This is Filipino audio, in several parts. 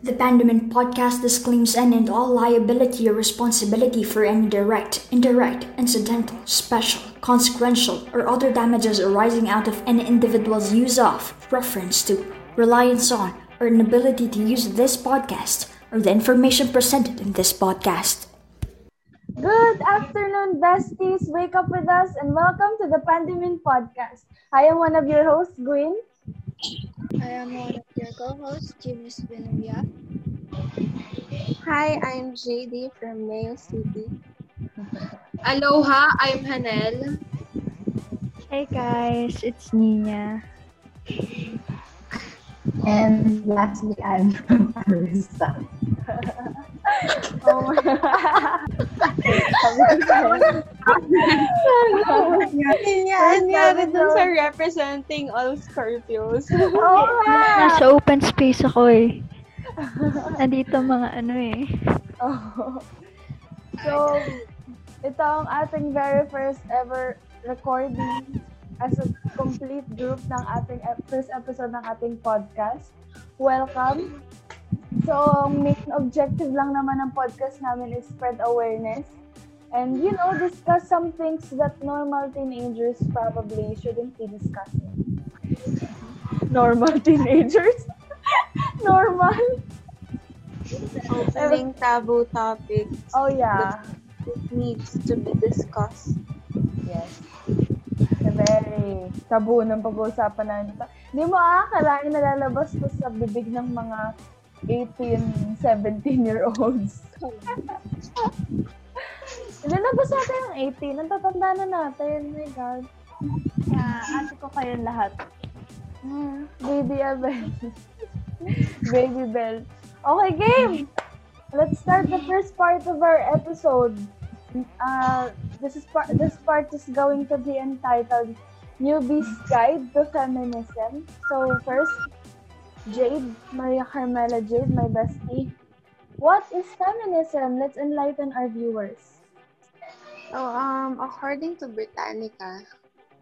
The Pandemint podcast disclaims any and all liability or responsibility for any direct, indirect, incidental, special, consequential, or other damages arising out of any individual's use of, reference to, reliance on, or inability to use this podcast or the information presented in this podcast. Good afternoon, besties. Wake up with us and welcome to the Pandemint podcast. I am one of your hosts, Gwyn. I am one of your co-hosts, Jimmy Spinovia. Hi, I'm JD from Mayo City. Aloha, I'm Hanel. Hey guys, it's Nina. And lastly, I'm from Arista. Oh Nangyari dun sa representing all Scorpios. Oo nga! Nasa open space ako eh. Andito mga ano eh. Oh. So, ito ang ating very first ever recording as a complete group ng ating ep- first episode ng ating podcast. Welcome! So, ang main objective lang naman ng podcast namin is spread awareness and, you know, discuss some things that normal teenagers probably shouldn't be discussing. Normal teenagers? normal? Opening taboo topics Oh, yeah. that needs to be discussed. Yes. Na very tabu ng pag-uusapan natin. Hindi mo akakalain na lalabas to sa bibig ng mga 18, 17-year-olds. Lalabas natin yung 18. Ang tatanda na natin. My God. Yeah, ate ko kayong lahat. Hmm, Baby Abel. Baby Bell. Okay, game! Let's start the first part of our episode. Uh, this is part. This part is going to be entitled "Newbie's Guide to Feminism." So first, Jade, Maria Carmela Jade, my bestie. What is feminism? Let's enlighten our viewers. So, um, according to Britannica,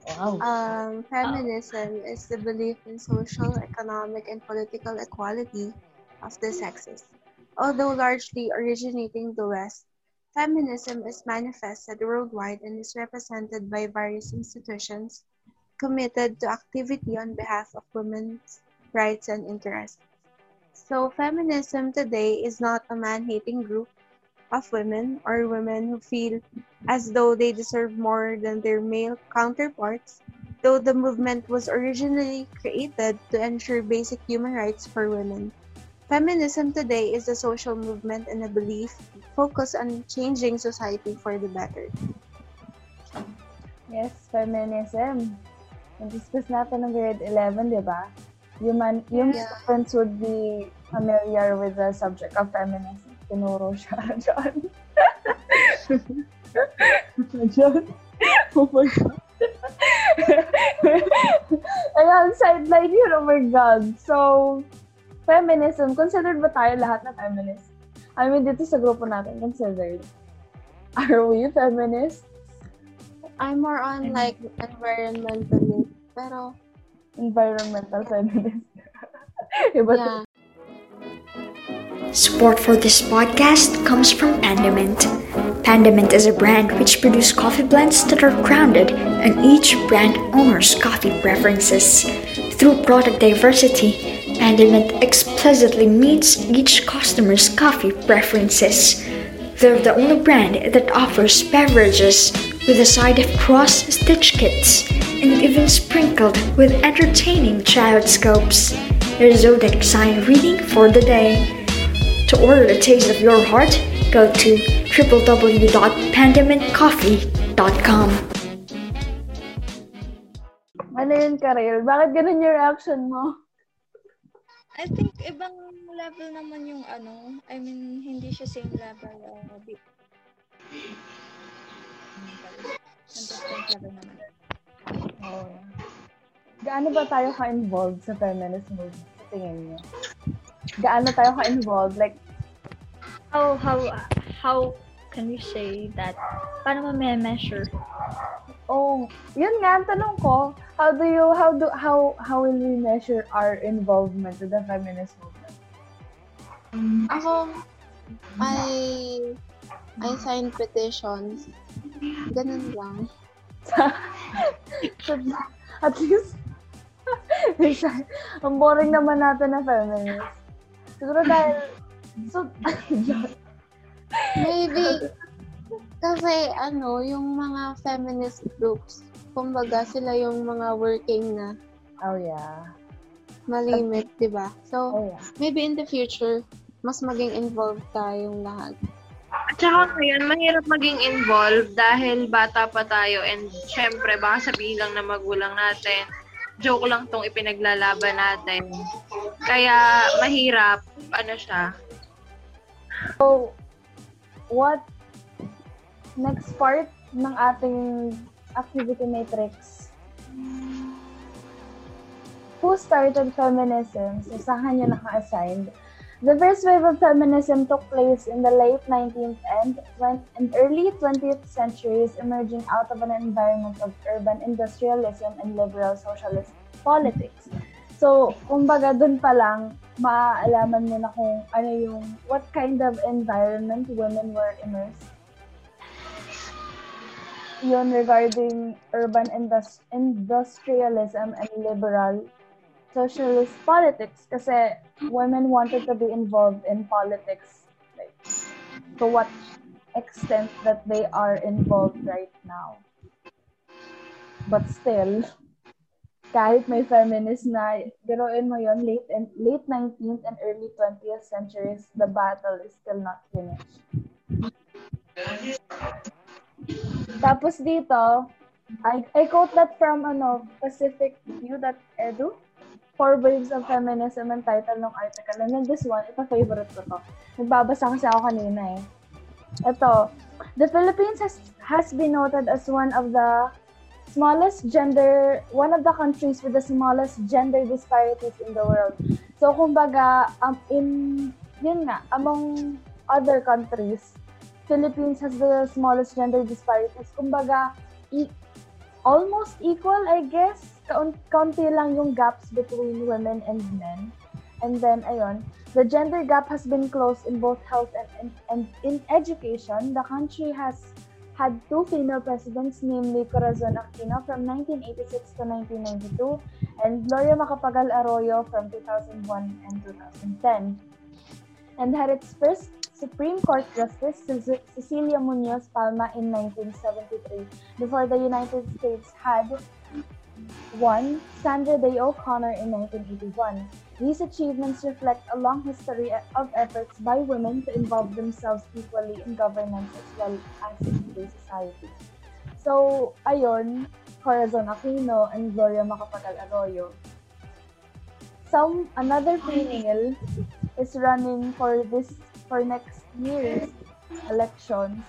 Wow. um, feminism is the belief in social, economic, and political equality of the sexes. Although largely originating the West, feminism is manifested worldwide and is represented by various institutions committed to activity on behalf of women's rights and interests. So, feminism today is not a man hating group of women or women who feel as though they deserve more than their male counterparts, though the movement was originally created to ensure basic human rights for women. Feminism today is a social movement and a belief focused on changing society for the better. Yes, feminism. Na-discuss natin ng grade 11, di ba? Yung, man, yung Yeah. students would be familiar with the subject of feminism. Tinuro siya dyan. Dyan. Oh my God. Ayan, sideline yun. Oh my God. So, feminism. Considered ba tayo lahat na feminist? I mean, dito sa grupo natin, considered. Are we feminist? I'm more on like environmentalist, pero environmental feminist. Iba yeah. Support for this podcast comes from Pandemint. Pandemint is a brand which produces coffee blends that are grounded in each brand owner's coffee preferences. Through product diversity, Pandemint explicitly meets each customer's coffee preferences. They're the only brand that offers beverages with a side of cross-stitch kits and even sprinkled with entertaining child scopes. There's zodiac sign reading for the day. To order the taste of your heart, go to www.pandemiccoffee.com. Ano yun, Karel? Bakit ganun yung reaction mo? I think ibang level naman yung ano. I mean, hindi siya same level. Uh, di- different level naman. Gaano ba tayo ka-involved sa feminist movement? Sa tingin niyo? Gaano tayo ka-involved? Like, How, how, how can we say that? Paano mo may measure? oh, yun nga, ang tanong ko, how do you, how do, how, how will we measure our involvement with the feminist movement? Ako, I, I sign petitions. Ganun lang. At least, ang boring naman natin na feminist. Siguro dahil, so, Maybe, kasi ano, yung mga feminist groups, kumbaga sila yung mga working na oh yeah. malimit, di ba? So, Oh yeah. maybe in the future, mas maging involved tayong lahat. At saka ngayon, mahirap maging involved dahil bata pa tayo and syempre, baka sabihin lang na magulang natin, joke lang tong ipinaglalaban natin. Kaya, mahirap, ano siya, So, what next part ng ating activity matrix? Who started feminism? So, saan nyo naka-assigned? The first wave of feminism took place in the late 19th and, and early 20th centuries, emerging out of an environment of urban industrialism and liberal socialist politics. So, kumbaga, dun pa lang, maaalaman mo na kung ano yung, what kind of environment women were immersed. Yun regarding urban indus- industrialism and liberal socialist politics kasi women wanted to be involved in politics like to what extent that they are involved right now. But still, kahit may feminist na, biruin mo yon late and late 19th and early 20th centuries, the battle is still not finished. Tapos dito, I, I quote that from ano, Pacific View.edu. Four Waves of Feminism ang title ng article. And then this one, ito favorite ko to. Nagbabasa kasi ako kanina eh. Ito, the Philippines has, has been noted as one of the smallest gender, one of the countries with the smallest gender disparities in the world. So, kumbaga, um, in, yun nga, among other countries, Philippines has the smallest gender disparities. Kumbaga, e- almost equal, I guess. Kaun- kaunti lang yung gaps between women and men. And then, ayun, the gender gap has been closed in both health and, and, and in education. The country has had two female presidents, namely Corazon Aquino from 1986 to 1992 and Gloria Macapagal Arroyo from 2001 and 2010. And had its first Supreme Court Justice, Cecilia Munoz Palma, in 1973, before the United States had one, Sandra Day O'Connor in 1981. These achievements reflect a long history of efforts by women to involve themselves equally in governance as well as in today's society. So, ayun, Corazon Aquino and Gloria Macapagal Arroyo. Some, another female is running for this, for next year's elections.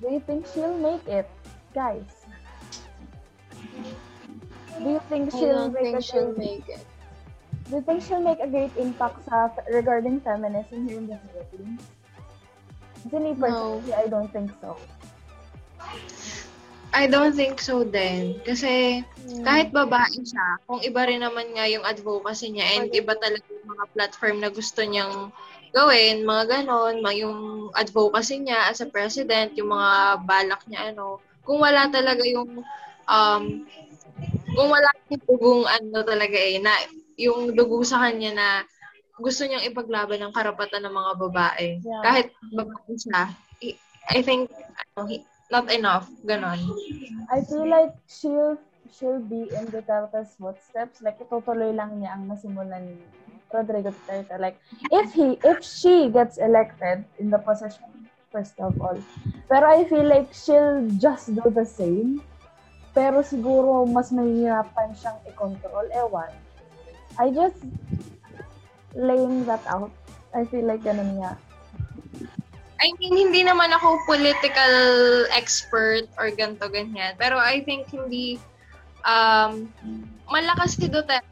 Do you think she'll make it? Guys. Do you think I she'll don't make think a she'll great, make it. Do you think she'll make a great impact sa regarding feminism here in the Philippines? Me personally, I don't think so. I don't think so din. Kasi kahit babae siya, kung iba rin naman nga yung advocacy niya and iba talaga yung mga platform na gusto niyang gawin, mga ganon, mga yung advocacy niya as a president, yung mga balak niya, ano, kung wala talaga yung, um, kung wala yung dugong ano talaga eh, na yung dugo sa kanya na gusto niyang ipaglaban ng karapatan ng mga babae. Yeah. Kahit babae siya, I, think, ano, not enough, ganon. I feel like she'll she'll be in Duterte's footsteps. Like, itutuloy lang niya ang nasimulan ni Rodrigo Duterte. Like, if he, if she gets elected in the position, first of all. Pero I feel like she'll just do the same. Pero siguro mas mahihirapan siyang i-control. Ewan. I just laying that out. I feel like ganun nga. I mean, hindi naman ako political expert or ganto ganyan. Pero I think hindi um, malakas si Duterte.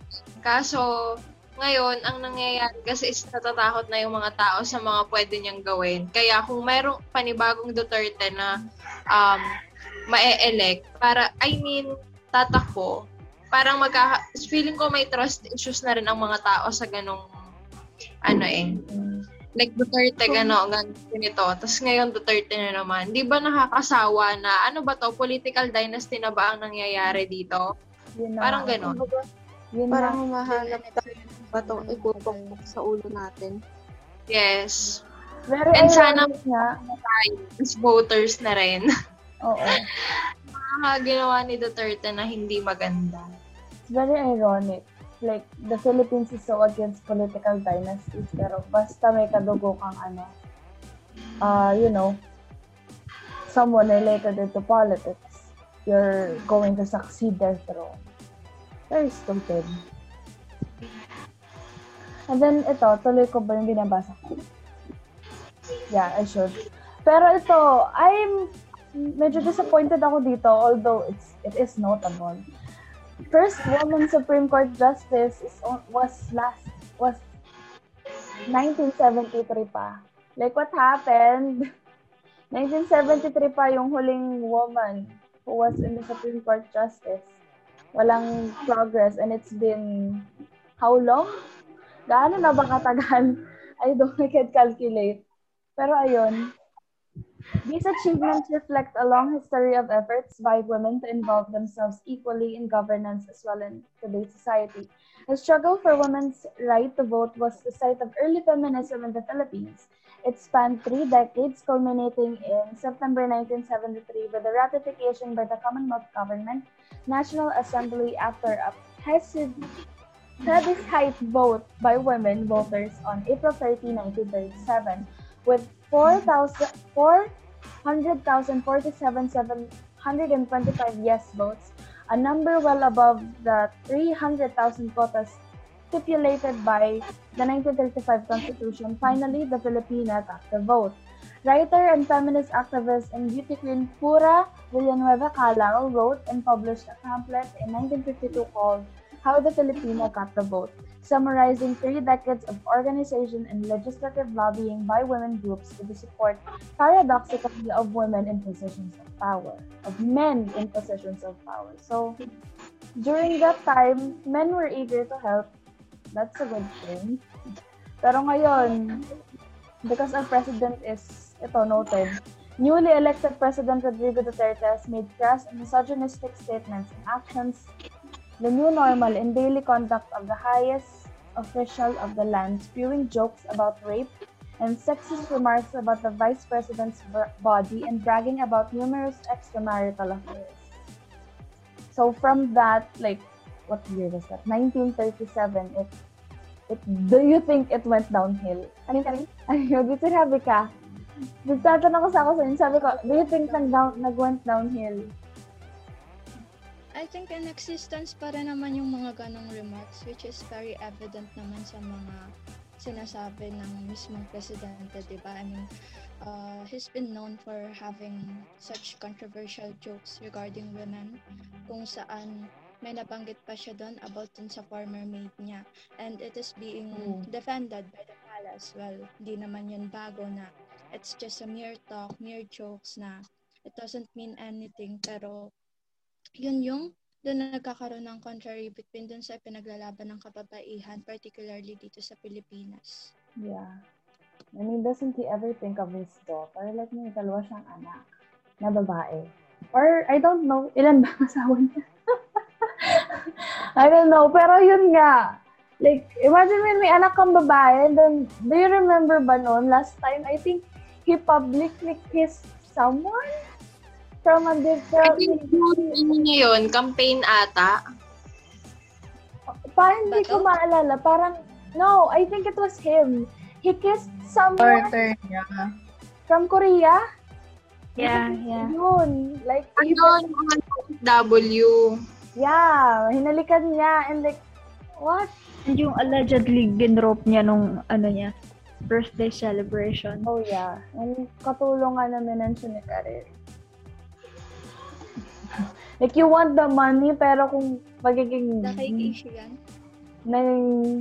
Kaso, ngayon, ang nangyayari kasi is natatakot na yung mga tao sa mga pwede niyang gawin. Kaya kung mayroong panibagong Duterte na um, ma-elect, para, I mean, tatakbo, parang magka, feeling ko may trust issues na rin ang mga tao sa ganong, ano eh, like Duterte, gano, ganito. Tapos ngayon Duterte na naman. Di ba nakakasawa na, ano ba to, political dynasty na ba ang nangyayari dito? Yun na Parang ganon. Yun Parang na. humahanap tayo ng batong itutok sa ulo natin. Yes. Very And sana- nga. As voters na rin. Oo. Mga ginawa ni Duterte na hindi maganda. It's very ironic. Like, the Philippines is so against political dynasties, pero basta may kadugo kang ano, uh, you know, someone related into politics, you're going to succeed their throne. Very stupid. And then, ito, tuloy ko ba yung binabasa ko? Yeah, I should. Pero ito, I'm medyo disappointed ako dito, although it's it is notable. First woman Supreme Court Justice is, was last was 1973 pa. Like what happened? 1973 pa yung huling woman who was in the Supreme Court Justice. Walang progress and it's been how long? Gaano na ba katagal? I don't I can calculate. Pero ayun, These achievements reflect a long history of efforts by women to involve themselves equally in governance as well in today's society. The struggle for women's right to vote was the site of early feminism in the Philippines. It spanned three decades, culminating in September 1973 with the ratification by the Commonwealth Government, National Assembly after a plebiscite vote by women voters on April 30, 1937, with 4,000 400,047,725 yes votes, a number well above the 300,000 quotas stipulated by the 1935 Constitution. Finally, the Filipina got the vote. Writer and feminist activist and beauty queen Pura Villanueva Calao wrote and published a pamphlet in 1952 called How the Filipina Got the Vote, summarizing three decades of organization and legislative lobbying by women groups to the support, paradoxically, of women in positions of power, of men in positions of power. So, during that time, men were eager to help. That's a good thing. Pero ngayon, because our president is, ito, noted, newly elected President Rodrigo Duterte has made crass and misogynistic statements and actions the new normal in daily conduct of the highest official of the land, spewing jokes about rape and sexist remarks about the vice president's body and bragging about numerous extramarital affairs. So from that, like, what year was that? 1937. It, it, do you think it went downhill? Kanin, kanin? Ayun, dito sabi ka. Nagtatanong ko sa ako sa sabi ko, do you think nag down, nag-went downhill? I think in existence pa rin naman yung mga ganong remarks which is very evident naman sa mga sinasabi ng mismong presidente, di ba? I mean, uh, he's been known for having such controversial jokes regarding women kung saan may nabanggit pa siya doon about dun sa former maid niya. And it is being Mm. defended by the palace. Well, hindi naman yun bago na it's just a mere talk, mere jokes na it doesn't mean anything pero yun yung doon nagkakaroon ng contrary between dun sa pinaglalaban ng kababaihan, particularly dito sa Pilipinas. Yeah. I mean, doesn't he ever think of his daughter? Like, may dalawa siyang anak na babae. Or, I don't know, ilan ba ang asawa niya? I don't know, pero yun nga. Like, imagine when may anak kang babae, then, do you remember ba noon, last time, I think, he publicly kissed someone from a I different, think yung ano yun, campaign ata. parang hindi ko maalala, parang, no, I think it was him. He kissed someone Partner niya. from Korea. Yeah, yeah. Yun. Like, Ano, even, yung mga W. yeah, hinalikan niya and like, what? And yung allegedly ginrope niya nung ano niya, birthday celebration. Oh yeah. Yung katulungan na minention ni Karir. like, you want the money, pero kung magiging, Nakiki-issue yan. na,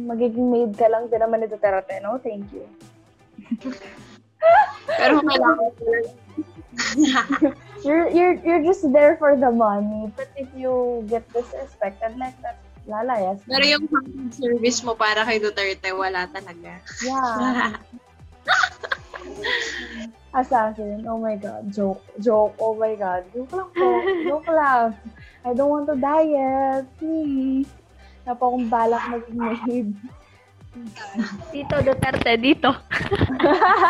magiging maid ka lang, din naman ni Duterte, no? Thank you. Pero kailangan You're, you're, you're just there for the money. But if you get disrespected like that, lalayas. Pero yung service mo para kay Duterte, wala talaga. Yeah. Assassin. Oh my God. Joke. Joke. Oh my God. Joke lang po. Joke lang. I don't want to diet. Please. Wala po akong balak maging maid. Dito, Duterte, dito.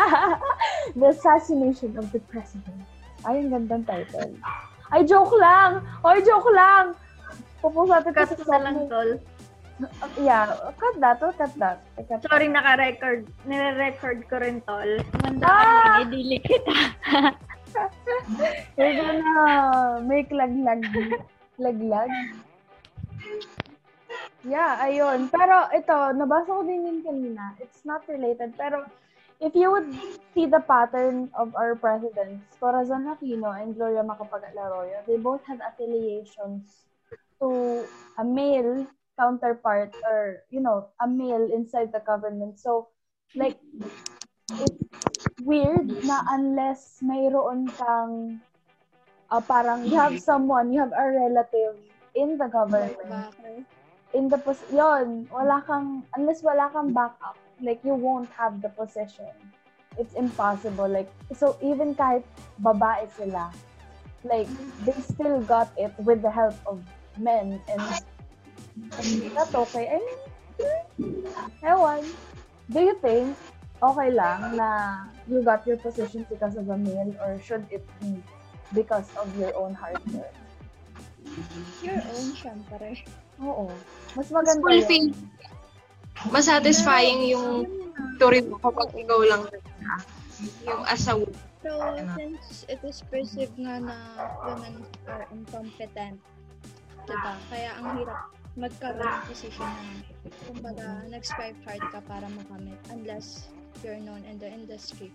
the Assassination of the President. Ay, ang gandang title. Ay, joke lang! Ay, joke lang! Cut kasi na lang, tol. Yeah, cut that. Oh, cut that. I cut Sorry, naka-record. Nire-record ko rin, tol. Ang Ah! i-delete kita. We're gonna make laglag. Laglag? Yeah, ayun. Pero ito, nabasa ko din yun kanina. It's not related, pero if you would see the pattern of our presidents, Corazon Aquino and Gloria Macapagal Arroyo, they both had affiliations to a male counterpart or, you know, a male inside the government. So, like, it's weird na unless mayroon kang uh, parang you have someone, you have a relative in the government, in the pos yon, wala kang, unless wala kang backup, like you won't have the position. It's impossible. Like, so even kahit babae sila, like, they still got it with the help of men and that's okay. I mean, ewan. Do you think okay lang na you got your position because of a male or should it be because of your own hard work? Your own, syempre. Oo. Mas maganda fulfilling. yun. Mas satisfying yung story mo kapag ikaw lang talaga. Yung as a woman. So, since it is perceived nga na women are incompetent, diba? Kaya ang hirap magkaroon ng position na kumbaga nag-strive hard ka para makamit unless you're known in the industry.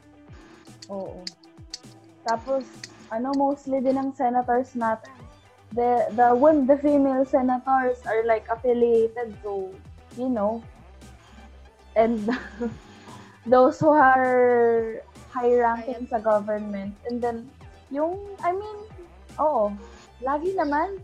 Oo. Tapos, ano, mostly din ng senators natin, the, the, when the female senators are like affiliated to, you know, and those who are high ranking sa government. And then, yung, I mean, oo, lagi naman,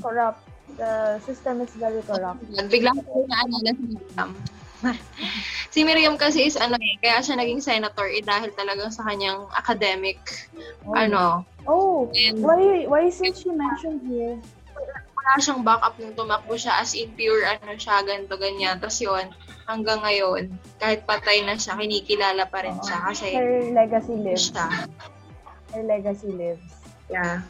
corrupt. The system is very corrupt. Biglang ko naalala si Miriam. si Miriam kasi is ano eh, kaya siya naging senator eh dahil talagang sa kanyang academic, Oh. ano, Oh, and why, why since she mentioned here? wala siyang backup nung tumakbo siya as in pure ano siya, ganito, ganyan. Tapos yun, hanggang ngayon, kahit patay na siya, kinikilala pa rin siya kasi Her legacy lives. siya. Her legacy lives. Yeah.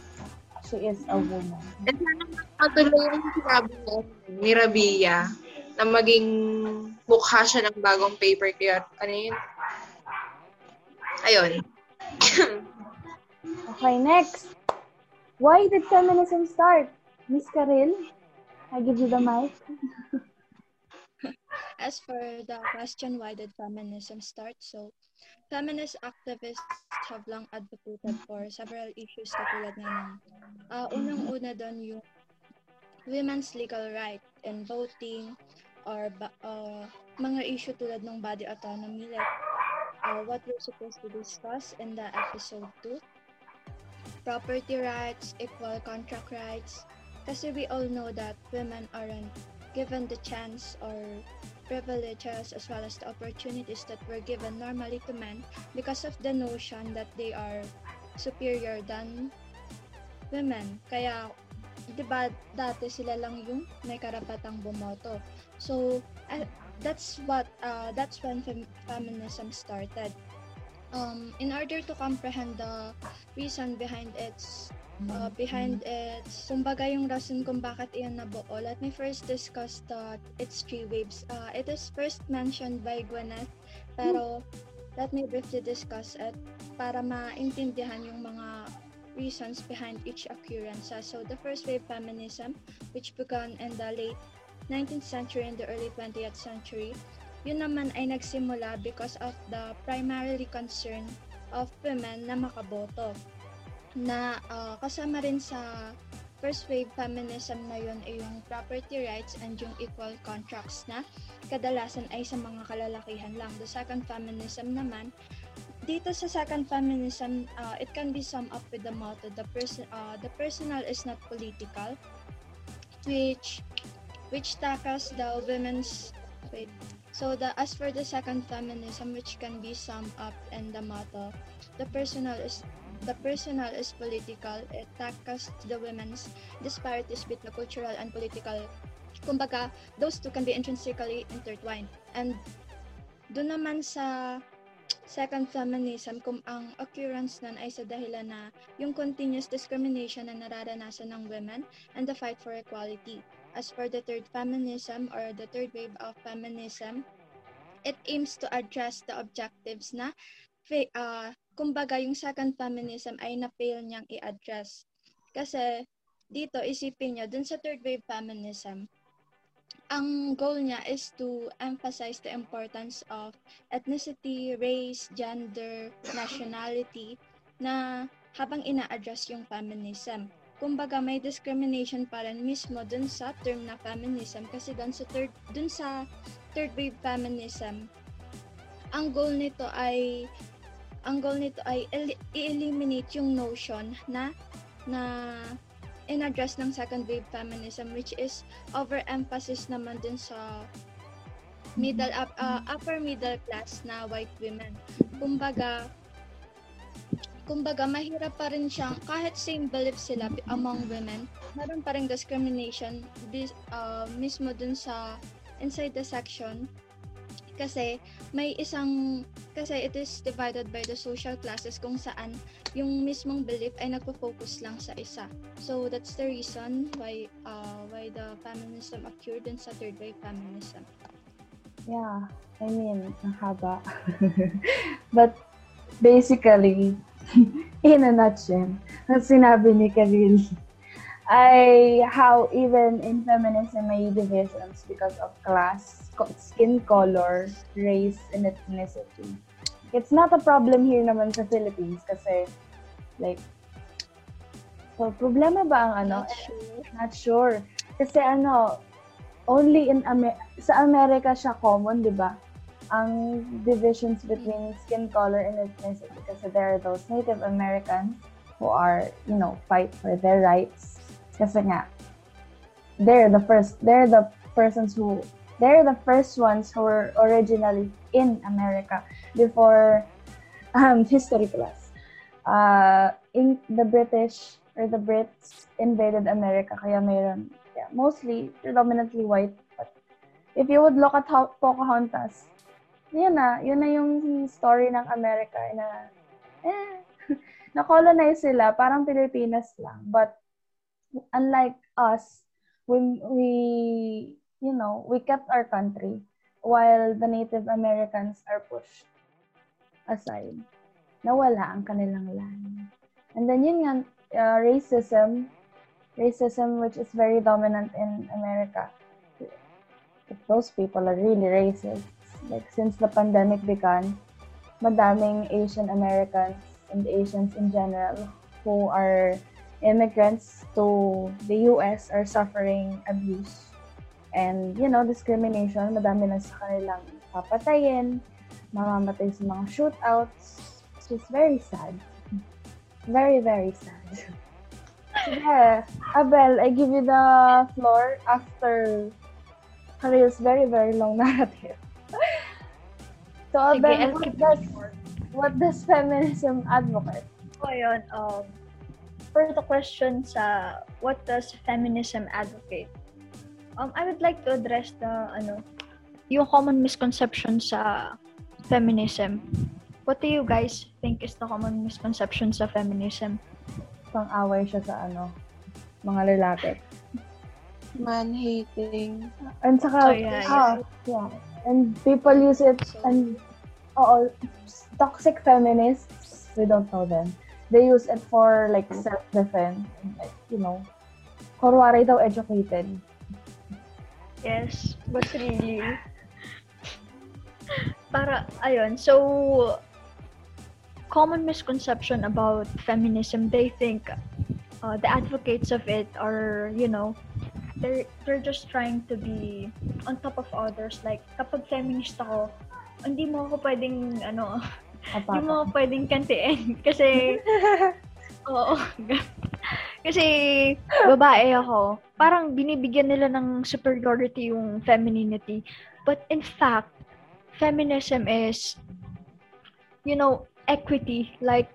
She is a woman. And sana matuloy yung sinabi niya ni Rabia na maging mukha siya ng bagong paper clear. Ano yun? Ayun. Okay, next. Why did feminism start? Miss Karil, I give you the mic. As for the question, why did feminism start? So, feminist activists have long advocated for several issues katulad nga ng uh, unang-una doon yung women's legal right in voting or uh, mga issue tulad ng body autonomy like uh, what we're supposed to discuss in the episode 2 property rights, equal contract rights kasi we all know that women aren't given the chance or privileges as well as the opportunities that were given normally to men because of the notion that they are superior than women. Kaya, di ba, dati sila lang yung may karapatang bumoto. So, uh, that's what, uh, that's when fem- feminism started. Um, in order to comprehend the reason behind its uh, behind its kumbaga yung rason kung bakit iyan nabuo, let me first discuss the its three waves. Uh, it is first mentioned by Gwyneth, pero let me briefly discuss it para maintindihan yung mga reasons behind each occurrence. Uh, So the first wave feminism, which began in the late 19th century and the early 20th century, yun naman ay nagsimula because of the primarily concern of women na makaboto na uh, kasama rin sa first wave feminism na yun ay yung property rights and yung equal contracts na kadalasan ay sa mga kalalakihan lang. The second feminism naman, dito sa second feminism, uh, it can be summed up with the motto, the, person, uh, the personal is not political, which which tackles the women's wait, So the as for the second feminism, which can be summed up in the motto, the personal is the personal is political. It tackles the women's disparities between cultural and political. Kumbaga, those two can be intrinsically intertwined. And doon naman sa second feminism, kung ang occurrence nun ay sa dahilan na yung continuous discrimination na nararanasan ng women and the fight for equality. As for the third feminism or the third wave of feminism, it aims to address the objectives na uh, kumbaga yung second feminism ay na-fail niyang i-address. Kasi dito isipin niyo dun sa third wave feminism, ang goal niya is to emphasize the importance of ethnicity, race, gender, nationality na habang ina-address yung feminism. Kumbaga may discrimination pa rin mismo dun sa term na feminism kasi dun sa third dun sa third wave feminism ang goal nito ay ang goal nito ay i-eliminate yung notion na na in-address ng second wave feminism which is overemphasis naman dun sa middle up, uh, upper middle class na white women. Kumbaga kumbaga mahirap pa rin siyang kahit same beliefs sila among women, meron pa rin discrimination bis, uh, mismo dun sa inside the section kasi may isang kasi it is divided by the social classes kung saan yung mismong belief ay nagpo-focus lang sa isa. So that's the reason why uh, why the feminism occurred dun sa third wave feminism. Yeah, I mean, ang haba. But basically, in a nutshell, sinabi ni Karil ay how even in feminism may divisions because of class, skin color, race, and ethnicity. It's not a problem here naman sa Philippines kasi like so, problema ba ang ano? Not sure. Not sure. Kasi ano, only in Amer- sa Amerika siya common, 'di ba? Ang divisions between skin color and ethnicity kasi there are those Native Americans who are, you know, fight for their rights kasi nga, they're the first, they're the persons who, they're the first ones who were originally in America before um, history class. Uh, in the British or the Brits invaded America, kaya mayroon, yeah, mostly predominantly white. But if you would look at how Pocahontas, yun na, yun na yung story ng America na, eh, na-colonize sila, parang Pilipinas lang. But unlike us, we, we, you know, we kept our country while the Native Americans are pushed aside. Nawala ang kanilang land. And then yun nga, uh, racism, racism which is very dominant in America. Those people are really racist, like since the pandemic began, madaming Asian Americans and Asians in general who are immigrants to the US are suffering abuse and, you know, discrimination. Madami na sa kanilang papatayin, mamamatay sa mga shootouts. Is very sad. Very, very sad. yeah. Abel, I give you the floor after Karil's very, very long narrative. so, Abel, Sige, what does, what does feminism advocate? So, ayun, um, for the question sa what does feminism advocate? Um, I would like to address the ano, yung common misconception sa feminism. What do you guys think is the common misconception sa feminism? Pang-away siya sa ano, mga lalaki. Man-hating. And saka, Oh, yeah, ah, yeah. And people use it, and, oo, toxic feminists, we don't know them. They use it for, like, self-defense. Like, you know, kurwari daw educated. Yes, but really, para, ayun, so, common misconception about feminism, they think uh, the advocates of it are, you know, they're, they're just trying to be on top of others. Like, kapag feminist ako, hindi mo ako pwedeng, ano, hindi mo pwedeng kantiin. Kasi, oo. Kasi, babae ako. Parang binibigyan nila ng superiority yung femininity. But in fact, feminism is, you know, equity. Like,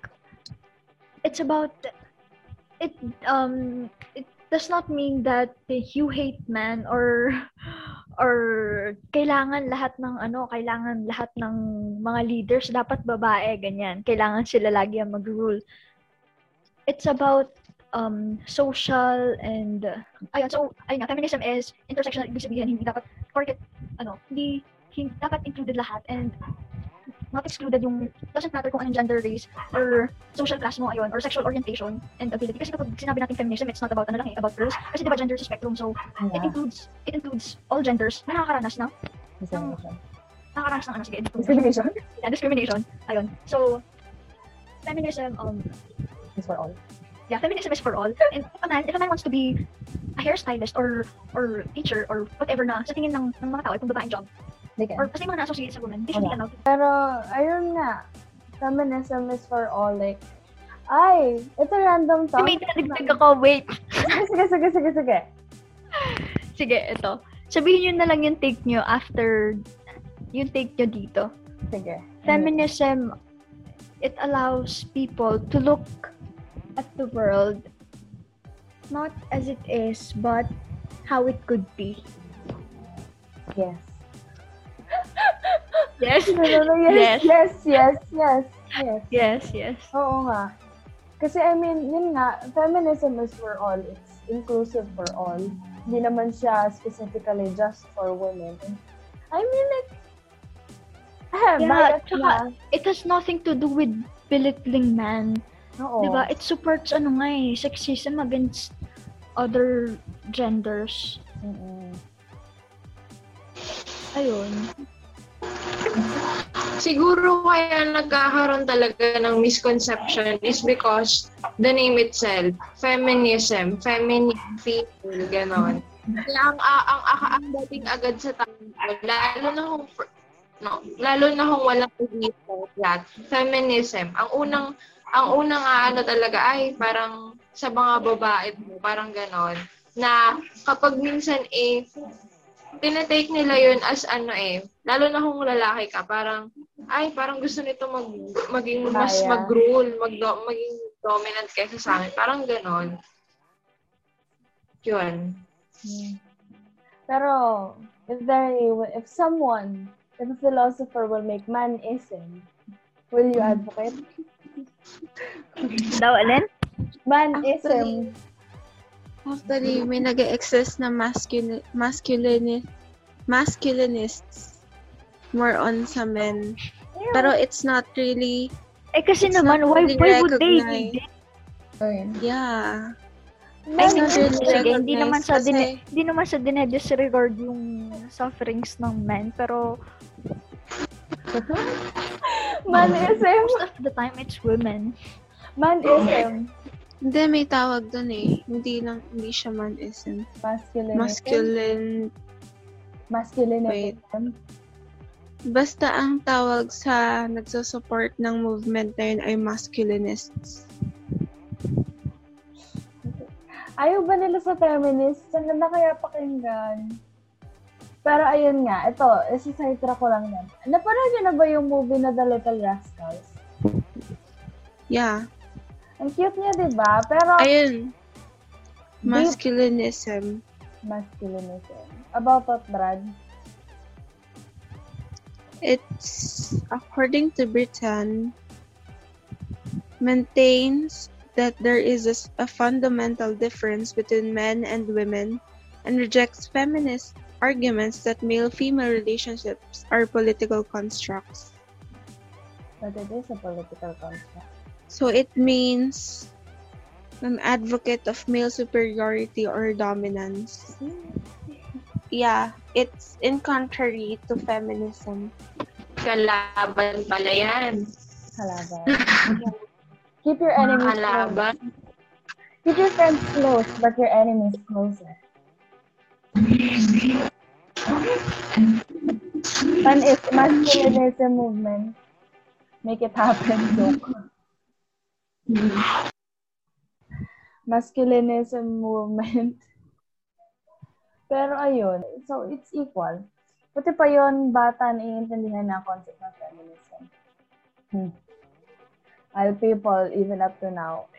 it's about it. Um, it does not mean that you hate man or or kailangan lahat ng ano, kailangan lahat ng mga leaders dapat babae ganyan. Kailangan sila lagi ang mag-rule. It's about um social and uh, ayun so ayun nga feminism is intersectional ibig sabihin hindi dapat porket ano hindi, hindi dapat included lahat and not excluded yung doesn't matter kung anong gender race or social class mo ayun or sexual orientation and ability kasi kapag sinabi natin feminism it's not about ano lang eh about girls kasi diba gender is spectrum so it Yeah. includes it includes all genders na nakakaranas ng Discrimination. nakakaranas ng ano sige Discrimination yeah, discrimination ayun so feminism um is for all. yeah, feminism is for all. And if a man, if a man wants to be a hairstylist or or teacher or whatever na sa tingin ng, ng mga tao, kung babaeng job, They can. or kasi mga na-associate sa women, they should be allowed. Pero, ayun nga, feminism is for all. Like, ay, ito random talk. may dinadagdag ako, wait. sige, sige, sige, sige. Sige, ito. Sabihin nyo na lang yung take nyo after yung take nyo dito. Sige. Feminism, it allows people to look at the world not as it is, but how it could be. Yes. Yes? No, no, no, yes, yes, yes, yes, yes. Yes, yes. Oo nga. Kasi I mean, yun nga, feminism is for all. It's inclusive for all. Hindi naman siya specifically just for women. I mean, like, eh, Yeah, tsaka, it has nothing to do with belittling man. Oo. Diba? It supports ano nga eh, sexism against other genders. Mm-mm. Ayun. Siguro kaya nagkakaroon talaga ng misconception is because the name itself, feminism, feminine, female, ganon. Kaya ang, ang, ang, ang, dating agad sa tao, lalo na kung, no, lalo na kung walang dito, that, feminism, ang unang, ang unang ano talaga, ay parang sa mga babae mo, parang ganon, na kapag minsan eh, tinetake nila yun as ano eh, lalo na kung lalaki ka, parang, ay, parang gusto nito mag, maging mas mag-rule, mag, maging dominant kaysa sa amin. Parang ganon. Yun. Hmm. Pero, if there, if someone, if a philosopher will make manism, will you advocate? Daw, alin? Manism. Actually, may nag exist na masculine, masculine, masculinists more on sa men. Pero it's not really, Eh kasi It's naman, not why, really why would they recognized. need it? yeah. I It's mean, not really sige, hindi naman sa recognized din kasi- hindi naman sa dinedisregard yung sufferings ng men, pero Manism. most of the time it's women. Manism. Hindi, may tawag dun eh. Hindi lang, hindi siya manism. Masculine. Masculine, Masculinism. basta ang tawag sa nagsusupport ng movement na yun ay masculinists. Ayaw ba nila sa feminists? Ang ganda kaya pakinggan. Pero ayun nga, ito, isa-sidetrack ko lang yan. Napanood niyo na ba yung movie na The Little Rascals? Yeah. Ang cute niya, di ba? Pero, Ayun. Masculinism. masculinism. About what, Brad? It's, according to Britain, maintains that there is a, a fundamental difference between men and women and rejects feminist arguments that male-female relationships are political constructs. But it is a political construct. So it means an advocate of male superiority or dominance. Yeah, it's in contrary to feminism. Kalaban pala yan. Kalaban. Keep your enemies close. Keep your friends close, but your enemies closer. Man is masculinism movement. Make it happen, joke. Masculinism movement. Pero ayun, so it's equal. Buti pa yon bata naiintindihan na concept ng feminism. Hmm. While people, even up to now,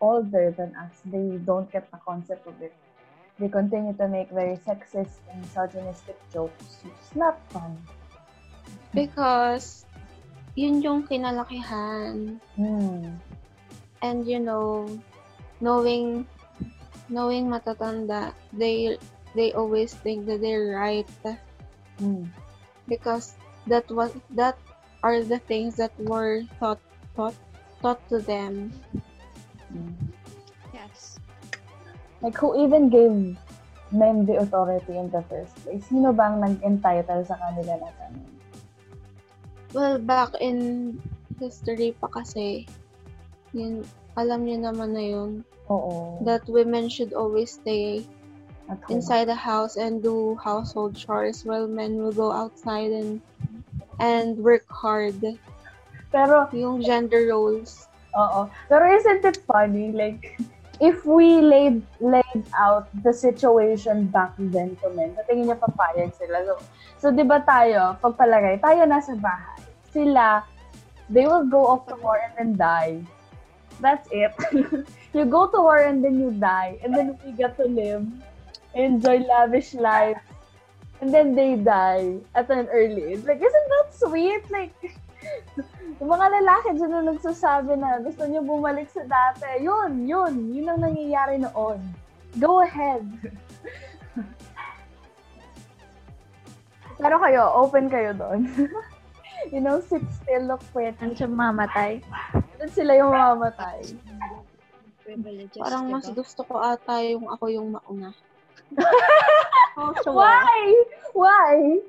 older than us, they don't get the concept of it. They continue to make very sexist and misogynistic jokes. It's not fun. Because, yun yung kinalakihan. Hmm. And, you know, knowing, knowing matatanda, they, they always think that they're right. Hmm. Because that was, that are the things that were taught, taught, taught to them. Hmm. Yes. Like, who even gave men the authority in the first place? Sino bang nag-entitle sa kanila na ganun? Well, back in history pa kasi, yun, alam niyo naman na yun, Oo. that women should always stay At home. inside the house and do household chores while men will go outside and and work hard. Pero, Yung gender roles. oo. Pero isn't it funny? Like, if we laid laid out the situation back then to men, sa tingin niya papayag sila. So, so di ba tayo, pagpalagay, tayo nasa bahay. Sila, they will go off to war and then die. That's it. you go to war and then you die. And then we get to live, enjoy lavish life. And then they die at an early age. Like, isn't that sweet? Like, yung mga lalaki dyan na nagsasabi na gusto niyo bumalik sa dati. Yun, yun. Yun ang nangyayari noon. Go ahead. Pero kayo, open kayo doon. you know, sit still, look pretty. Ano sa mamatay? Doon sila yung mamamatay. Privileges, Parang mas diba? gusto ko ata yung ako yung mauna. Why? Why?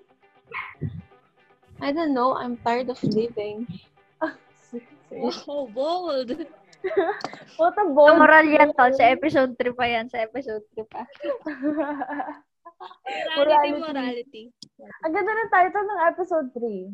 I don't know, I'm tired of living. Wow, bold! What a bold moral yan, tol. Sa episode 3 pa yan. Sa episode 3 pa. Morality, morality. Ang ganda ng title ng episode 3.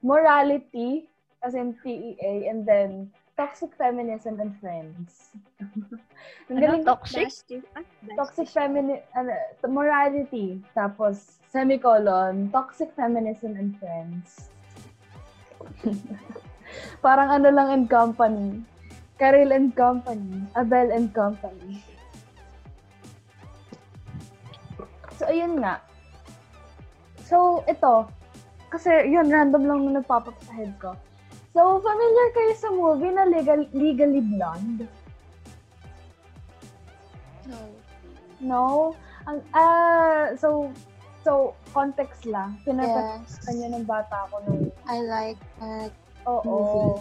Morality, as in PEA, and then Toxic Feminism and Friends. Ang Ano? galing. Toxic? Bestie. Ah, bestie. Toxic feminism, ano, morality, tapos semicolon, toxic feminism and friends. Parang ano lang and company. Karel and company. Abel and company. So, ayun nga. So, ito. Kasi, yun, random lang na nagpapap sa head ko. So, familiar kayo sa movie na Legal, Legally Blonde? No. No? Ang, ah, so, so, context lang. Pinapanood Yes. niya ng bata ko nung, I like that. oo.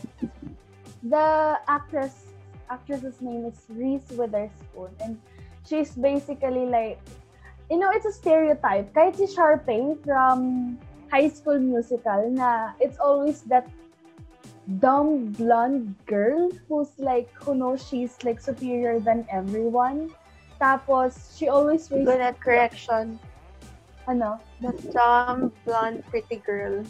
The actress, actress's name is Reese Witherspoon. And she's basically like, you know, it's a stereotype. Kahit si Sharpay from High School Musical na it's always that dumb blonde girl who's like, who knows she's like superior than everyone. Tapos, she always Good at correction. ano, The dumb, blonde, pretty girl.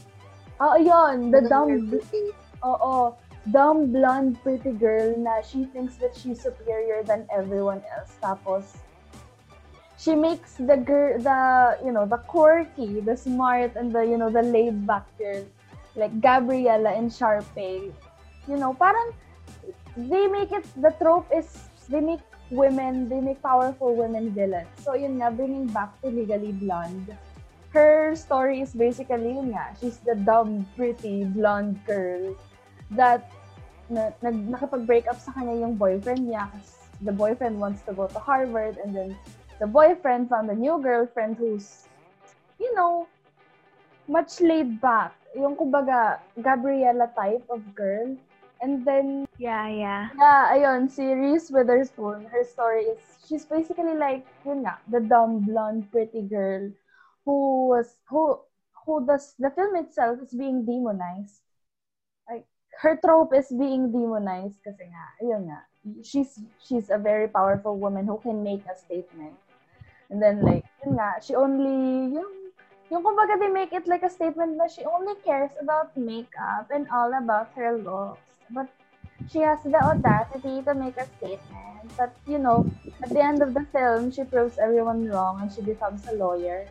Ah, oh, yun, the Very dumb, pretty. oo, dumb blonde pretty girl na she thinks that she's superior than everyone else. Tapos, she makes the girl, the, you know, the quirky, the smart, and the, you know, the laid back girl, like Gabriella and Sharpay, you know, parang, they make it, the trope is, they make women, they make powerful women villains. So, yun nga, bringing back to Legally Blonde. Her story is basically, yun nga, she's the dumb, pretty, blonde girl that na, nag, nakipag-break up sa kanya yung boyfriend niya kasi the boyfriend wants to go to Harvard and then the boyfriend found a new girlfriend who's, you know, much laid back. Yung kumbaga, Gabriella type of girl. And then, Yeah, yeah. yeah, ayun, si Reese Witherspoon, her story is, she's basically like, yun nga, the dumb, blonde, pretty girl who was, who, who does, the film itself is being demonized. Like, her trope is being demonized kasi nga, ayun nga, she's, she's a very powerful woman who can make a statement. And then, like, yun nga, she only, yung, yung kumbaga they make it like a statement na she only cares about makeup and all about her looks. But she has the audacity to make a statement. But, you know, at the end of the film, she proves everyone wrong and she becomes a lawyer.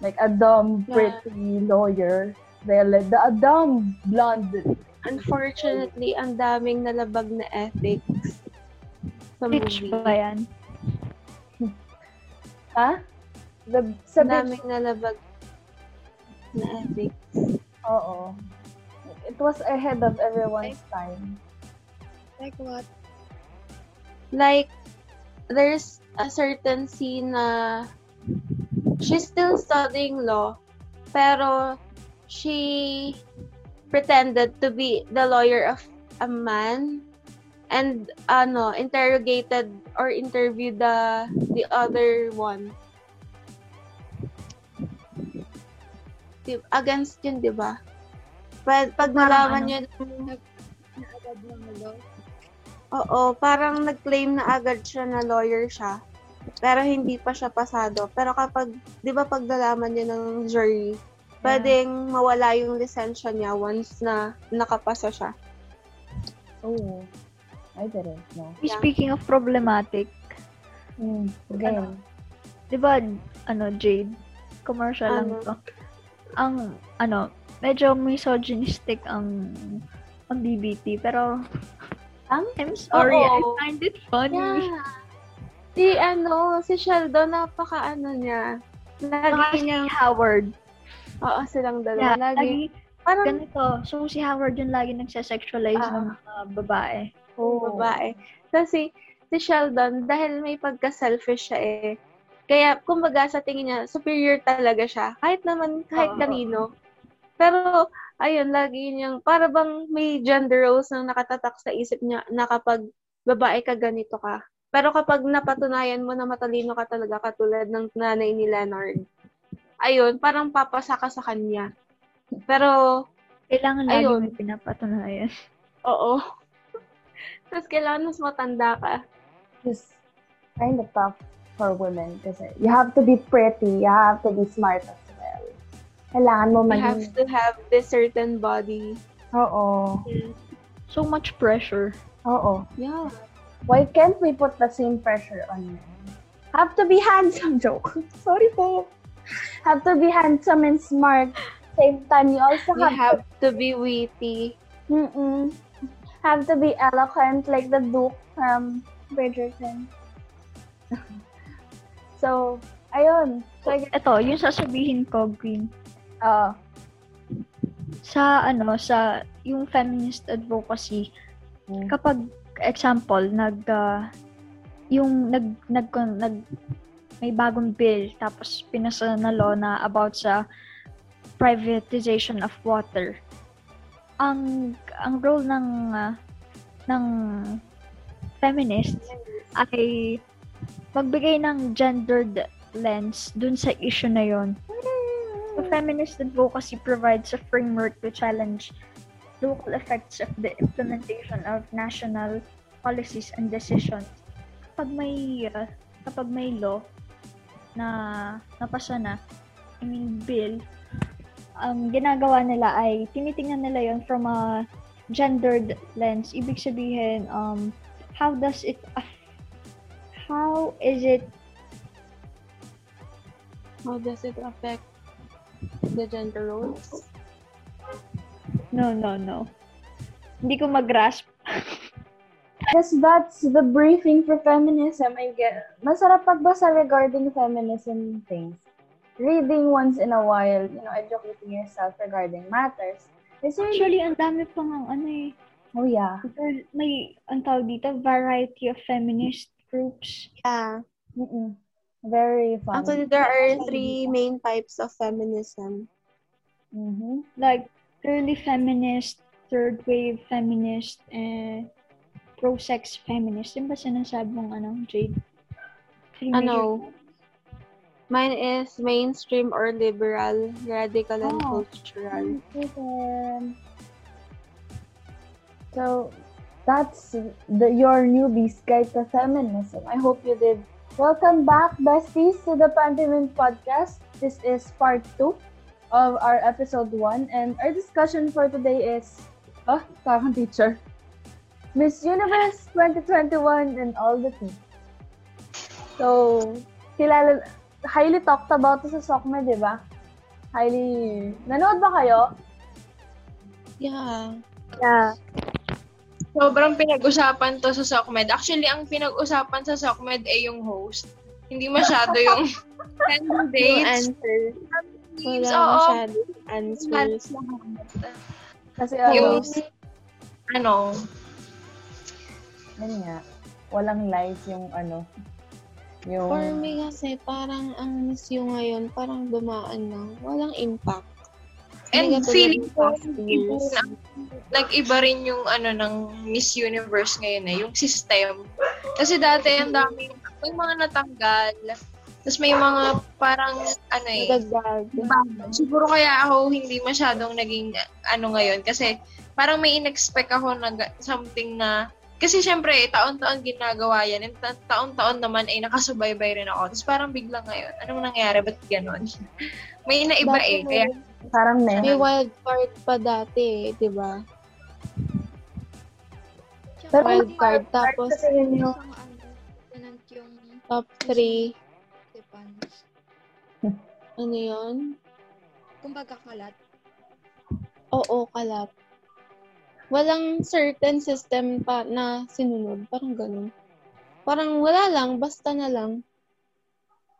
Like a dumb, Yeah. pretty lawyer. They're like, the a dumb, blonde. Unfortunately, ang daming nalabag na ethics sa Bitch movie. ba yan? Ha? The, sa bitch, daming nalabag na ethics. oo. It was ahead of everyone's time. Like what? Like, there's a certain scene na she's still studying law, pero she pretended to be the lawyer of a man and ano interrogated or interviewed the the other one Di- against yun di ba pag, pag nalaman ano? niya Naagad ng law. Oo, parang nag-claim na agad siya na lawyer siya. Pero hindi pa siya pasado. Pero kapag, di ba pag nalaman niya ng jury, pwedeng mawala yung lisensya niya once na nakapasa siya. Oh. I didn't know. Yeah. Speaking of problematic, Hmm. Again. di ba, ano, Jade, commercial lang Ano? to. Ang, ano, medyo misogynistic ang ang BBT, pero Ang? I'm sorry, I Oo. find it funny. Yeah. Si ano, si Sheldon, napaka ano niya. Lagi si niya, Howard. oo, silang Yeah, dalawa. lagi, lagi, parang ganito. So, si Howard yung lagi nagsasexualize Ah. ng mga babae. Oh. babae. Kasi, si Sheldon, dahil may pagka-selfish siya eh, kaya, kumbaga, sa tingin niya, superior talaga siya. Kahit naman, kahit Oo. kanino. Pero, ayun, lagi niyang, para bang may gender roles na nakatatak sa isip niya na kapag babae ka, ganito ka. Pero kapag napatunayan mo na matalino ka talaga, katulad ng nanay ni Leonard, ayun, parang papasa ka sa kanya. Pero, Kailangan lagi Ayun. may pinapatunayan. oo. Tapos kailangan mas matanda ka. It's kind of tough for women kasi you have to be pretty, you have to be smart as well. Kailangan mo You have to have this certain body. Oo. Mm. So much pressure. Oo. Yeah. Why can't we put the same pressure on men? Have to be handsome. Joke. Sorry po. Have to be handsome and smart. Same time, you also You have, have to be witty. mm-mm, have to be eloquent like the Duke from Bridgerton. so, ayun. So, Ito, yung sasabihin ko, Green, uh, sa ano, sa yung feminist advocacy, Mm. kapag example, nag ah, yung nag nag nag may bagong bill tapos pinasa na law na about sa privatization of water. Ang ang role ng ah, ng feminist ay magbigay ng gendered lens dun sa issue na yon. So, feminist advocacy provides a framework to challenge local effects of the implementation of national policies and decisions. Kapag may uh, kapag may law na napasa na, I mean bill, ang ginagawa nila ay tinitingnan nila yon from a gendered lens. Ibig sabihin, um, how does it aff- how is it How does it affect the gender roles? no no no hindi ko mag-grasp Yes, that's the briefing for feminism. I get masarap pagbasa regarding feminism things. Reading once in a while, you know, educating yourself regarding matters. Is really, actually ang dami pang ang ano eh oh yeah. May ang tawag dito variety of feminist groups Yeah. Mm-mm. Very fun. Actually, there are three main types of feminism. mm-hmm. like early feminist third wave feminist and pro-sex feminist yung ba sinasabi mong ano Jade Three Ano? Mine is mainstream or liberal, radical and Oh. cultural. So that's the your newbies guide to feminism. I hope you did. Welcome back, besties, to the Pantomime Podcast. This is part two of our episode one, and our discussion for today is, oh, parang teacher, Miss Universe 2021 and all the tea. So, kilala, highly talked about sa Sokme, di ba? Highly... Nanood ba kayo? Yeah. Yeah. Sobrang pinag-usapan to sa SOCMED. Actually, ang pinag-usapan sa SOCMED ay yung host. Hindi masyado yung Yung candidates. answer. Wala Oo. masyadong answers. Kasi ano, Yung, ano, yun nga, walang life yung ano, yung... For me kasi, parang ang Miss You ngayon, parang dumaan lang. Walang impact. and Hindi feeling ng ko, years. Nag-iba rin yung ano ng Miss Universe ngayon eh, yung system. Kasi dati ang dami, may mga natanggal. Tapos may mga parang ano eh, Nagagag. siguro kaya ako hindi masyadong naging ano ngayon kasi parang may in-expect ako na something na kasi syempre eh, taon-taon ginagawa yan and ta- taon-taon naman ay nakasubaybay rin ako. Tapos parang biglang ngayon, anong nangyari? Ba't ganon? may naiba Dati eh. Kaya Parang may... May wild card pa dati, di ba? Pero Wild card, tapos yun yung... Ano, top 3. Stepans. Ano yun? Kumbaga kalat. Oo, kalap. Walang certain system pa na sinunod. Parang ganun. Parang wala lang, basta na lang.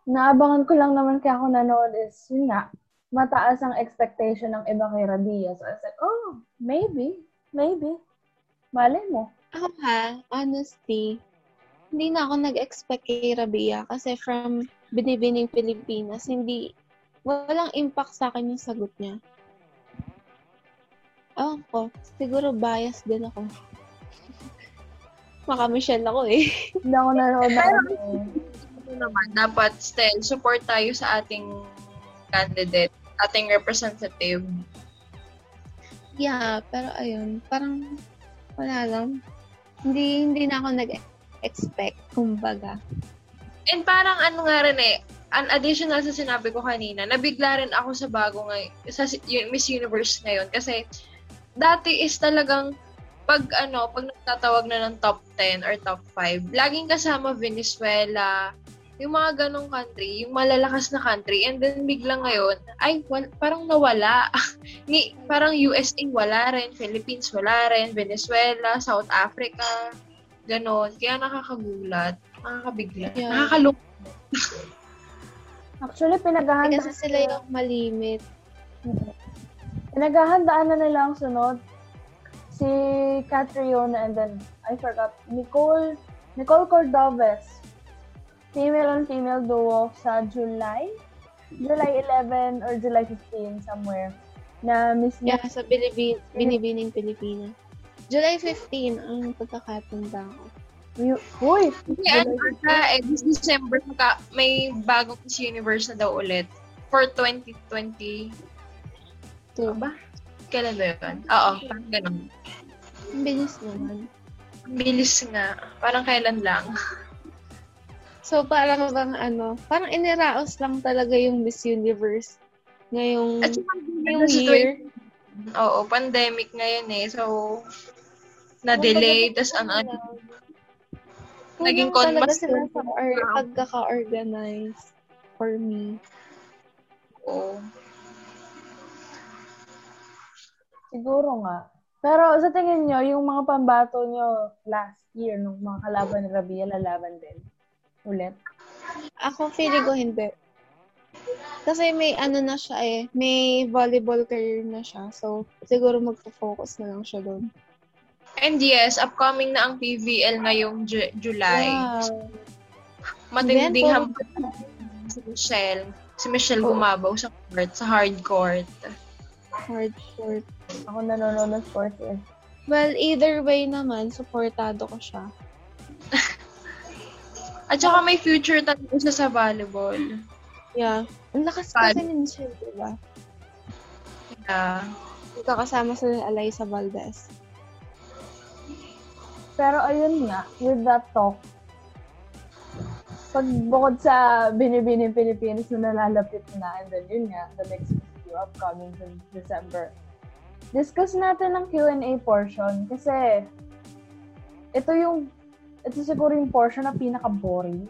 Naabangan ko lang naman kaya ako nanood is, yun nga, mataas ang expectation ng iba kay Radia. So I said, oh, maybe, maybe. Malay mo. Ako ha, honestly, hindi na ako nag-expect kay Rabia kasi from Binibining Pilipinas, hindi, walang impact sa akin yung sagot niya. Ewan ko, siguro bias din ako. Maka Michelle ako eh. Hindi ako nanood na eh. ano naman, dapat still support tayo sa ating candidate, ating representative. Yeah, pero ayun, parang wala lang. Hindi, hindi na ako nag-expect, kumbaga. And parang ano nga rin eh, an additional sa sinabi ko kanina, nabigla rin ako sa bago ngay sa Miss Universe ngayon kasi dati is talagang pag ano, pag nagtatawag na ng top 10 or top 5, laging kasama Venezuela, yung mga ganong country, yung malalakas na country, and then biglang ngayon, ay, wal- parang nawala. Ni, parang USA wala rin, Philippines wala rin, Venezuela, South Africa, ganon. Kaya nakakagulat, nakakabigla, Yeah. nakakalungkot. Actually, pinaghahandaan kasi sila yung malimit. Pinaghahandaan na nila ang sunod. Si Catriona and then, I forgot, Nicole, Nicole Cordoves. Female and female duo sa July? July 11 or July 15 somewhere. Na Miss Yeah, sa Bilibin, Binibining Pilipinas. July 15 ang pagkakatanda ko. Uy! Hindi, ano ata, eh, this December, maka, may bagong Miss Universe na daw ulit for 2020. Two. Ba? Kailan ba yun? Oo, parang ganun. Ang bilis naman. Ang Bilis nga. Parang kailan lang. So, parang bang ano, parang iniraos lang talaga yung Miss Universe ngayong At saka, yung year. Oo, pandemic ngayon eh. So, na-delay. Tapos, ang ano, naging conmas sila sa or- pagkaka-organize for me. oo. Siguro nga. Pero sa tingin nyo, yung mga pambato nyo last year, nung mga kalaban ni Rabia, lalaban din. Ulit. Ako, feeling ko hindi. Kasi may ano na siya eh, may volleyball career na siya. So, siguro magpo-focus na lang siya doon. And yes, upcoming na ang PVL ngayong Ju- July. Wow. Matinding Then, hampas si Michelle. Si Michelle gumabaw sa court, sa hard court. Hard court. Ako nanonood ng sports eh. Well, either way naman, supportado ko siya. At saka may future talaga siya sa volleyball. Yeah. Ang lakas kasi ni Michelle, diba? Yeah. Magkakasama sila ni Eliza Valdez. Pero ayun nga, with that talk, pag bukod sa binibining Pilipinas na nalalapit na, and then yun nga, the next upcoming in December, discuss natin ang Q&A portion kasi ito yung ito siguro yung portion na pinaka-boring.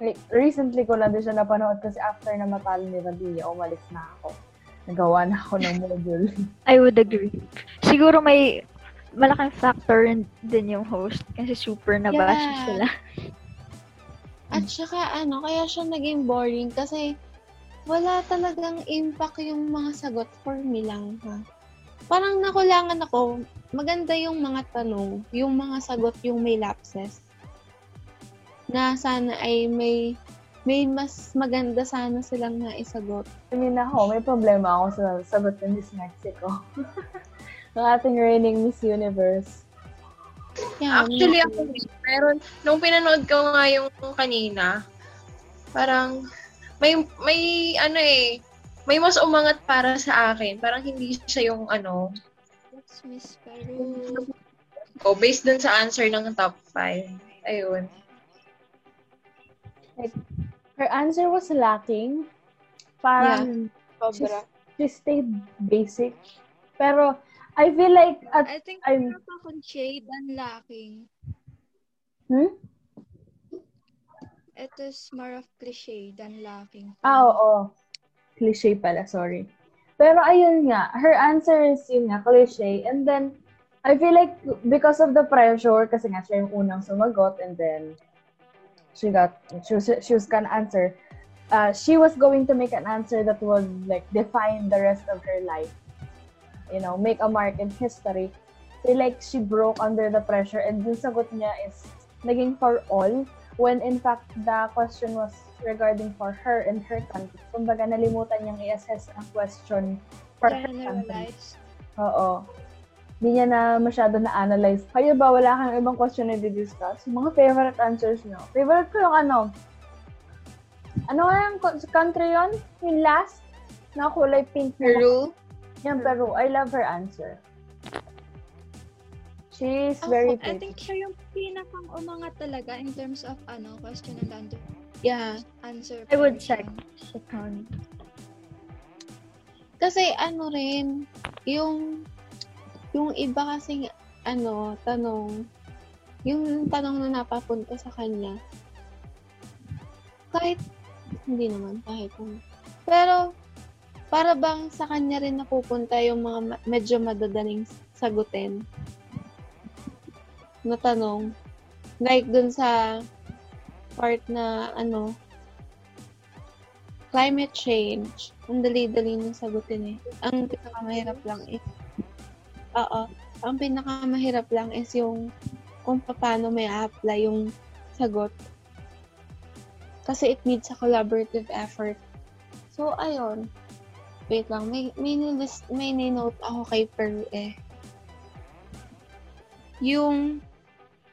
like, recently ko lang din siya napanood kasi after na matalo ni Radilla, umalis na ako. Nagawa na ako ng module. I would agree. Siguro may malaking factor din yung host kasi super nabasa Yeah. sila. At saka ano, kaya siya naging boring kasi wala talagang impact yung mga sagot for me lang ha. Parang nakulangan ako, maganda yung mga tanong, yung mga sagot yung may lapses. Na sana ay may may mas maganda sana silang naisagot. I mean ako, may problema ako sa sagot ng Miss Mexico. ng ating reigning Miss Universe. Yeah, Actually, ako rin. Pero, nung pinanood ko nga yung kanina, parang, may, may, ano eh, may mas umangat para sa akin. Parang hindi siya yung, ano, That's Miss Peru. oh, based dun sa answer ng top 5. Ayun. Her answer was lacking. Parang sobra. she stayed basic. Pero I feel like at I think I'm- pa shade and lacking. hmm? It is more of cliche than lacking. Ah, oo. Cliche pala, sorry. Pero ayun nga, her answer is yun nga, cliche. And then, I feel like because of the pressure, kasi nga siya yung unang sumagot and then she got, she was, she was gonna answer, uh, she was going to make an answer that would like define the rest of her life. You know, make a mark in history. feel like she broke under the pressure and yung sagot niya is naging for all when in fact the question was regarding for her and her country. Kumbaga nalimutan niyang i-assess ang question for her country. Oo. Hindi niya na masyado na-analyze. Kayo ba, wala kang ibang question na di-discuss? Yung mga favorite answers niyo. Favorite ko yung ano, ano nga yung co- country yon Yung last? Na kulay pink na Peru? Yan, Peru. I love her answer. She's very I pretty. think siya yung pinakang umangat talaga in terms of ano, question and answer. Yeah. answer I would portion. check. Second. Kasi ano rin, yung yung iba kasing ano, tanong, yung tanong na napapunta sa kanya, kahit, hindi naman, kahit ano. Pero, para bang sa kanya rin napupunta yung mga medyo madadaling sagutin na tanong. Like dun sa part na ano, climate change, ang dali-dali niyang sagutin eh. Ang pinakamahirap lang is, oo, ang pinakamahirap lang is yung kung paano may apply yung sagot. Kasi it needs a collaborative effort. So, ayun. Wait lang, may, may, nilist, may ninote ako kay Peru eh. Yung,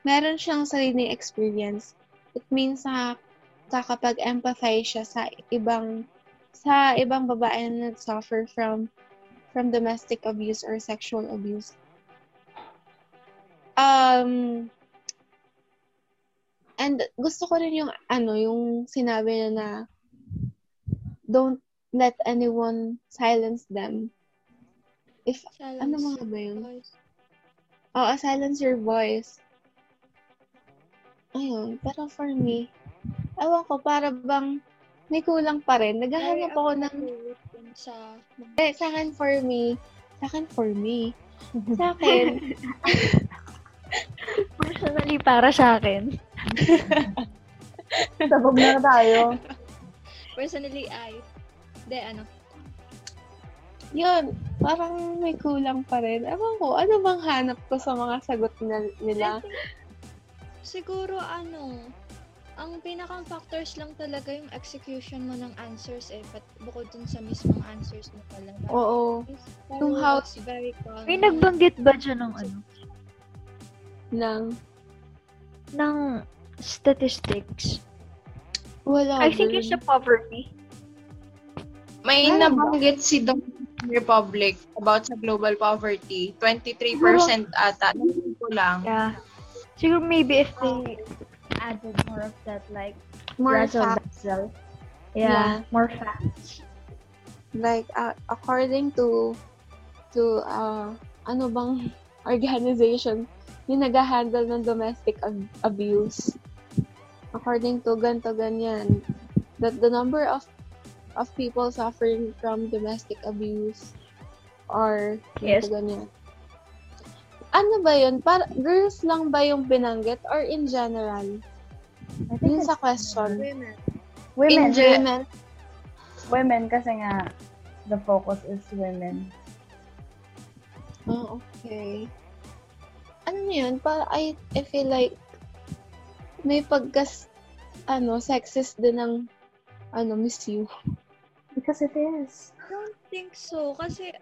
meron siyang sariling experience. It means na kakapag-empathize siya sa ibang sa ibang babae na nag-suffer from from domestic abuse or sexual abuse. Um and gusto ko rin yung ano yung sinabi niya na don't let anyone silence them. If Silence ano mga ba yun? Oo, silence your voice. Ayun, pero for me, ewan ko, para bang may kulang pa rin. Naghahanap ako ng, sa eh, sa akin for me, sa akin for me, sa akin, Personally, para sa akin. Sabog na tayo. personally I de ano yun, parang may kulang pa rin. Ewan ko, ano bang hanap ko sa mga sagot na, nila? Siguro ano ang pinakang factors lang talaga yung execution mo ng answers eh but bukod dun sa mismong answers mo talaga Oo, Yung how- very common. May nagbanggit ba dyan ng ano? ng, Ng statistics. wala. I think it's the poverty. May Ano ba? nabanggit si Dominican Republic about sa global poverty. 23% ata. Ko lang. Yeah. Siguro maybe if they added more of that, like, more razzle facts. dazzle. Yeah. Yeah, more facts. like uh, according to to uh, ano bang organization yung nag-handle ng domestic ab- abuse according to ganto ganyan, that the number of of people suffering from domestic abuse are Yes. ganto ganyan. Ano ba yun? Para, girls lang ba yung binanggit or in general? I think Yun sa question. Women. women. In gen- Women. women kasi nga, the focus is women. Oh, okay. Ano yun? Para I, I feel like may pagkas ano, sexist din ng ano, miss you. Because it is. I don't think so. Kasi,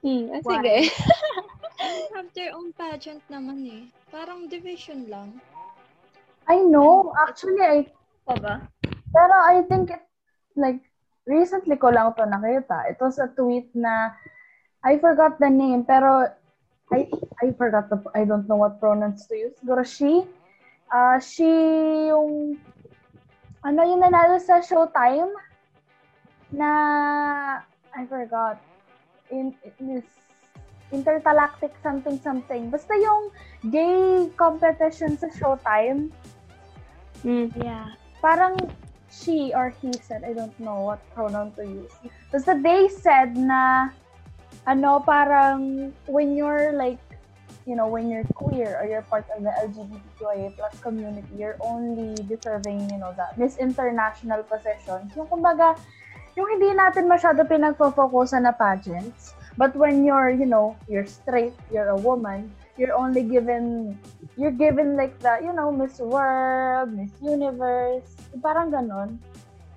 Hmm, ah, sige. have their own pageant naman eh. Parang division lang. I know. Actually, I Pa ba? Pero I think it, like, recently ko lang to nakita. It was a tweet na, I forgot the name, pero I I forgot the, I don't know what pronouns to use. Siguro she, uh, she yung, ano yung nanalo sa Showtime? Na, I forgot. In, in this, intergalactic something something. Basta yung gay competition sa Showtime, Hmm. Yeah. parang she or he said, I don't know what pronoun to use. Basta they said na, ano, parang when you're like, you know, when you're queer or you're part of the LGBTQIA plus community, you're only deserving, you know, that Miss International positions. Yung kumbaga, yung hindi natin masyado pinagpo-focusan na pageants. But when you're, you know, you're straight, you're a woman, you're only given you're given like the, you know, Miss World, Miss Universe, parang ganon.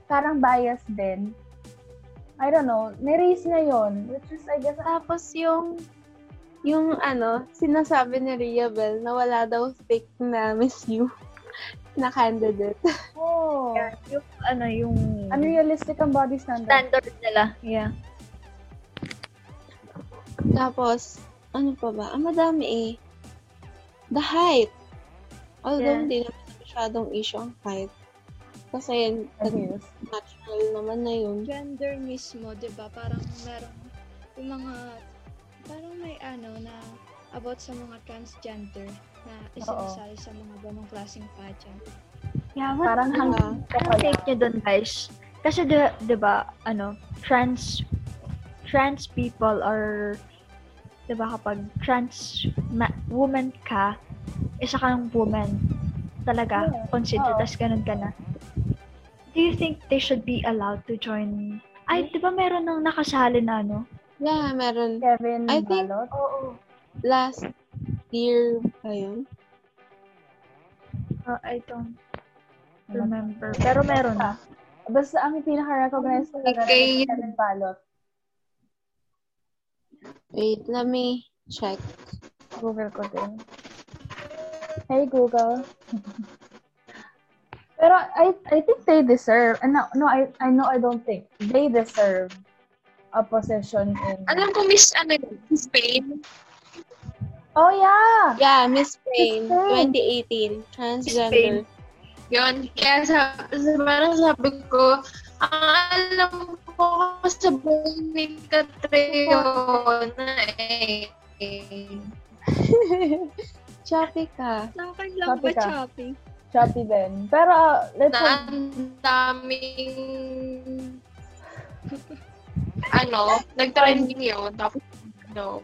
Parang bias din. I don't know, niraise niya yon which is, I guess, Tapos yung yung ano, sinasabi ni Rhea Bell na wala daw fake na miss you na candidate. oh, Yeah. Yung, ano, yung unrealistic ang body standard. standard nila. Yeah. Tapos, ano pa ba? Ang madami eh. The height. Although, Yeah. hindi naman masyadong issue ang height. Kasi, natural naman na yun. Gender mismo, di ba? Parang meron yung mga, parang may ano na about sa mga transgender na isinasali sa mga ganong klaseng pageant. Yeah, what, Parang Ah, hanggang Anong take nyo dun, guys? Kasi, di, di ba, ano, trans, trans people are, di ba, kapag trans ma- woman ka, isa kang woman, talaga, Yeah, considered oo. as ganun ka na. Do you think they should be allowed to join? Ay, di ba meron nang nakasali na, ano? Yeah, meron. Kevin I think- Balot. Oo. Last year ba yun? Uh, I don't remember. Pero meron na. Basta ang pinaka-recognized ko talaga Kay- Kevin Balot. Wait, let me check. Google ko din. Hey, Google. Pero I I think they deserve, and no, no, I, I know I don't think, they deserve a position in... Alam ko, Miss, ano, Spain. Oh, yeah! Yeah, Miss Spain, Spain. 2018. Transgender. Yun. Kaya sa, sa parang sabi ko, ang alam ko sa buhay ni Catriona eh. Choppy ka. Akin lang Choppy ba ka. choppy? Choppy din. Pero, uh, let's Na ang daming ano, nag-trending yun. Tapos, ano,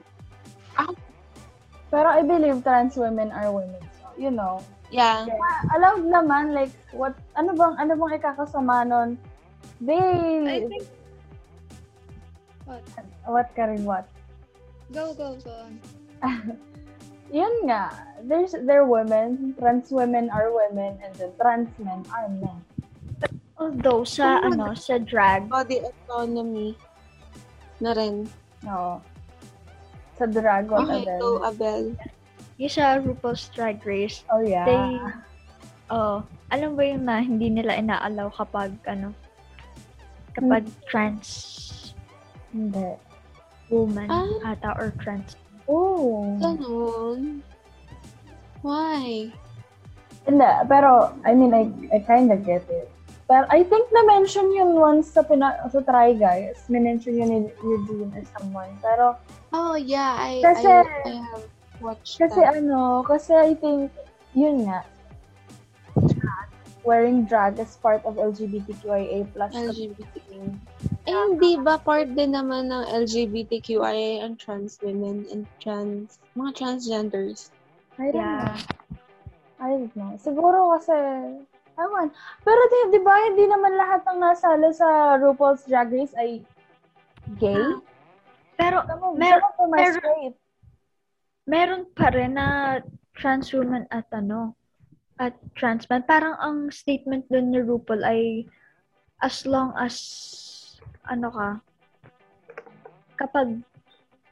pero I believe trans women are women. So, you know. Yeah. Ah, allowed naman, like, what, ano bang, ano bang ikakasama nun? They, I think, what? what ka rin what? Go, go, go on. Yun nga, there's, they're women, trans women are women, and then trans men are men. Although, sa, Oh, ano, sa drag, Body autonomy na rin. Oo. Sa drag, what Okay, other? go, Abel. yung sa RuPaul's Drag Race, Oh, yeah. they, oh, alam ba yung na hindi nila inaalaw kapag, ano, kapag trans Hindi. woman Ah. ata or trans. Oh. Ganun. Why? Hindi, pero, I mean, I, I kinda get it. Pero I think na-mention yun once sa, pina, sa Try Guys. Na-mention yun ni Eugene or someone. Pero, Oh, yeah. I, Kasi- I, I have watched kasi that. ano, kasi I think, yun nga, wearing drag as part of LGBTQIA plus. LGBTQ. Eh, hindi ba part din naman ng LGBTQIA and trans women and trans, mga transgenders? I don't Yeah. know. I don't know. Siguro kasi, ewan. Pero di, di ba, hindi naman lahat ng nasala sa RuPaul's Drag Race ay gay? Pero Some of, mer- some of them are mer- straight. meron pa rin na trans woman at ano, at trans man. Parang ang statement dun ni RuPaul ay as long as ano ka, kapag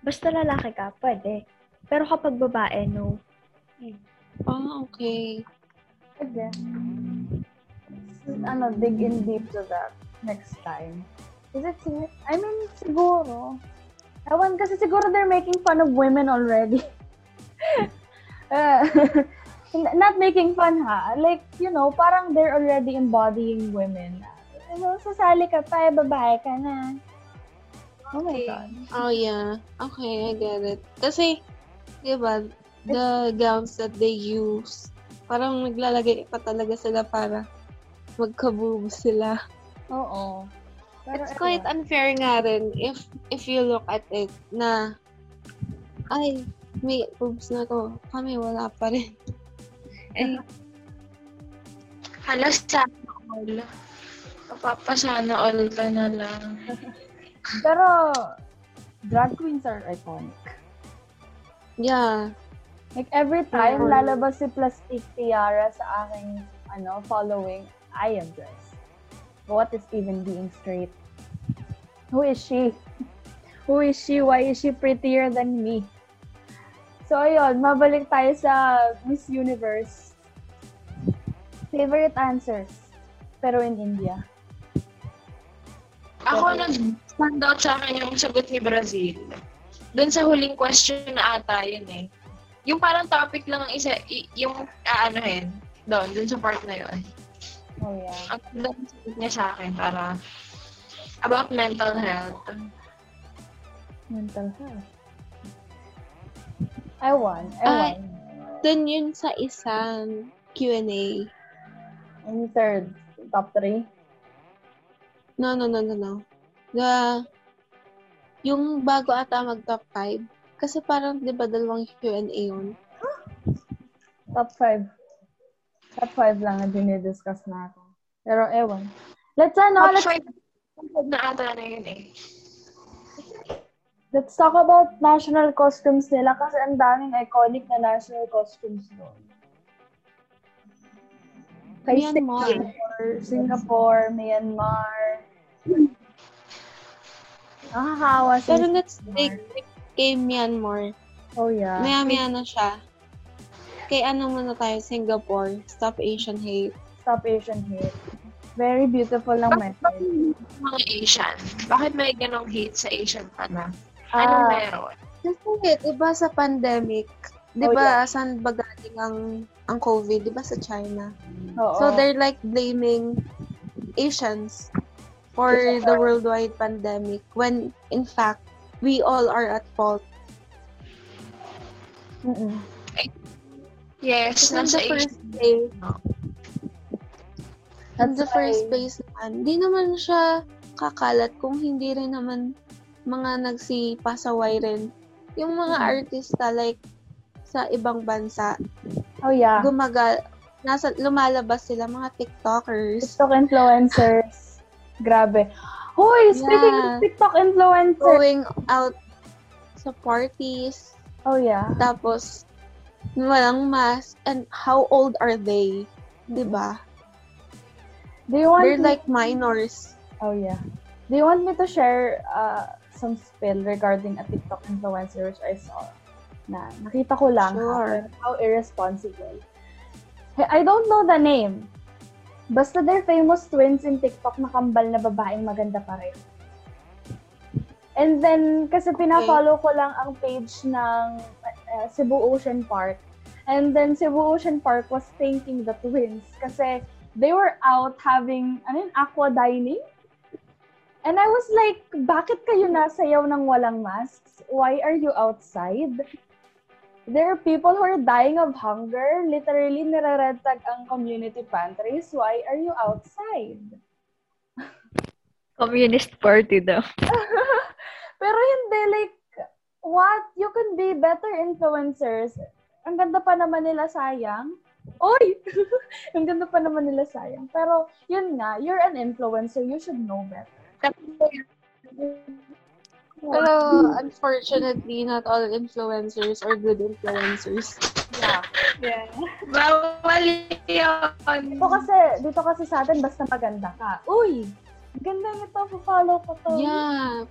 basta lalaki ka, pwede. Pero kapag babae, no. Oh, okay. Again. Ano, dig in deep to that next time. Is it sig- I mean, siguro. Ewan, kasi siguro they're making fun of women already. Uh, not making fun ha. Like, you know, parang they're already embodying women. Ano, sasali ka pa, eh, babae ka na. Oh my God. Oh, yeah. Okay, I get it. Kasi, di ba, the gowns that they use, parang naglalagay pa talaga sila para magkaboob sila. Oo. Pero It's quite ewan. unfair nga rin if if you look at it na ay, may boobs na to. Kami wala pa rin. Eh, Hala, sana all. Papapasana all ka na lang. Pero, drag queens are iconic. yeah. Like, every time lalabas si Plastic Tiara sa aking, ano, following, I am dressed. What is even being straight? Who is she? Who is she? Why is she prettier than me? So, ayun, mabalik tayo sa Miss Universe. Favorite answers. Pero in India. Ako, nag-stand out sa akin yung sagot ni Brazil. Doon sa huling question na ata yun eh. Yung parang topic lang ang isa, yung aanohin. Doon, doon sa part na yun. Oh, yeah. Ang ganda ng sagot niya sa akin para about mental health. Mental health. I won. I won. Dun yun sa isang Q&A. In third, top three. No, no, no, no, no. The, yung bago ata mag top 5, kasi parang, di ba, dalawang Q&A yun. Top 5. Top 5 lang na dinidiscuss natin. Pero ewan. Let's ano, Top let's, 5 na ata na yun eh. let's talk about national costumes nila kasi ang daming iconic na national costumes doon. Kay Myanmar. Singapore, Singapore, Myanmar. Nakakawa si Pero let's take kay Myanmar. Oh yeah. Maya-maya na siya. Kay ano muna tayo, Singapore. Stop Asian Hate. Stop Asian Hate. Very beautiful ng message. Mga Asian. Bakit may ganong hate sa Asian pa na? Anong Ah, meron? Kasi, di ba sa pandemic, di Oh, ba saan ba galing ang, ang COVID? Di ba sa China? oo. So they're like blaming Asians for the worldwide pandemic when in fact we all are at fault. Mm-mm. Yes, nasa the first place, That's the first place naman, di naman siya kakalat kung hindi rin naman mga nagsipasaway rin. Yung mga Mm. artista like sa ibang bansa, Oh yeah. gumagal, nasa, lumalabas sila, mga TikTokers. TikTok influencers. Grabe. Hoy, speaking Yeah. of TikTok influencers. Going out sa parties, Oh yeah. tapos walang mask, and how old are they? 'Di ba? You want They're me- like minors. Oh yeah. You want me to share uh, some spill regarding a TikTok influencer which I saw? Na nakita ko lang Sure. how irresponsible. I don't know the name. Basta they're famous twins in TikTok na kambal na babaeng maganda pareho. And then, kasi pinafollow ko lang ang page ng uh, Cebu Ocean Park. And then Cebu Ocean Park was thanking the twins kasi they were out having, ano yun, aqua dining? And I was like, bakit kayo nasayaw ng walang masks? Why are you outside? there are people who are dying of hunger. Literally, nire-red tag ang community pantries. Why are you outside? Communist party daw. Pero hindi, like, what? You can be better influencers. Ang ganda pa naman nila, sayang. Oy! ang ganda pa naman nila, sayang. Pero, yun nga, you're an influencer. You should know better. Pero unfortunately, not all influencers are good influencers. Yeah. Yeah. Bawal yun. Dito kasi, dito kasi sa atin, basta maganda ka. Uy! Ganda nito, follow ko to. Yeah.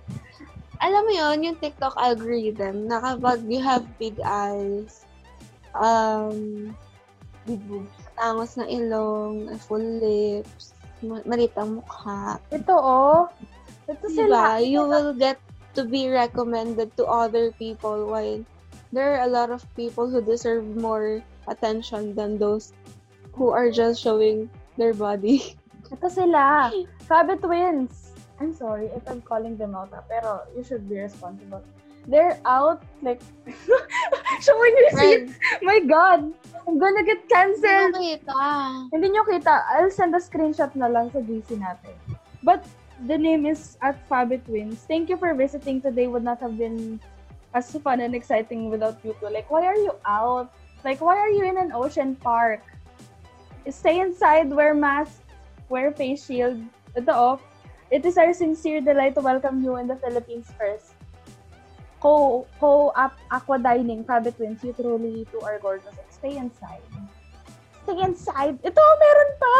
Alam mo yon yung TikTok algorithm, na kapag you have big eyes, um, big boobs, tangos na ilong, full lips, ma- malit ang mukha, Ito, oh. Ito sila. diba? You will get to be recommended to other people while there are a lot of people who deserve more attention than those who are just showing their body. Ito sila. Fabi Twins. I'm sorry if I'm calling them out, ah, pero you should be responsible. They're out, like, showing receipts. My God! I'm gonna get canceled. Nakita. Hindi nyo kita. I'll send a screenshot na lang sa GC natin. But the name is at Fabi Twins. Thank you for visiting today. Would not have been as fun and exciting without you two. Like, why are you out? Like, why are you in an ocean park? Stay inside, wear mask, wear face shield. Ito oh. It is our sincere delight to welcome you in the Philippines first. Co co up aqua dining Fabi Twins. You truly two are gorgeous. Stay inside. Stay inside. Ito, meron pa!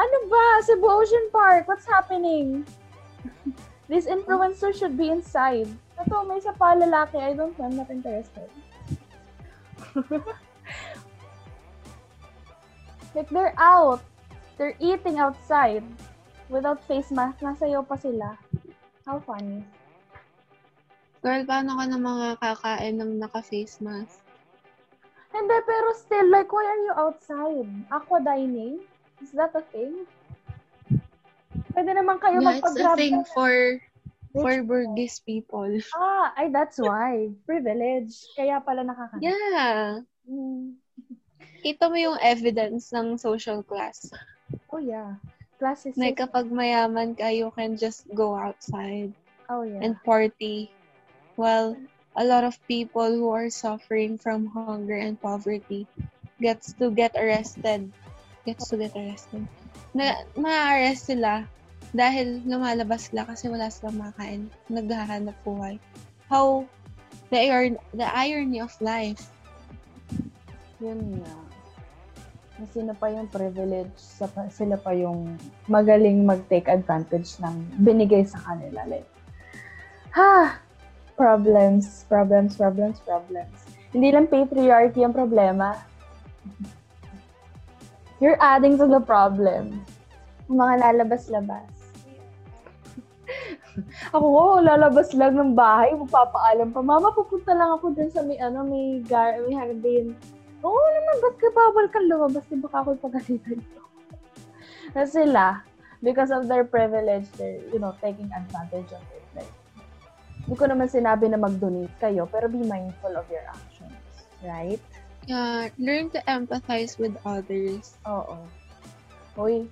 Ano ba? Cebu Ocean Park. What's happening? This influencer should be inside. Ito, may isa pa lalaki. I don't know. I'm not interested. like, they're out. They're eating outside. Without face mask. Nasayaw pa sila. How funny. Girl, paano ka na mga kakain ng naka-face mask? Hindi, pero still, like, why are you outside? Aqua dining? Is that a thing? Pwede naman kayo Yeah, it's a magpag-grab thing ng- for for Burgess people. Ah, ay, that's why. Privilege. Kaya pala nakaka... Yeah. Mm. Kita mo yung evidence ng social class. Oh, yeah. Classes. Na kapag mayaman ka, you can just go outside oh, yeah. and party. While a lot of people who are suffering from hunger and poverty gets to get arrested. Gets to get arrested. Na, ma-arrest sila dahil lumalabas sila kasi wala silang makain. Naghahanap buhay. How the, iron, the irony of life. Yun nga. Na sino pa yung privilege, sila pa yung magaling mag-take advantage ng binigay sa kanila. Like, ha! Problems, problems, problems, problems. Hindi lang patriarchy ang problema. You're adding to the problem. Mga lalabas-labas. ako, oh, lalabas lang ng bahay, magpapaalam pa. Mama, pupunta lang ako dun sa may, ano, may, gar may garden. Oo naman, ba't ka bawal kang lumabas? Di ba ako pagalitan ko? Na sila, because of their privilege, they're, you know, taking advantage of it. Like, hindi ko naman sinabi na mag-donate kayo, pero be mindful of your actions. Right? Yeah, learn to empathize with others. Oo. Uy,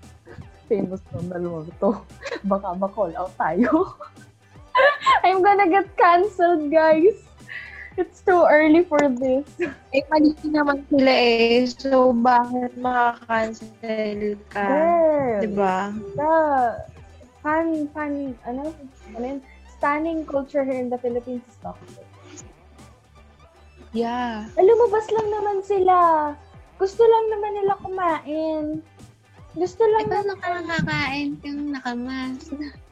famous tong dalawa to. Baka ma-call out tayo. I'm gonna get cancelled, guys. It's too early for this. Eh, mali naman sila eh. So, bakit makakancel ka? Girl. Diba? The fan, fan, ano, ano yun? Stunning culture here in the Philippines is toxic. Yeah. Lumabas lang naman sila. Gusto lang naman nila kumain. Gusto lang Ito na, na ka nakakain kang nakamas.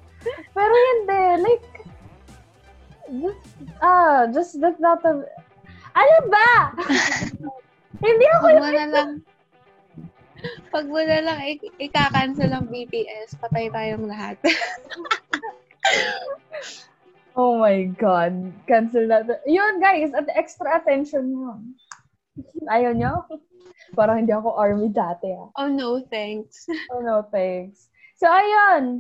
pero hindi, like, just, ah, just that's not a, ano ba? hindi ako Pag yung, mo na lang, pag mo na lang i- ika-cancel ang BTS, patay tayong lahat. oh my God, cancel na. Yun guys, at extra attention mo. Ayaw nyo? Parang hindi ako army dati ah. oh no, thanks. Oh no, thanks. So, ayun.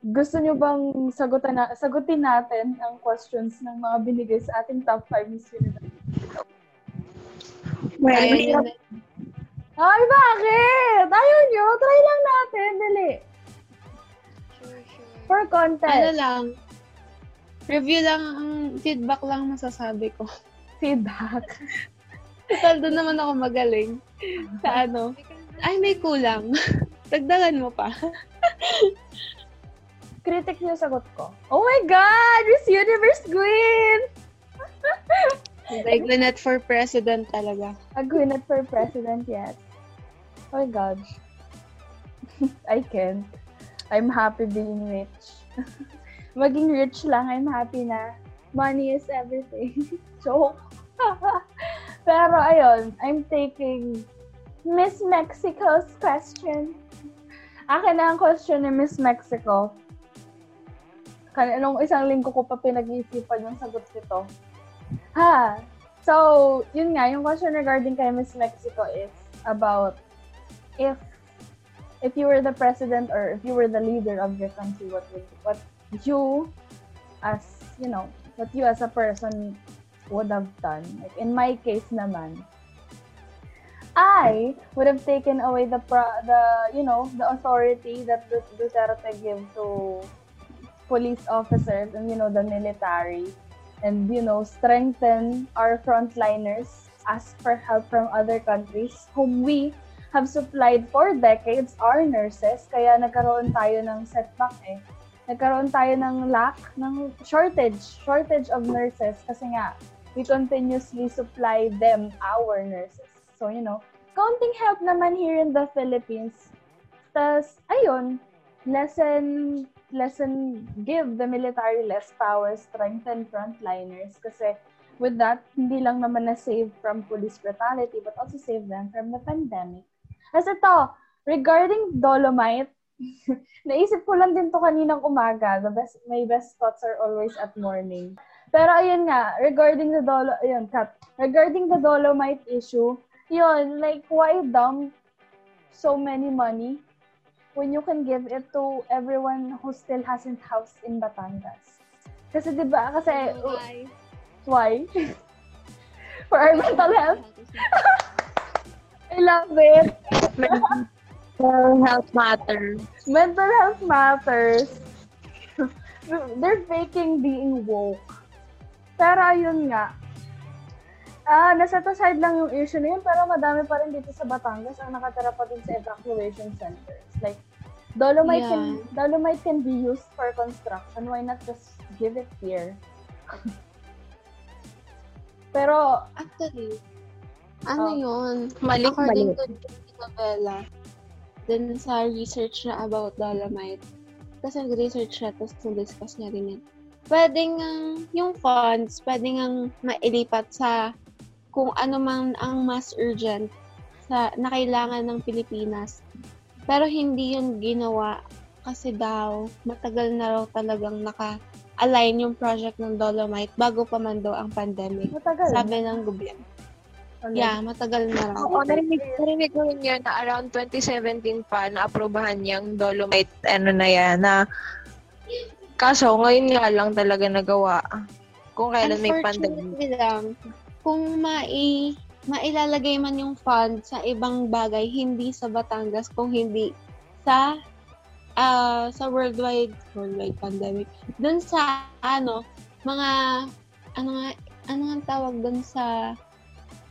Gusto nyo bang sagutan na, sagutin natin ang questions ng mga binigay sa ating top 5 Miss Universe? Well, Kaya na- Ay, bakit? Ayaw nyo? Try lang natin. Dali. Sure, sure. For Ano content. lang, review lang, ang feedback lang masasabi ko. Feedback. Total, doon naman ako magaling. Sa ano, ay may kulang. Dagdagan mo pa. Critic yung sagot ko. Oh my God! Miss Universe Queen! Like, Lynette for president talaga. A Gwyneth for president, yes. Oh my God. I can't. I'm happy being rich. Maging rich lang, I'm happy na. Money is everything. Joke. Pero ayun, I'm taking Miss Mexico's question. Akin na ang question ni Miss Mexico. Kan nung isang linggo ko pa pinag-iisipan yung sagot nito. Ha, So, yun nga, yung question regarding kay Miss Mexico is about if if you were the president or if you were the leader of your country, what would what you as you know, what you as a person would have done. Like in my case naman, I would have taken away the pro- the you know the authority that Du- Duterte give to police officers and you know the military and you know strengthen our frontliners ask for help from other countries whom we have supplied for decades our nurses. Kaya nagkaroon tayo ng setback eh. Nagkaroon tayo ng lack ng shortage shortage of nurses kasi nga we continuously supply them our nurses. So you know counting help naman here in the Philippines. Tas ayun lesson lesson give the military less power, strengthen frontliners kasi with that, hindi lang naman na-save from police brutality but also save them from the pandemic. As ito, regarding Dolomite, naisip ko lang din to kaninang umaga. The best, my best thoughts are always at morning. Pero ayun nga, regarding the Dolo, ayun, cut. Regarding the Dolomite issue, yun, like, why dump so many money when you can give it to everyone who still hasn't house in Batangas. Kasi 'di ba? Kasi Why? why? For our mental health. I love it. Mental health matter. Mental health matters. They're faking being woke. Pero ayun nga. Ah, nasa aside lang yung issue na yun, pero madami pa rin dito sa Batangas ang nakatira pa din sa evacuation centers. Like, Dolomite can Yeah. Dolomite can be used for construction. Why not just give it here? pero Actually, ano Oh. yun? Mali, According mali. to Isabella, dun sa research na about Dolomite, kasi nag-research siya, tapos na-discuss niya rin yun. Pwede nga, yung funds, pwede nga mailipat sa kung ano man ang mas urgent sa na kailangan ng Pilipinas. Pero hindi yun ginawa kasi daw matagal na raw talagang naka-align yung project ng Dolomite bago pa man daw ang pandemic. matagal. Sabi ng gobyerno. Already. Yeah, matagal na raw. Oo, narinig, narinig ko rin yun na around 2017 pa na-aprobahan yung Dolomite, ano na yan, na kaso ngayon nga lang talaga nagawa. Kung kailan may pandemic. Unfortunately lang, kung mai mailalagay man yung fund sa ibang bagay, hindi sa Batangas, kung hindi sa ah sa worldwide worldwide pandemic. Doon sa ano, mga ano nga ano nga tawag doon sa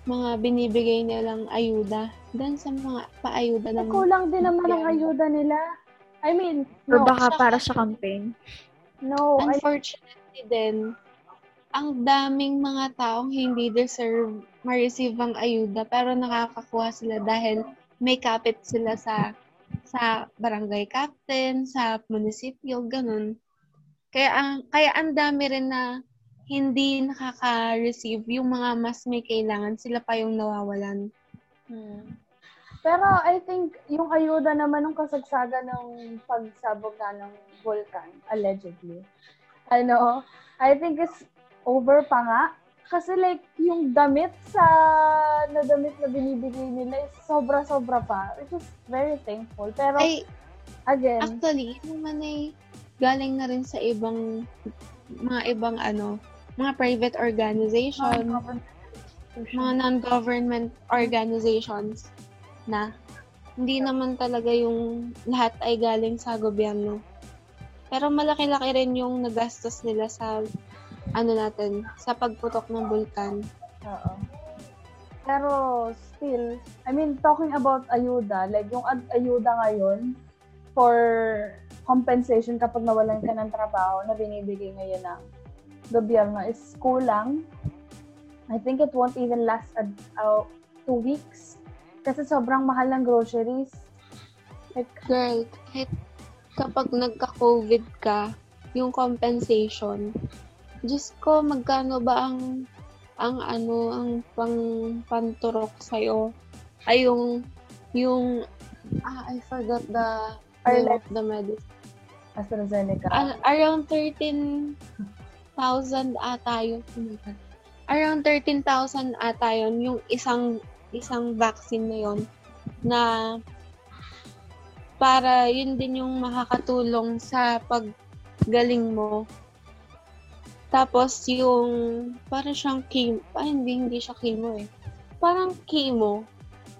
mga binibigay nilang ayuda. Doon sa mga paayuda ng Kulang din naman ang ayuda nila. I mean, Or no, baka para sa campaign. no, I, Unfortunately din, ang daming mga taong hindi deserve ma-receive ang ayuda pero nakakakuha sila dahil may kapit sila sa sa barangay captain, sa munisipyo, ganun. Kaya ang kaya ang dami rin na hindi nakaka-receive yung mga mas may kailangan, sila pa yung nawawalan. Hmm. Pero I think yung ayuda naman ng kasagsagan ng pagsabog ng vulkan, allegedly, ano, I think it's over pa nga. Kasi like, yung damit sa na damit na binibigay nila is sobra-sobra pa. Which is very thankful. Pero Ay, again, actually, naman ay galing na rin sa ibang mga ibang ano, mga private organization, mga non-government organizations na hindi naman talaga yung lahat ay galing sa gobyerno. Pero malaki-laki rin yung nagastos nila sa ano natin, sa pagputok ng bulkan. Oo. Pero still, I mean, talking about ayuda, like yung ad- ayuda ngayon for compensation kapag nawalan ka ng trabaho na binibigay ngayon ng gobyerno is kulang. I think it won't even last a, uh, two weeks kasi sobrang mahal ng groceries. Like, Girl, kahit kapag nagka-COVID ka, yung compensation, Diyos ko, magkano ba ang ang ano, ang pang panturok sa'yo? Ay, yung, yung, ah, I forgot the name of the medicine. AstraZeneca. Ar- around 13,000 ata yun. Oh my God. Around 13,000 ata yun, yung isang isang vaccine na yun na para yun din yung makakatulong sa paggaling mo. Tapos yung parang siyang chemo, ay hindi, hindi siya chemo eh. Parang chemo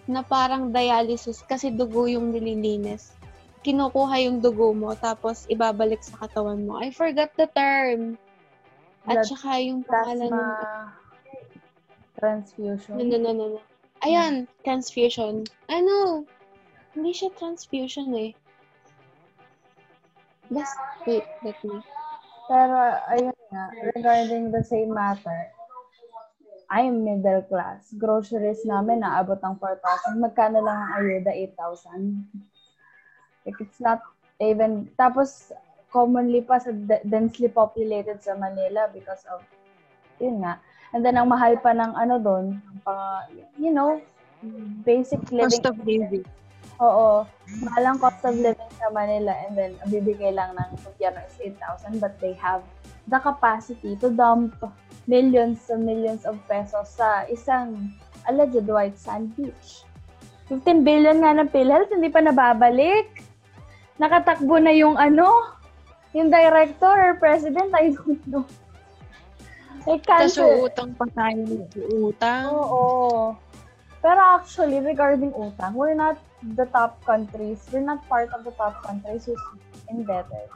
na parang dialysis kasi dugo yung nililinis. Kinukuha yung dugo mo tapos ibabalik sa katawan mo. I forgot the term. At Blood- saka yung pangalan ng transfusion. No, no, no, no, no. Ayan, transfusion. Ano? Hindi siya transfusion eh. Bas, wait, let me. Pero, ayun nga, regarding the same matter, I'm middle class. Groceries namin naabot ng 4,000. Magkano lang ang ayuda? 8,000. Like, it's not even, tapos, commonly pa sa densely populated sa Manila because of, yun nga. And then, ang mahal pa ng ano doon, pang, you know, basic living. Cost of living. Oo. Mahal ang cost of living sa Manila and then bibigay lang ng gobyerno is 8,000 but they have the capacity to dump millions and millions of pesos sa isang alleged white sand beach. 15 billion nga ng PhilHealth, hindi pa nababalik. Nakatakbo na yung ano, yung director or president, I don't know. Like, Tapos cancel. uutang pa tayo ng utang. Oo. Pero actually, regarding utang, we're not the top countries. We're not part of the top countries who's indebted.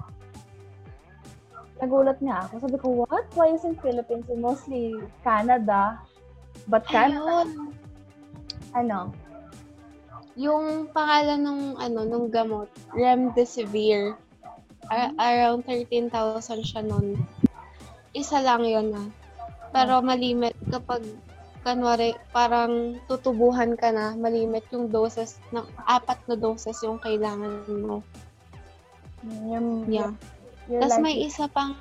Nagulat nga ako. Sabi ko, what? Why isn't Philippines and mostly Canada? But Canada, Ayun. ano? Yung pangalan ng ano nung gamot, Remdesivir. A- around 13,000 siya nun. Isa lang yun ah. Pero malimit kapag kanwari parang tutubuhan ka na, malimit yung doses ng apat na doses yung kailangan mo. Yung, Yeah. Tapos may is- isa pang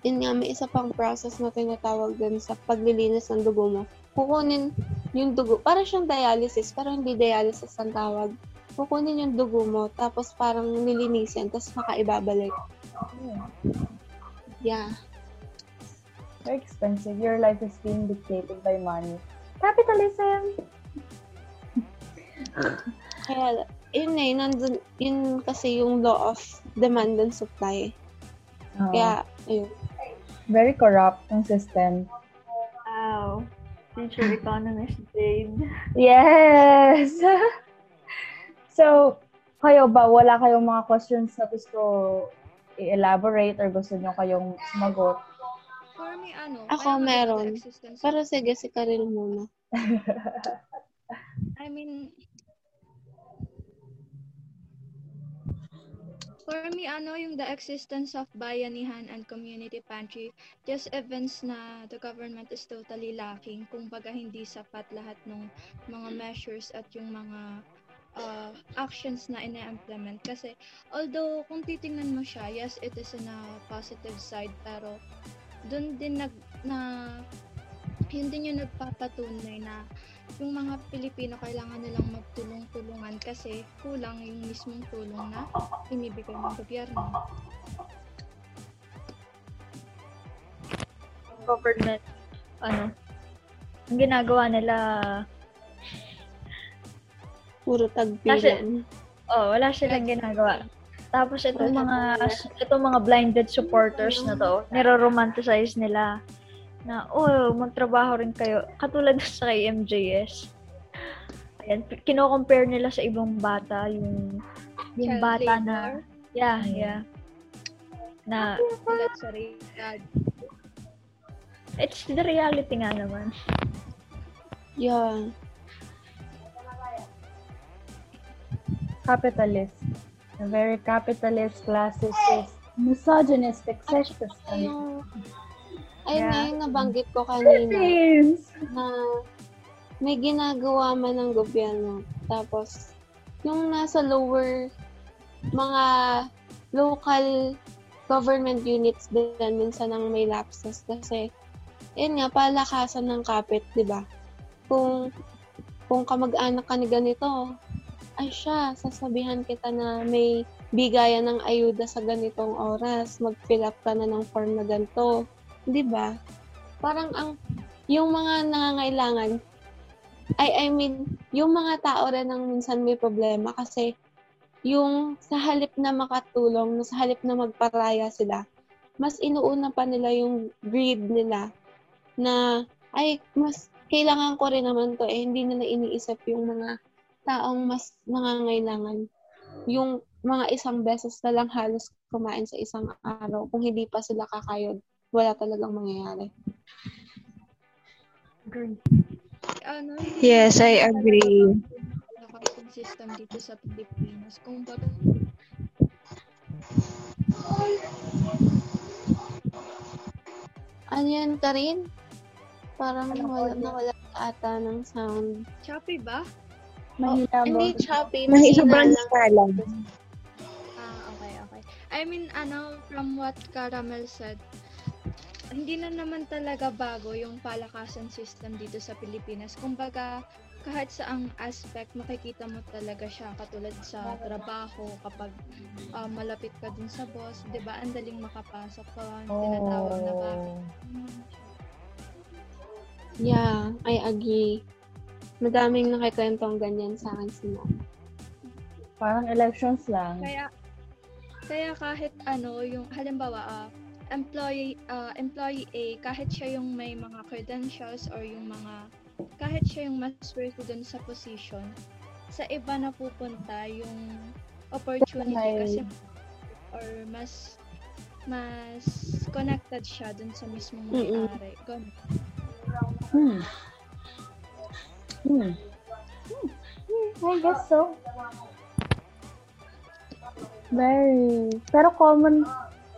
yun nga, may isa pang process na tinatawag dun sa paglilinis ng dugo mo. Kukunin yung dugo, para siyang dialysis, pero hindi dialysis ang tawag. Kukunin yung dugo mo, tapos parang nilinisin, tapos makaibabalik. Yeah. Very expensive. Your life is being dictated by money. Capitalism! Kaya, yun eh, nandun, yun kasi yung law of demand and supply. Oo. Kaya, ayun. very corrupt ang system. Wow. Teacher economist Jade. Yes! so, kayo ba, wala kayong mga questions na gusto i-elaborate or gusto nyo kayong sumagot? For me, ano, Ako, meron. Pero sige, si Karil muna. I mean, for me, ano, yung the existence of bayanihan and community pantry, just events na the government is totally lacking. Kung baga hindi sapat lahat ng mga measures at yung mga uh, actions na ina-implement. Kasi, although, kung titingnan mo siya, yes, it is in a positive side, pero dun din nag, na, yun din yung nagpapatunay na yung mga Pilipino kailangan nilang magtulong-tulungan kasi kulang yung mismong tulong na binibigay ng gobyerno. Government, ano, ang ginagawa nila, Puro tagpilan. oh, wala silang ginagawa. Tapos itong mga itong mga blinded supporters na to, niro-romanticize nila na oh, magtrabaho rin kayo katulad sa kay MJS. Ayan, kino-compare nila sa ibang bata yung yung Child bata na labor. yeah, yeah. Na Tulad sa realidad. it's the reality nga naman. Yeah. Capitalist. A very capitalist, classicist, misogynistic, sexist. Yung, ayun Yeah. yung nabanggit ko kanina. Philippines! na may ginagawa man ng gobyerno. Tapos, yung nasa lower, mga local government units din minsan ang may lapses kasi yun nga, palakasan ng kapit, di ba? Kung, kung kamag-anak ka ni ganito, ay siya, sasabihan kita na may bigayan ng ayuda sa ganitong oras, mag-fill up ka na ng form na ganito. Di ba? Parang ang yung mga nangangailangan, I, I mean, yung mga tao rin ang minsan may problema kasi yung sa halip na makatulong, sa halip na magparaya sila, mas inuuna pa nila yung greed nila na, ay, mas kailangan ko rin naman to eh, hindi nila iniisip yung mga taong mas nangangailangan. Yung mga isang beses na lang halos kumain sa isang araw, kung hindi pa sila kakayod, wala talagang mangyayari. Ano, Yes, I agree. Nakasag system dito sa Pilipinas. Kung baga, Ano yan, Karin? Parang wala, nawala ata ng sound. Shopee ba? Mahina mo. Hindi choppy, May mahina sobrang lang. skala. Ah, okay, okay. I mean, ano, from what Caramel said, hindi na naman talaga bago yung palakasan system dito sa Pilipinas. Kumbaga, kahit sa ang aspect, makikita mo talaga siya katulad sa trabaho, kapag ah, malapit ka dun sa boss, di ba, ang daling makapasok ko, tinatawag na ba? Oh. Yeah, I agree. Madaming nakikwentong ganyan sa akin si ma'am. Parang elections lang. Kaya kaya kahit ano yung halimbawa ah, employee ah, employee A kahit siya yung may mga credentials or yung mga kahit siya yung mas worthy dun sa position sa iba na pupunta yung opportunity Okay. kasi or mas mas connected siya dun sa mismong may-ari. Ganun. Hmm. Hmm. Hmm, I guess so. Very. Pero common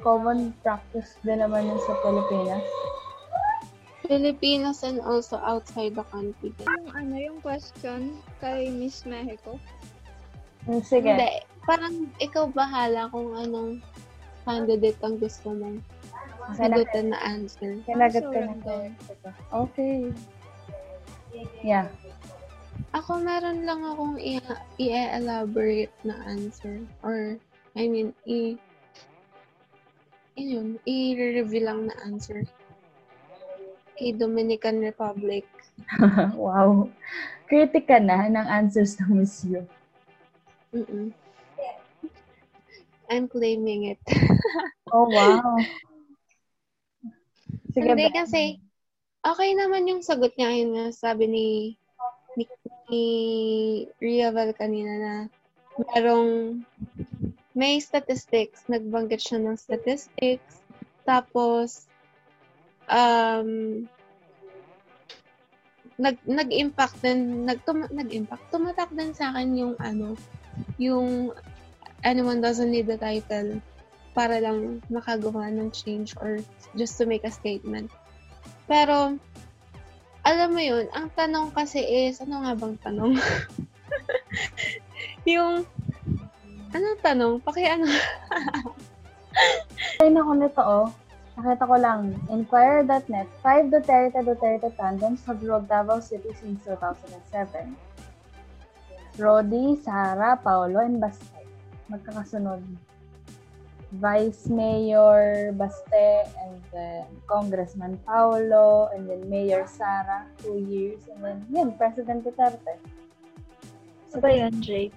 common practice din naman yun sa Pilipinas. Pilipinas and also outside the country. Yung ano yung question kay Miss Mexico. Hmm, Sige. Hindi, parang ikaw bahala kung anong candidate ang gusto mo. Sagutin na answer. Kinagat ka na. Okay. Yeah. Ako meron lang akong i- i-elaborate na answer. Or, I mean, i- yun, i-reveal lang na answer. Kay Dominican Republic. wow. Critic ka na ng answers ng Miss. Mm-mm. I'm claiming it. Oh, wow. Sige, Hindi Ben. kasi, okay naman yung sagot niya. Yun nga, sabi ni, ni, Riaval kanina na merong, may statistics. Nagbanggit siya ng statistics. Tapos, um, nag, nag-impact din, nag, tum, nag-impact. Tumatak din sa akin yung ano, yung anyone doesn't need the title para lang makagawa ng change or just to make a statement. Pero, alam mo yun, ang tanong kasi is, ano nga bang tanong? yung, anong tanong? Paki ano? Ay, ako nito, oh. Nakita ko lang, Inquirer.net, 5 Duterte Duterte tandems have ruled Davao City since 2007. Rodi, Sara, Paolo, and Baste. Magkakasunod. Vice Mayor Baste, and then Congressman Paolo, and then Mayor Sara, two years, and then, yun, President Duterte. Ano ba yan, Jake?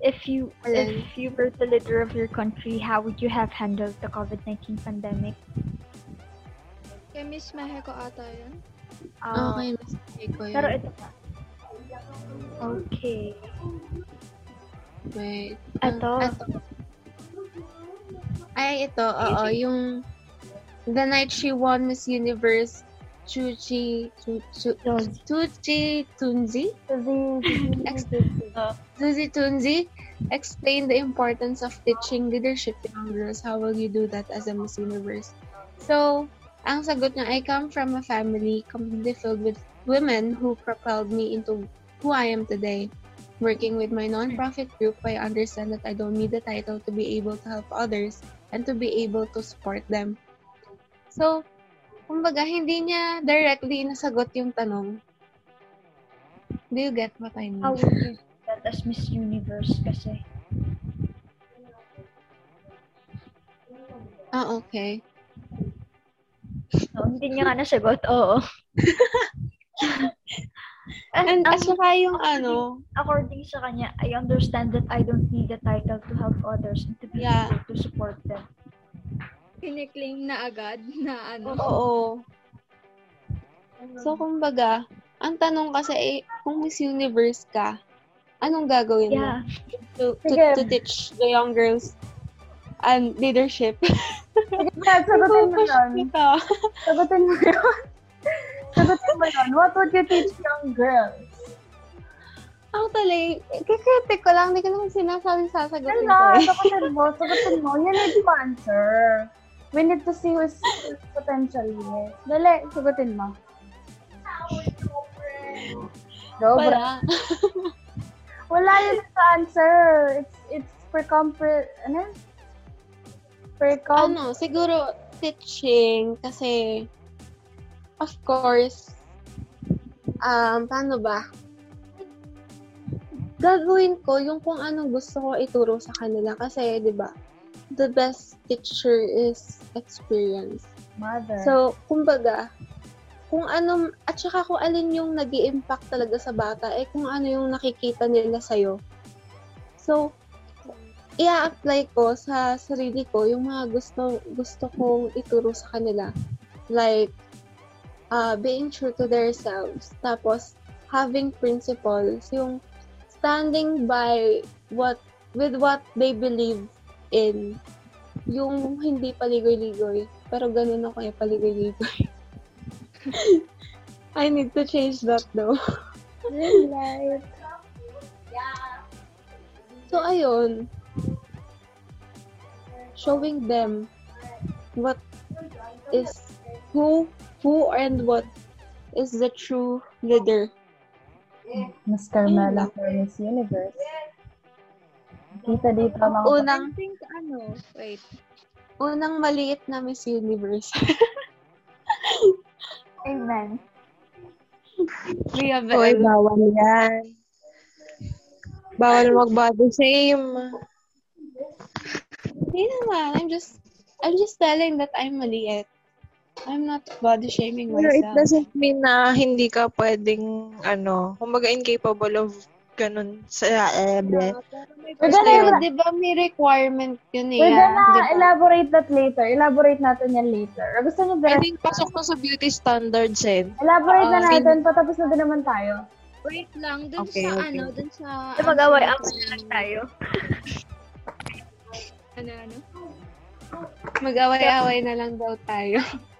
If you if you were the leader of your country, how would you have handled the COVID-19 pandemic? Kay Miss Mexico ata yun. Ah, Okay, Miss Mexico yun. Pero ito pa. Okay. Wait. Ito. Ito. Ay, ito. Oo, yung the night she won Miss Universe, Chuchi, Chu, Chu, Chuchi Tunzi? Ex- Suzy Tunzi explained the importance of teaching leadership to young girls. How will you do that as a Miss Universe? So, ang sagot niya, I come from a family completely filled with women who propelled me into who I am today. Working with my nonprofit group, I understand that I don't need the title to be able to help others and to be able to support them. So, kumbaga, hindi niya directly nasagot yung tanong. Do you get what I mean? How would you that as Miss Universe kasi? Ah, okay. No, hindi niya nga nasagot. Oo. And at saka yung ano, according sa kanya, I understand that I don't need a title to help others and to be Yeah. able to support them. Kiniklaim na agad na ano. oo. So, kumbaga, ang tanong kasi, eh, kung Miss Universe ka, anong gagawin mo? Yeah. To, to, Sige. to teach the young girls and leadership. Brad, sagutin mo yun. Sagutin mo yun. Sagutin mo yun. What would you teach young girls? Actually, kikritik ko lang. Hindi ko naman sinasabi sasagutin ko Wala, eh. sagutin mo. Sagutin mo. You need to answer. We need to see who's potential here. Dali, sagutin mo. Go, Brad. Wala. Wala yun sa answer. It's it's per compre... Ano? Per com... ano, siguro teaching kasi of course um paano ba? Gagawin ko yung kung anong gusto ko ituro sa kanila kasi 'di ba? The best teacher is experience. Mother. So, kumbaga, kung ano, at saka kung alin yung nag impact talaga sa bata, eh kung ano yung nakikita nila sa'yo. So, i-apply ko sa sarili ko yung mga gusto gusto kong ituro sa kanila. Like, uh, being true to themselves. Tapos, having principles. Yung standing by what with what they believe in. Yung hindi paligoy-ligoy. Pero ganun ako eh, paligoy-ligoy. I need to change that though. Real life. So, ayun. Showing them what is who who and what is the true leader. Miss Carmela for Miss Universe. Kita dito mga... Unang I think ano, wait. unang maliit na Miss Universe. Amen. Kuya Hoy, Bel. bawal yan. Bawal mag-body shame. Hindi naman. I'm just I'm just telling that I'm maliit. I'm not body shaming Pero it myself. doesn't mean na hindi ka pwedeng, ano, kumbaga incapable of ganun sa eh, bleh. Gonna, yun, di ba may requirement yun eh. we're ah, gonna di ba? elaborate that later. Elaborate natin yan later. Or gusto niyo I direct? think pasok na sa beauty standards eh. Elaborate na Oo, natin. Patapos na din naman tayo. Wait lang, dun Okay, sa okay. ano, dun sa... So, mag-away away na lang tayo. Ano, ano? Mag-away-away na lang daw tayo.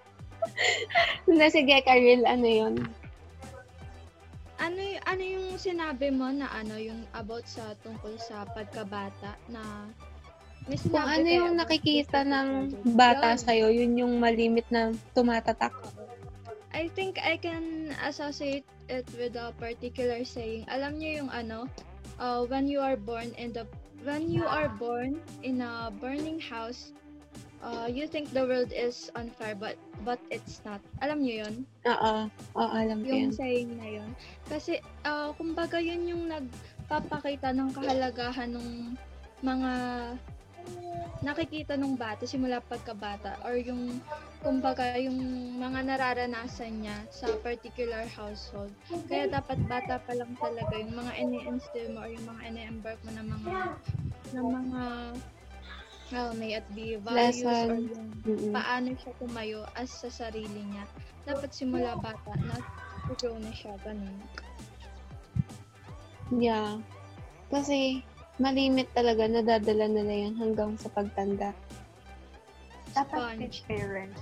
na sige, Karil, ano yun? Ano, y- ano yung sinabi mo na ano, yung about sa tungkol sa pagkabata na may Kung sinabi ano kayo yung about nakikita ng bata Yun. sa'yo, yun yung malimit na tumatatak. I think I can associate it with a particular saying. Alam niyo yung ano, uh, when you are born in the when you are born in a burning house, uh, you think the world is on fire but but it's not. Alam niyo yun? Oo, oo, alam ko Yung yun. saying na yun. Kasi uh, kumbaga yun yung nagpapakita ng kahalagahan ng mga nakikita nung bata simula pagkabata or yung kumbaga yung mga nararanasan niya sa particular household. Kaya dapat bata pa lang talaga yung mga ini-instill mo or yung mga ini-embark mo na mga na mga well, may at be values or yung paano siya tumayo as sa sarili niya. Dapat simula bata na grow na siya ganun. Yeah. Kasi, malimit talaga, nadadala nila yan hanggang sa pagtanda. Dapat Sponge. parents.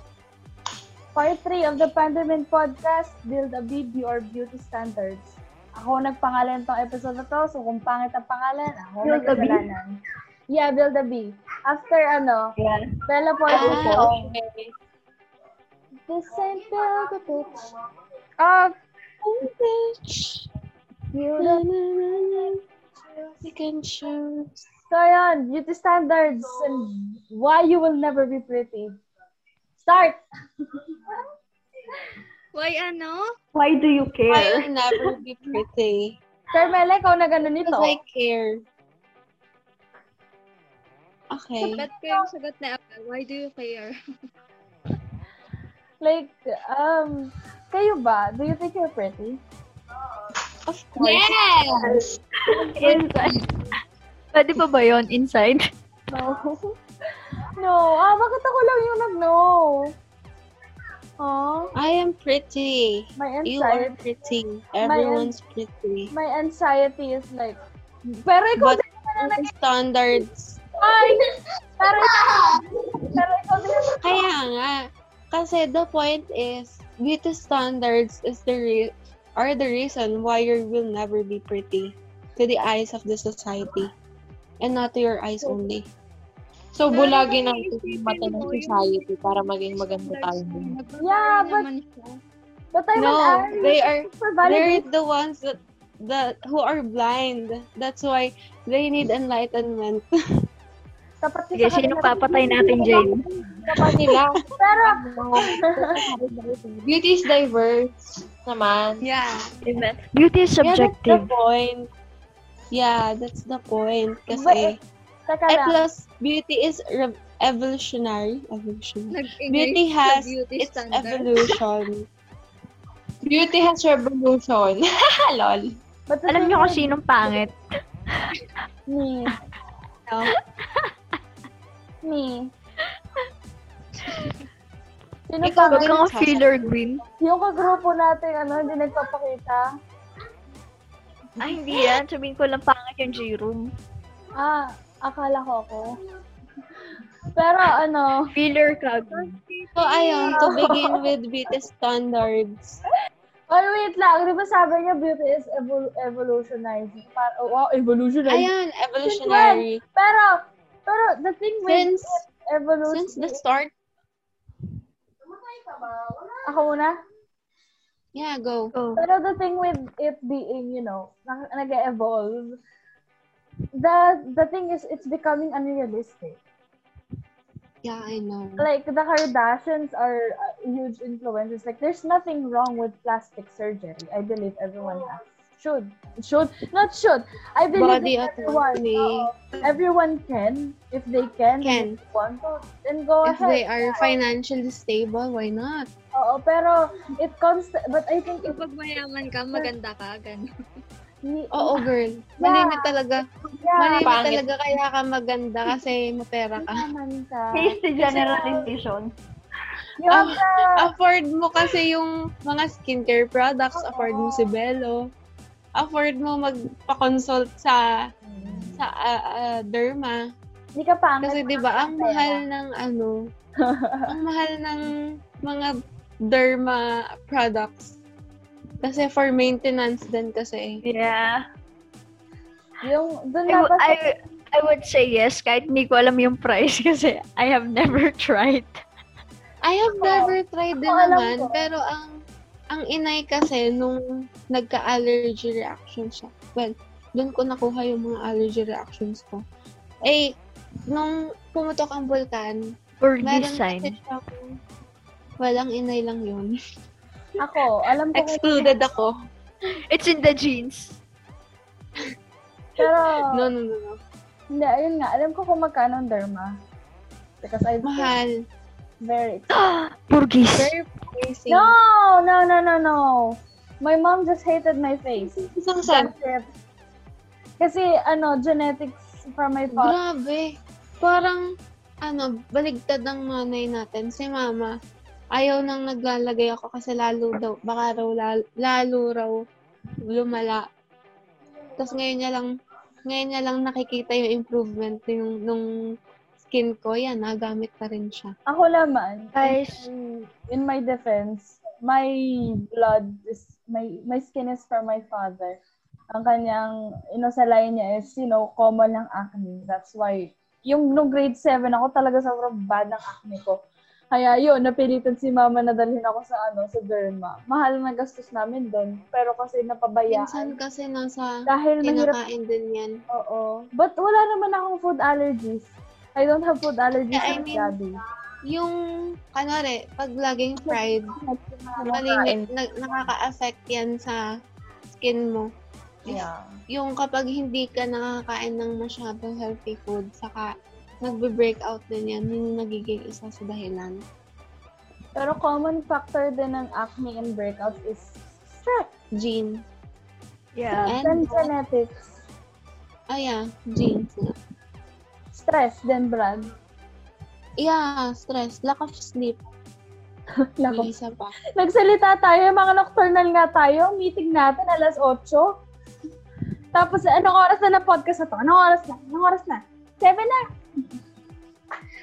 Part 3 of the Pandemic Podcast, Build a BB or Beauty Standards. Ako nagpangalan tong episode na to, so kung pangit ang pangalan, ako nagkasalanan. Yeah, Build a Bee. After ano, Yeah. Bella Porto Ah, song. okay. This ain't Build a Bitch. Ah, you Na, know. na, na, na. You can choose. So yun, beauty standards and why you will never be pretty. Start! Why ano? Why do you I care? will never be pretty. Sir Mele, ikaw na gano'n nito. Because I care. Okay. Bet ko yung sagot na Apple. Why do you care? Like, um, kayo ba? Do you think you're pretty? Of course. Yes! Inside. Pwede pa ba yun? Inside? No. no. Ah, bakit ako lang yung nag-no? Oh, I am pretty. my You are anxiety. pretty. Everyone's pretty. My anxiety is like, pero ikaw But din naman ang nag- standards. Ay! Pero, pero ikaw din naman. Kaya nga. Kasi the point is, beauty standards is the re- are the reason why you will never be pretty to the eyes of the society. And not to your eyes only. So, bulagin yung mata ng society para maging maganda tayo. Yeah, but-. But I'm No, they are they're the ones that that who are blind. That's why they need enlightenment. Tapat Sige, sino papatay natin, Jane? Kapag nila, Pero, beauty is diverse naman. yeah. Amen. Beauty is Yeah, that's the subjective. point. Yeah, that's the point. But, Kasi, teka and plus, beauty is re- evolutionary. Evolutionary. Beauty has beauty its standard. evolution. Beauty has revolution. Lol. But Alam niyo kung sinong pangit? Me. No? Me. Sino Ikaw? Huwag kang filler green. Yung kagrupo natin, ano, hindi nagpapakita. Ay, hindi yan. Sabihin ko lang pangit yung J-room. Ah, akala ko ako. Pero ano, Filler ka. So, ayun, to begin with beauty standards. oh wait lang, di ba sabi niya beauty is evol- evolutionizing? Par oh, wow, evolutionizing. Ayun, evolutionary. Pero, pero the thing with Since, evolution, since the start, ako muna? yeah, go. Oh. Pero the thing with it being, you know, nag- nag-evolve, the the thing is, it's becoming unrealistic. Yeah, I know. Like, the Kardashians are uh, huge influencers. Like, there's nothing wrong with plastic surgery. I believe everyone has. Should. Should. Not should. I believe Body that everyone, oo, everyone can. If they can, Can. if they want to, then go If ahead. they are financially stable, why not? Oo, pero it comes, but I think Kapag mayaman ka, maganda ka, ganun. Oo, girl. Malimit talaga. yeah, Malimit Pangit. talaga kaya ka maganda kasi mapera ka. naman ka. Hasty generalization. You have Ah, the, afford mo kasi yung mga skincare products, afford mo si Bello. Afford mo magpa-consult sa sa ah, ah, derma. Hindi ka pangit. Kasi 'di ba ang mahal ng ano, ang mahal ng mga derma products. Kasi for maintenance din kasi. Yeah. Yung, dun I, na ba I, I would say yes kahit hindi ko alam yung price kasi I have never tried. I have never tried din naman, ko. pero ang ang inay kasi nung nagka-allergy reaction siya. Well, doon ko nakuha yung mga allergy reactions ko. Eh, nung pumutok ang vulkan, For meron sign. kasi siyang walang inay lang yun. ako, alam ko Excluded ako. It's in the genes. pero No, no, no, no. Hindi, ayun nga. Alam ko kung magkano ang derma. Because I Mahal. Very Burgis. Very pricey. No, no, no, no, no. My mom just hated my face. Isang. Kasi, ano, genetics from my father. Grabe. Parang, ano, baligtad ng nanay natin. Si mama, ayaw nang naglalagay ako kasi lalo daw, baka raw, lalo, lalo raw lumala. Tapos ngayon niya lang, ngayon niya lang nakikita yung improvement yung, nung skin ko. Yan, nagamit pa rin siya. Ako naman, Guys, in, in my defense, my blood is, my, my skin is from my father. Ang kanyang, inusalay niya is, you know, common ng acne. That's why, yung nung grade 7 ako, talaga sobrang bad ng acne ko. Kaya yun, napilitan si mama na dalhin ako sa ano, sa derma. Mahal na gastos namin doon. Pero kasi napabayaan. Minsan kasi nasa Dahil mahirap kinakain din yan. Oo. But wala naman akong food allergies. I don't have food allergies Yeah, I mean, Gabby. Yung, kanare, pag laging fried, malimit, na, nakaka-affect yan sa skin mo. Yeah. Yung kapag hindi ka nakakain ng masyadong healthy food, saka nagbe-breakout din yan, yung nagiging isa sa dahilan. Pero common factor din ng acne and breakouts is stress Gene. yeah. and And, genetics. ah yeah, genes nga. Stress din, Brad. Yeah, stress, lack of sleep. Lako. May isa pa. Nagsalita tayo, mga nocturnal nga tayo. Meeting natin alas 8. Tapos, anong oras na ng podcast na to? Anong oras na? Anong oras na? 7 na.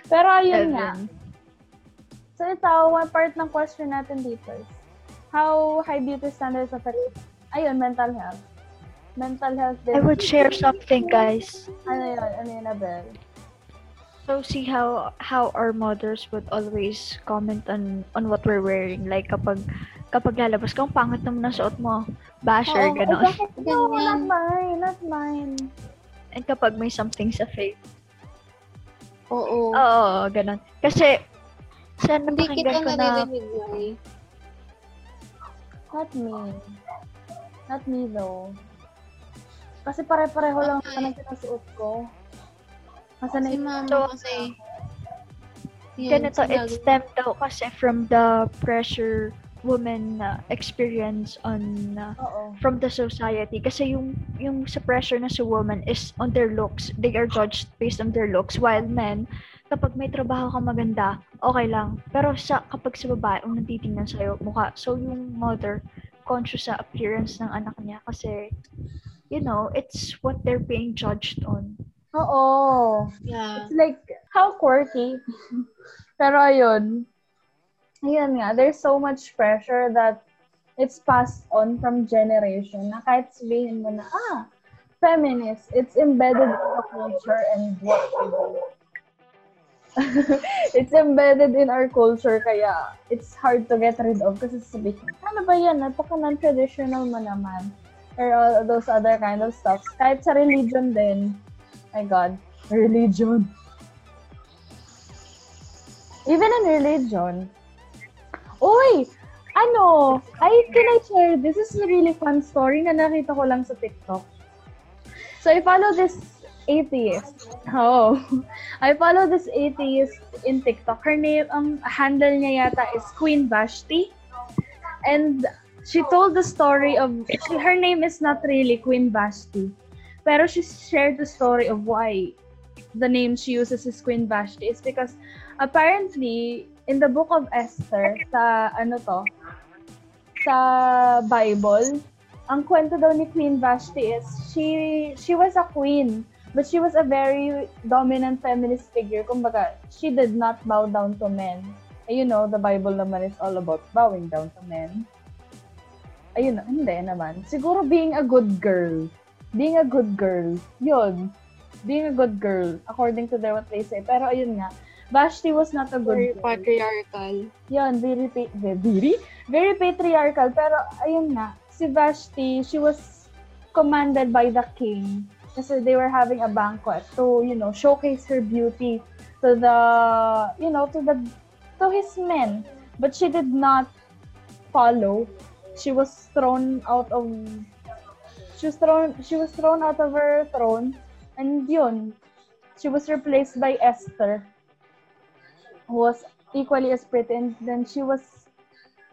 Pero ayun nga. Seven. So ito, one part ng question natin dito is, how high beauty standards affect, ayun, mental health. Mental health din. I would share something, guys. Ano yun? Ano yun, Abel? So see how how our mothers would always comment on on what we're wearing. Like kapag kapag lalabas ka, ang pangit naman ng suot mo. Basher, Oo, gano'n. bakit? No, not mine. Not mine. And kapag may something sa face. Oo. Oo, gano'n. Kasi, sa Hindi napakinggan kita ko na. Not me. Not me though. Kasi pare-pareho lang Okay. naman ang sinusuot ko. Kasi Si na mama kasi, yun, ganito, sinabi- it stemmed daw kasi from the pressure women uh, experience on uh, Oo. from the society. Kasi yung yung sa pressure na sa woman is on their looks. They are judged based on their looks. While men kapag may trabaho ka maganda okay lang. Pero sa kapag sa babae ang natitingnan sa'yo mukha. So yung mother conscious sa appearance ng anak niya. Kasi you know it's what they're being judged on Oo. Yeah. It's like, how quirky. Pero ayun, ayun nga, there's so much pressure that it's passed on from generation na kahit sabihin mo na, ah, feminist, it's embedded in the culture and what we do. it's embedded in our culture kaya it's hard to get rid of kasi sabihin, ano ba yan, napaka non-traditional mo naman or all those other kind of stuff. Kahit sa religion din, my God, religion. Even in religion. Uy! Ano? I, can I share? This is a really fun story na nakita ko lang sa TikTok. So, I follow this atheist. Oh. I follow this atheist in TikTok. Her name, ang handle niya yata is Queen Vashti. And she told the story of, her name is not really Queen Vashti. Pero she shared the story of why the name she uses is Queen Vashti. Is because apparently in the book of Esther sa ano to sa Bible ang kwento daw ni Queen Vashti is she she was a queen but she was a very dominant feminist figure. Kumbaga she did not bow down to men. And you know the Bible naman is all about bowing down to men. Ayun hindi naman. Siguro being a good girl being a good girl yun being a good girl according to their what they say pero ayun nga Vashti was not a Very good girl patriarchal. yun, very, pa- very, very patriarchal. Pero, ayun nga, si Vashti, she was commanded by the king kasi they were having a banquet to, you know, showcase her beauty to the, you know, to the, to his men. But she did not follow. She was thrown out of, she was thrown, she was thrown out of her throne. And yun, she was replaced by Esther, who was equally as pretty, and then she was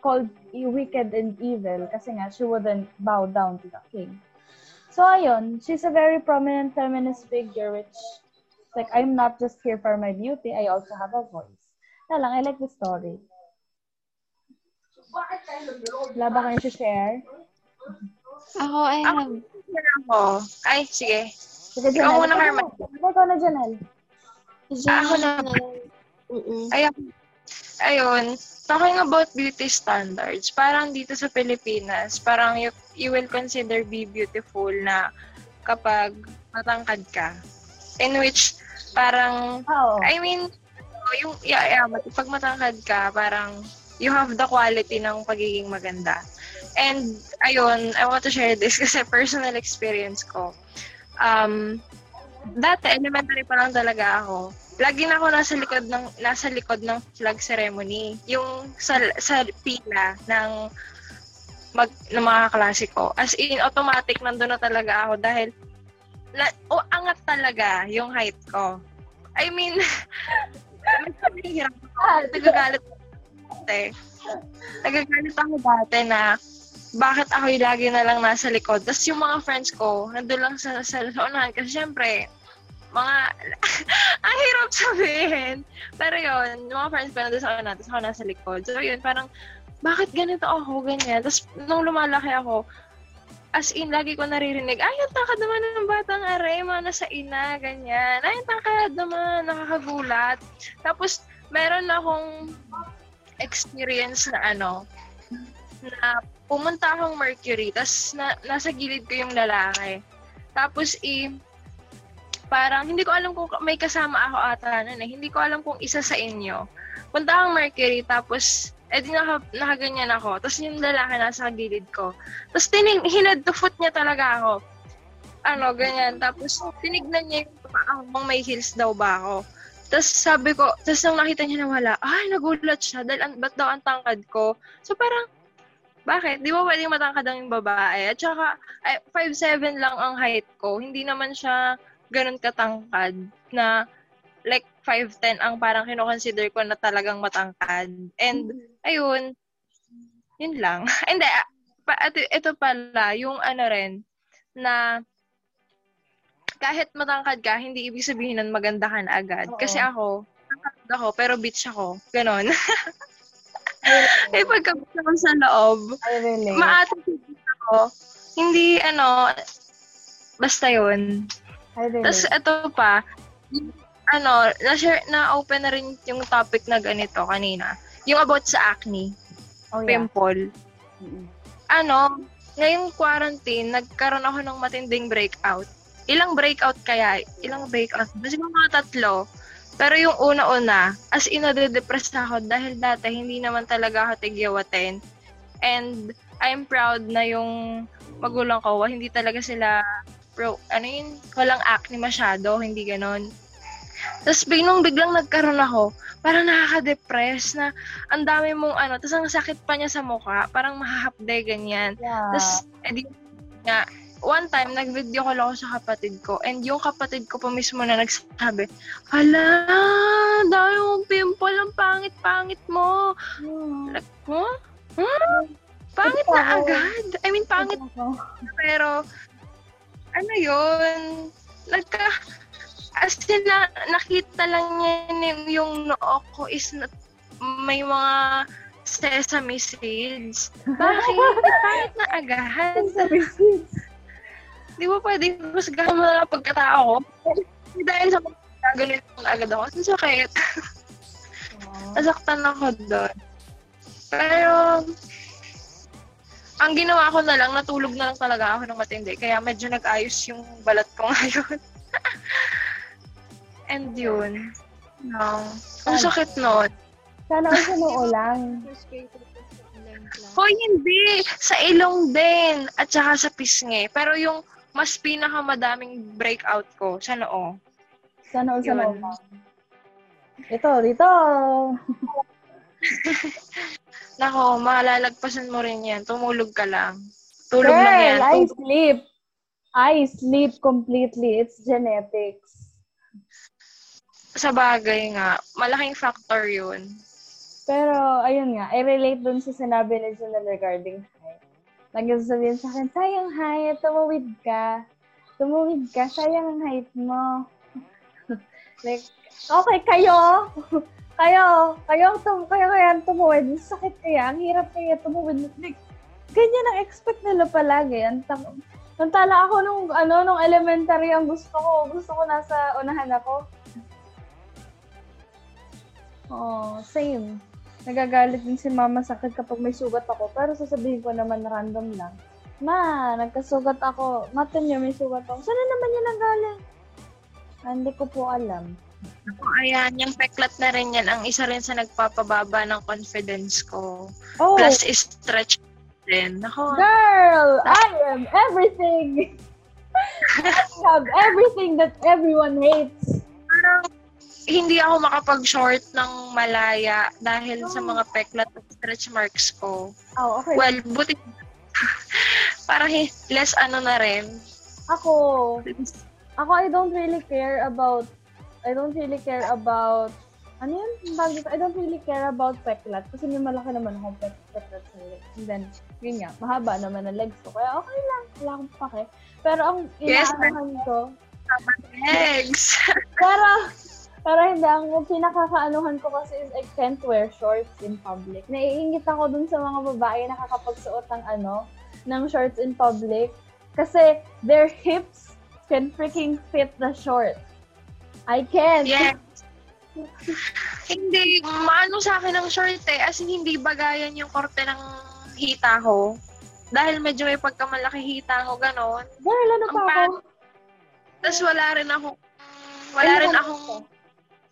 called wicked and evil kasi nga she wouldn't bow down to the king. So ayun, she's a very prominent feminist figure which like I'm not just here for my beauty, I also have a voice. Na lang, I like the story. Wala ba share? Ako, I Ako, have... ako. Ay, sige. Sige, Ikaw muna, Carmen. Ikaw na, Janelle. Ako na. Mm-mm. Ayun. Ayun. Talking about beauty standards, parang dito sa Pilipinas, parang you, you will consider be beautiful na kapag matangkad ka. In which, parang, Oo. I mean, yung, yeah, yeah, pag matangkad ka, parang, you have the quality ng pagiging maganda. And, ayun, I want to share this kasi personal experience ko. Um, dati, elementary pa lang talaga ako. Lagi na ako nasa likod ng nasa likod ng flag ceremony. Yung sa sa pila ng mag ng mga klase ko. As in automatic nandun na talaga ako dahil na, o angat talaga yung height ko. I mean, hirap ako. Nagagalit ako dati. Nagagalit ako dati na bakit ako yung lagi na lang nasa likod. Tapos yung mga friends ko, nandun lang sa, sa, sa. Kasi syempre, mga, ang hirap sabihin. Pero yun, yung mga friends ko nandun sa unahan, tapos ako nasa likod. So yun, parang, bakit ganito ako, ganyan. Tapos nung lumalaki ako, as in, lagi ko naririnig, ay, ang takad naman ng batang aray, mga nasa ina, ganyan. Ay, ang takad naman, nakakagulat. Tapos, meron akong experience na ano, na pumunta akong Mercury, tapos na, nasa gilid ko yung lalaki. Tapos, i parang, hindi ko alam kung may kasama ako ata nun eh. Hindi ko alam kung isa sa inyo. Punta akong Mercury, tapos, eh di naka, nakaganyan ako. Tapos yung lalaki nasa gilid ko. Tapos tinig, hinad to foot niya talaga ako. Ano, ganyan. Tapos tinignan niya yung paa may heels daw ba ako. Tapos sabi ko, tapos nang nakita niya na wala, ay, nagulat siya dahil ba't daw ang tangkad ko? So parang, bakit? Di ba pwedeng matangkad ang babae? At saka, ay, 5'7 lang ang height ko. Hindi naman siya ganun katangkad na like 5'10 ang parang kinoconsider ko na talagang matangkad. And, ayun, yun lang. Hindi, ah, pa, at, ito pala, yung ano rin, na kahit matangkad ka, hindi ibig sabihin nun maganda ka na agad. Oo. Kasi ako, matangkad ako, pero bitch ako. Ganon. eh, pagkabit ako sa loob, ma-attitude ako. Hindi, ano, basta yun. Tapos, ito pa, ano, na-share, na-open na rin yung topic na ganito kanina. Yung about sa acne, oh, yeah. pimple. Mm-mm. Ano, ngayong quarantine, nagkaroon ako ng matinding breakout. Ilang breakout kaya? Ilang breakout? Basta mga tatlo. Pero yung una-una, as in, nade-depress na ako dahil dati hindi naman talaga ako tigyawatin. And I'm proud na yung magulang ko, hindi talaga sila pro, ano yun, walang acne masyado, hindi ganon. Tapos biglang biglang nagkaroon ako, parang nakaka-depress na ang dami mong ano, tapos ang sakit pa niya sa mukha, parang mahahapde, ganyan. Yeah. Tapos, edi nga, one time, nag-video call ako sa kapatid ko, and yung kapatid ko pa mismo na nagsabi, Hala, dami mong pimple, ang pangit-pangit mo. Hmm. Like, huh? Huh? Pangit na agad. I mean, pangit pero, ano yun, nagka, as in, na, nakita lang niya yung, yung noo ko is na, may mga sesame seeds. Bakit? Bakit na agad? Sabi seeds. Di ba pwede husgahan mo na lang pagkatao ko? Dahil sa mga ganito na agad ako. Ang sakit. Nasaktan ako doon. Pero, ang ginawa ko na lang, natulog na lang talaga ako ng matindi. Kaya medyo nag-ayos yung balat ko ngayon. And yun. No. Ang sakit nun. Sana all sa noo lang. Ko. Hoy, hindi! Sa ilong din. At saka sa pisngi. Pero yung mas pinakamadaming breakout ko sa noo. Sana all sa noo. Ito, dito. Nako, malalagpasan mo rin yan. Tumulog ka lang. Tulog Girl, lang yan. I sleep. I sleep completely. It's genetics. sa bagay nga, malaking factor yun. Pero, ayun nga, I-relate dun sa sinabi ni Janelle regarding height. Nagsasabihin sa akin, sayang height, tumawid ka. Tumawid ka, sayang ang height mo. like, okay, kayo, kayo, kayo, tum kayo kaya tumuwid. Sakit kaya, ang hirap kaya tumuwid. Like, ganyan ang expect nila palagi. Ang Samantala ako nung, ano, nung elementary, ang gusto ko, gusto ko nasa unahan ako. Oh, same. Nagagalit din si mama sa akin kapag may sugat ako. Pero sasabihin ko naman random lang. Ma, nagkasugat ako. Matin niyo, may sugat ako. Saan na naman yan nagaling? Ah, Hindi ko po alam. Ako, ayan, yung peklat na rin yan, ang isa rin sa nagpapababa ng confidence ko. Oh, Plus, stretch din. Ako, girl! I am everything! I have everything that everyone hates. parang hindi ako makapag-short ng malaya dahil sa mga peklat at stretch marks ko. Oh, okay. Well, buti para less ano na rin. Ako, ako I don't really care about I don't really care about ano yun? Dito? I don't really care about peklat kasi may malaki naman akong pek peklat sa legs. And then, yun nga, mahaba naman ang legs ko. Kaya okay lang, wala akong pake. Pero ang Yes, inaanuhan ko, Legs! pero, pero hindi, ang pinakakaanuhan ko kasi is I can't wear shorts in public. Naiingit ako dun sa mga babae na nakakapagsuot ng ano, ng shorts in public. Kasi their hips can freaking fit the short. I can't. Yes. hindi, maano sa akin ang short eh. As in, hindi bagayan yung korte ng hita ko. Dahil medyo may pagkamalaki hita ko, ganon. Girl, ano Ang pa ako? Tapos wala rin ako, wala Ano rin akong?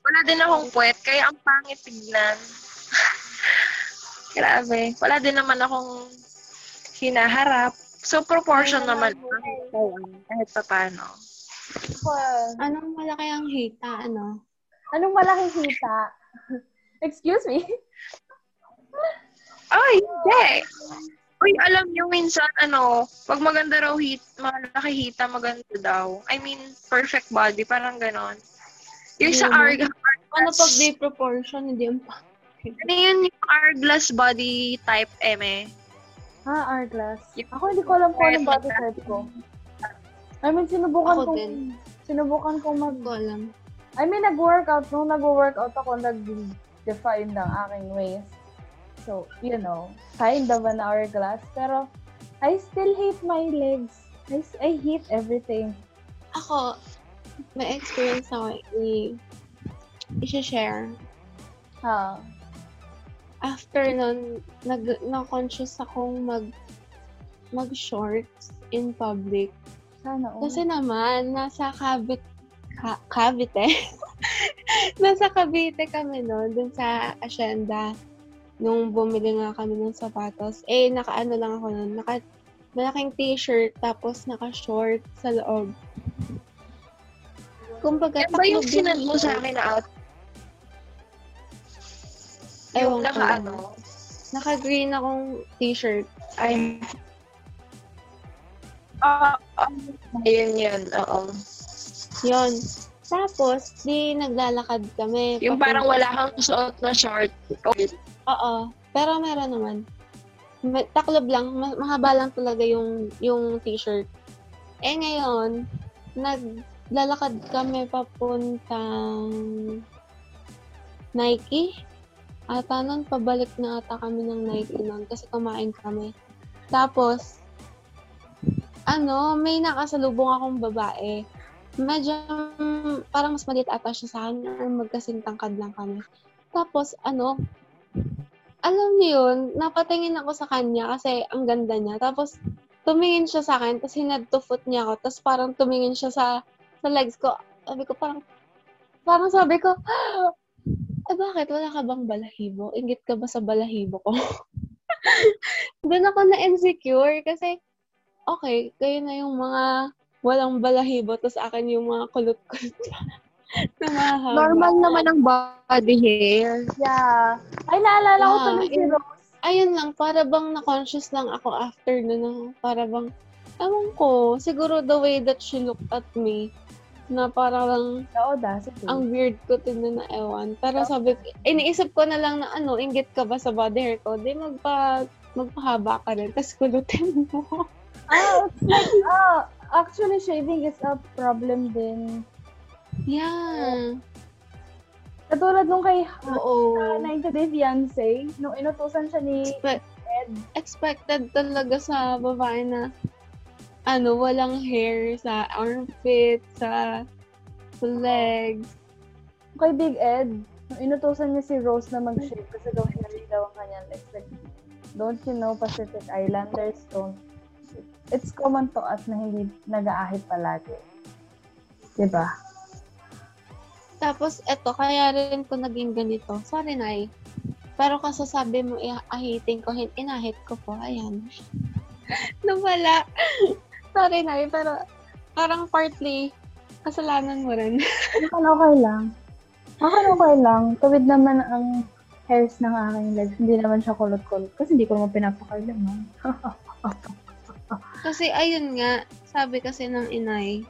Wala din akong puwet, kaya ang pangit tignan. Grabe. Wala din naman akong hinaharap. So, proportion Ay, naman. naman. Kahit pa paano. Ako, Anong malaki ang hita, ano? Anong malaking hita? Excuse me? Ay, hindi. Uy, alam niyo minsan, ano, pag maganda raw hit, malaki hita, maganda daw. I mean, perfect body, parang ganon. Yung sa Arg, Ano pag di proportion, hindi pa. ano yun yung Hourglass body type, eme? Ah, hourglass. Ako hindi ko alam kung anong body type ko. I mean, sinubukan din. sinubukan kong mag, ko alam. I mean, nag-workout. Nung nag-workout ako, nag-define ng aking waist. So, you know, kind of an hourglass. Pero, I still hate my legs. I, I hate everything. Ako, may experience ako i i-share. Ha? After nun, nag, na-conscious akong mag mag-shorts in public. Sana all. Kasi naman, nasa Cavite, Ca- Cavite, nasa Cavite kami noon, dun sa Hacienda. Nung bumili nga kami ng sapatos, eh, naka-ano lang ako nun, naka, malaking t-shirt, tapos naka-short sa loob. Kumbaga, Yan ba yung sinad mo sa akin na out? Ewan Yung ko naka lang. ano? Naka-green akong t-shirt. Ay. Ah, ah, yun yun, oo. Yon. Tapos, di naglalakad kami. Yung papunta- parang wala kang suot na short. Oo. Pero meron naman. Ma- Taklob lang. ma- Mahaba lang talaga yung, yung t-shirt. Eh ngayon, naglalakad kami papuntang Nike. Ata nun, pabalik na ata kami ng Nike nun kasi kumain kami. Tapos, ano, may nakasalubong akong babae. Medyo, parang mas maliit ata siya sa akin or magkasing tangkad lang kami. Tapos, ano, alam niyo yun, napatingin ako sa kanya kasi ang ganda niya. Tapos, tumingin siya sa akin, tapos hinad to foot niya ako, tapos parang tumingin siya sa, sa legs ko. Sabi ko, parang, parang sabi ko, eh bakit, wala ka bang balahibo? Ingit ka ba sa balahibo ko? Doon ako na-insecure kasi, okay, kayo na yung mga walang balahibo, tapos akin yung mga kulot-kulot na. Normal naman ang body hair. Yeah. Ay, naalala ko Yeah, tuloy si Rose. ayun lang, para bang na-conscious lang ako after nun, na para bang, ewan ko, siguro the way that she looked at me, Na parang The audacity. ang weird ko tingnan na ewan. Pero sabi ko, iniisip ko na lang na ano, inggit ka ba sa body hair ko? Di magpa, magpahaba ka rin, tapos kulutin mo. ah, it's like, ah, actually, shaving is a problem din. yeah. Katulad nung kay Oo. uh, 90 Day Fiancé, nung inutusan siya ni Expe- Ed. expected talaga sa babae na ano, walang hair sa armpit, sa legs. kay Big Ed, nung inutusan niya si Rose na mag-shave kasi daw hinali daw ang kanyang legs. Like, don't you know Pacific Islanders don't it's common to us na hindi nag-aahit palagi. Diba? Tapos, eto, kaya rin ko naging ganito. Sorry, Nay. Pero kasasabi mo, ahitin ko, inahit ko po. Ayan. Nawala. Sorry, Nay. Pero, parang partly, kasalanan mo rin. Akan okay lang. Akan okay lang. Tawid naman ang hairs ng aking legs. Hindi naman siya kulot-kulot. Kasi hindi ko naman pinapakailaman. kasi, ayun nga, sabi kasi ng inay,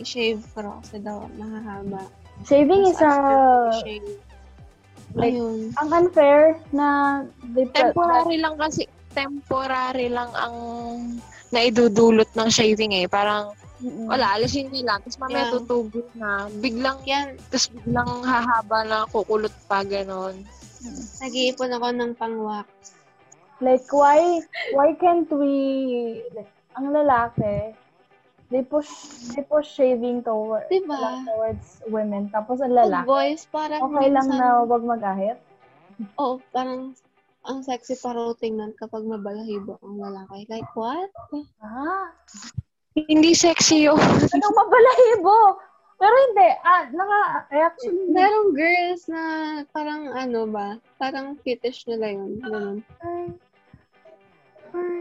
i-shave ko kasi daw, mahahaba. Shaving is a... i-shave, Like, ayun. ang unfair na Temporary lang kasi, temporary lang ang naidudulot ng shaving eh. Parang, Mm-mm. wala, alisin nila. Tapos mamaya Yeah. tutubo na. Biglang, Yan, tapos biglang hahaba na kukulot pa, ganon. nag-iipon ako ng pang-wax. Like, why, why can't we, like, ang lalaki, they push, they push shaving toward, Diba? lang towards women. Tapos ang Good lalaki, boys, parang okay lang na wag mag-ahit. Oo, parang ang sexy pa raw tingnan kapag mabalahibo ang lalaki. Like, what? Ah, Hindi sexy yun. anong mabalahibo? Pero hindi, ah, naka, eh, actually, Merong girls na parang ano ba, parang fetish nila yun. Ganun. ay, ay,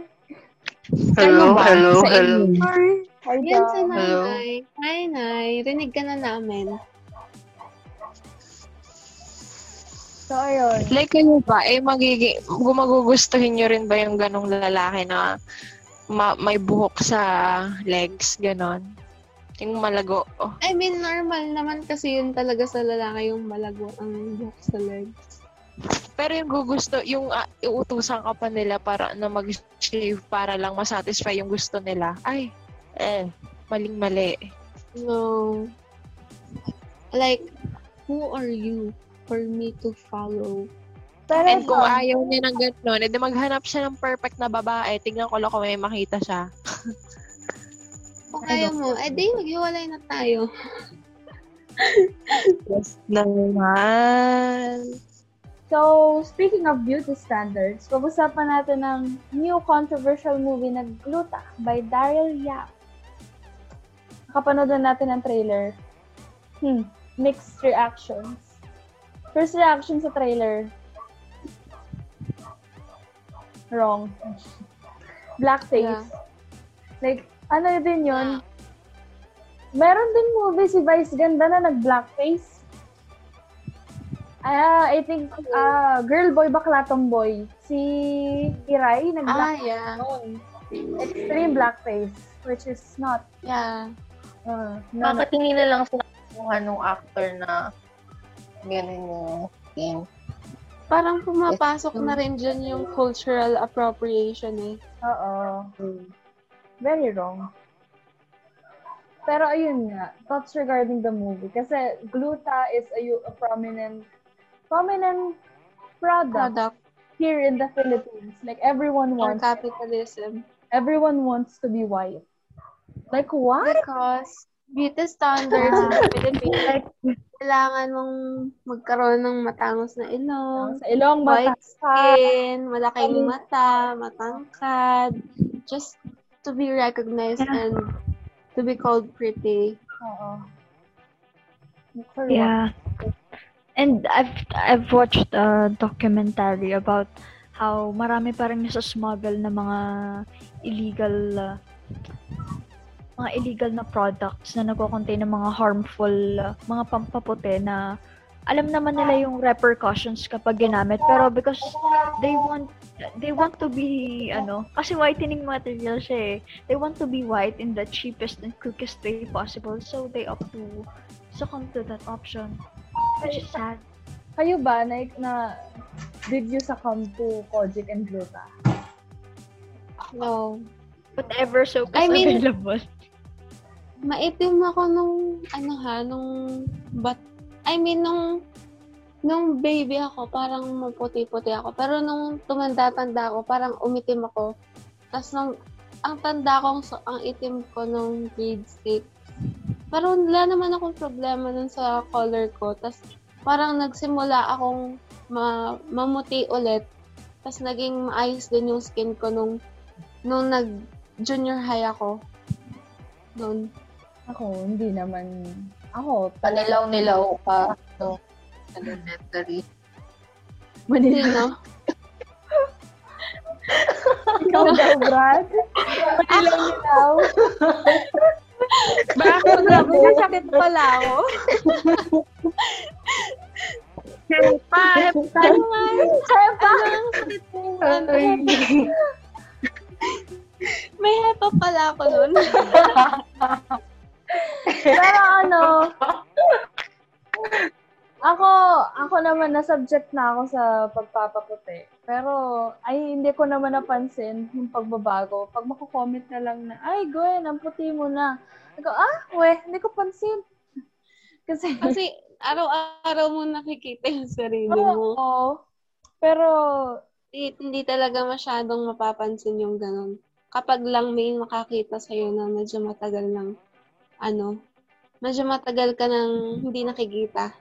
Hello, ba? hello, Sa hello. ay, Yan si God. Hello? nanay. Hi, nay. Rinig ka na namin. So, ayun. Like kayo ba, eh magiging, gumagugustuhin nyo rin ba yung ganong lalaki na ma- may buhok sa legs, ganon? Yung malago. Oh. I mean, normal naman kasi yun talaga sa lalaki yung malago ang buhok sa legs. Pero yung gugusto, yung uh, iutusan ka pa nila para na mag-shave para lang masatisfy yung gusto nila. Ay, eh, maling-mali. No. Like, who are you for me to follow? Pero And kung ayaw niya ng gano'n, edi maghanap siya ng perfect na babae. Tignan ko lang kung may makita siya. Kung kaya mo, eh di, maghiwalay na tayo. Yes naman. So, speaking of beauty standards, pag-usapan natin ng new controversial movie na Gluta by Daryl Yap. Nakapanood na natin ang trailer. Hmm, mixed reactions. First reaction sa trailer. Wrong. Blackface. Yeah. Like, ano din yun? Meron din movie si Vice Ganda na nag-blackface. Ah, I think, ah, girl boy bakla tomboy. Si Kiray nag Ah, yeah. extreme blackface, which is not, Yeah. uh, no. Makatingin na lang sila kung anong actor na ganun yung skin. Parang pumapasok na rin dyan yung cultural appropriation eh. Oo. Very wrong. Pero ayun nga, thoughts regarding the movie. Kasi Gluta is a, a prominent, prominent product, Product here in the Philippines. Like everyone on wants, capitalism. everyone wants to be white. Like what? Because beauty standards in the Philippines, like, kailangan mong magkaroon ng matangos na ilong, Sa ilong white mata. skin, malaking mata, matangkad, just to be recognized and to be called pretty. Oo. Yeah. And I've I've watched a documentary about how marami pa rin smuggle na mga illegal uh, mga illegal na products na nagko-contain ng mga harmful uh, mga pampaputi na alam naman nila yung repercussions kapag ginamit pero because they want they want to be, ano, kasi whitening material siya eh. They want to be white in the cheapest and quickest way possible. So, they opt to succumb to that option. Which is sad. Kayo ba, na, na did you succumb to Kojic and Gluta? No. Whatever so I mean- available. Maitim ako nung, ano ha, nung, but, I mean, nung, nung baby ako, parang maputi-puti ako. Pero nung tumanda-tanda ako, parang umitim ako. Tapos nung, ang tanda ko, so, ang itim ko nung grade 6. Pero wala naman akong problema nun sa color ko. Tapos parang nagsimula akong ma- mamuti ulit. Tapos naging maayos din yung skin ko nung, nung nag junior high ako. Noon. Ako, hindi naman. Ako, Panilaw-nilaw ka. No, elementary. Manila. Sino? Ikaw daw, Brad? Manilaw-nilaw. Bakit grabe sakit pala ako? Pa, Ano nga? Hepa! Ano ang sakit mo? Ano? May hepa pala ako nun. Pero ano, ako, ako naman na subject na ako sa pagpapaputi. Pero, ay, hindi ko naman napansin yung pagbabago. Pag mako-comment na lang na, ay, Gwen, ang puti mo na. Ako, ah, weh, hindi ko pansin. Kasi, Kasi araw-araw mo nakikita yung sarili mo. oo. Pero, Hindi, hindi talaga masyadong mapapansin yung ganun. Kapag lang may makakita sa'yo na medyo matagal ng, ano, medyo matagal ka nang hindi nakikita.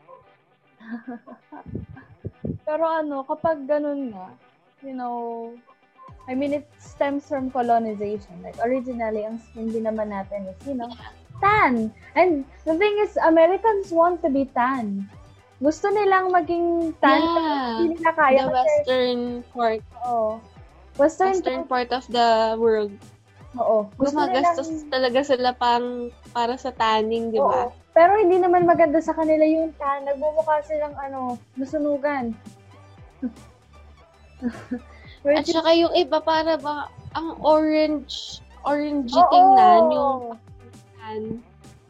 pero ano, kapag ganun nga, you know, I mean, it stems from colonization. Like, originally, ang skin din naman natin is, you know, tan. And the thing is, Americans want to be tan. Gusto nilang maging tan. Yeah. Hindi nila kaya. The kasi, western part, oo. Western, western part of the world. Oo. Gusto Gumagastos nilang, talaga sila pang, para sa tanning, di ba? Pero hindi naman maganda sa kanila yung tan. Nagmumukha silang, ano, nasunugan. At saka yung iba para ba, ang orange, orangey Oo. tingnan, yung tan.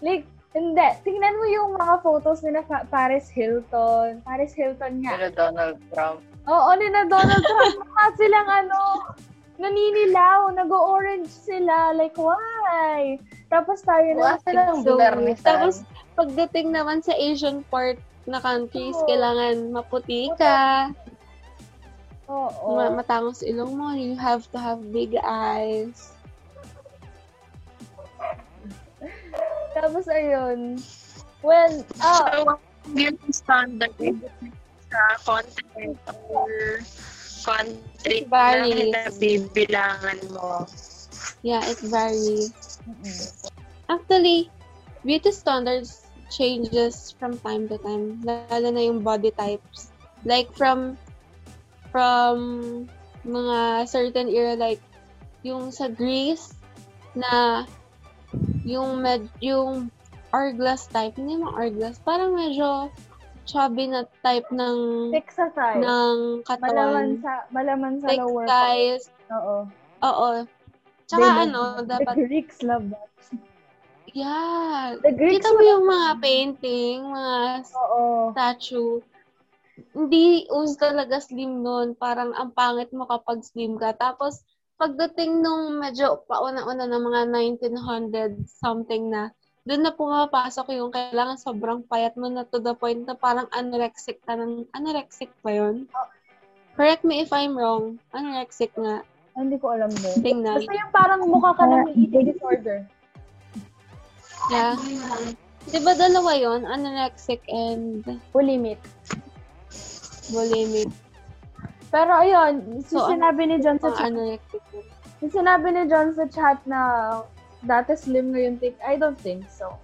Like, hindi. Tingnan mo yung mga photos nila Pa- Paris Hilton. Paris Hilton nga. Pero Donald Trump. Oo, ni na Donald Trump. Mukha silang ano, naninilaw, nag-orange sila. Like, why? Tapos tayo na. Silang So, tapos, pagdating naman sa Asian part na countries, Oo. kailangan maputi ka, Oo. ma- matangos ilong mo, you have to have big eyes. Tapos ayun. Well, ah, So, yung standard sa content or country Varies. na bibilangan mo. Yeah, it varies. Actually, beauty standards changes from time to time. Lalo na yung body types. Like from from mga certain era like yung sa Greece na yung med yung hourglass type, hindi mo hourglass, parang medyo chubby na type ng thighs. ng Malaman katawan. sa, malaman sa Thick lower part. thighs. Oo. Oo. Tsaka They ano, dapat The Greeks love that. Yeah. The Greeks Kita mo yung mga painting, mga Oo. statue. Hindi uso talaga slim nun. Parang ang pangit mo kapag slim ka. Tapos, pagdating nung medyo pauna-una ng mga 1900 something na, doon na pumapasok yung kailangan sobrang payat mo na to the point na parang anorexic ka ng, anorexic ba yun? Correct me if I'm wrong. Anorexic nga. Ay, Hindi ko alam din. Tingnan. Basta yung parang mukha ka ng may eating disorder. Yeah. Di ba dalawa yon Anorexic and Bulimic. bulimic. Pero ayun, So, sinabi ni John sa chat, anorexic. sinabi ni John sa chat na dati slim ngayon thick, I don't think so.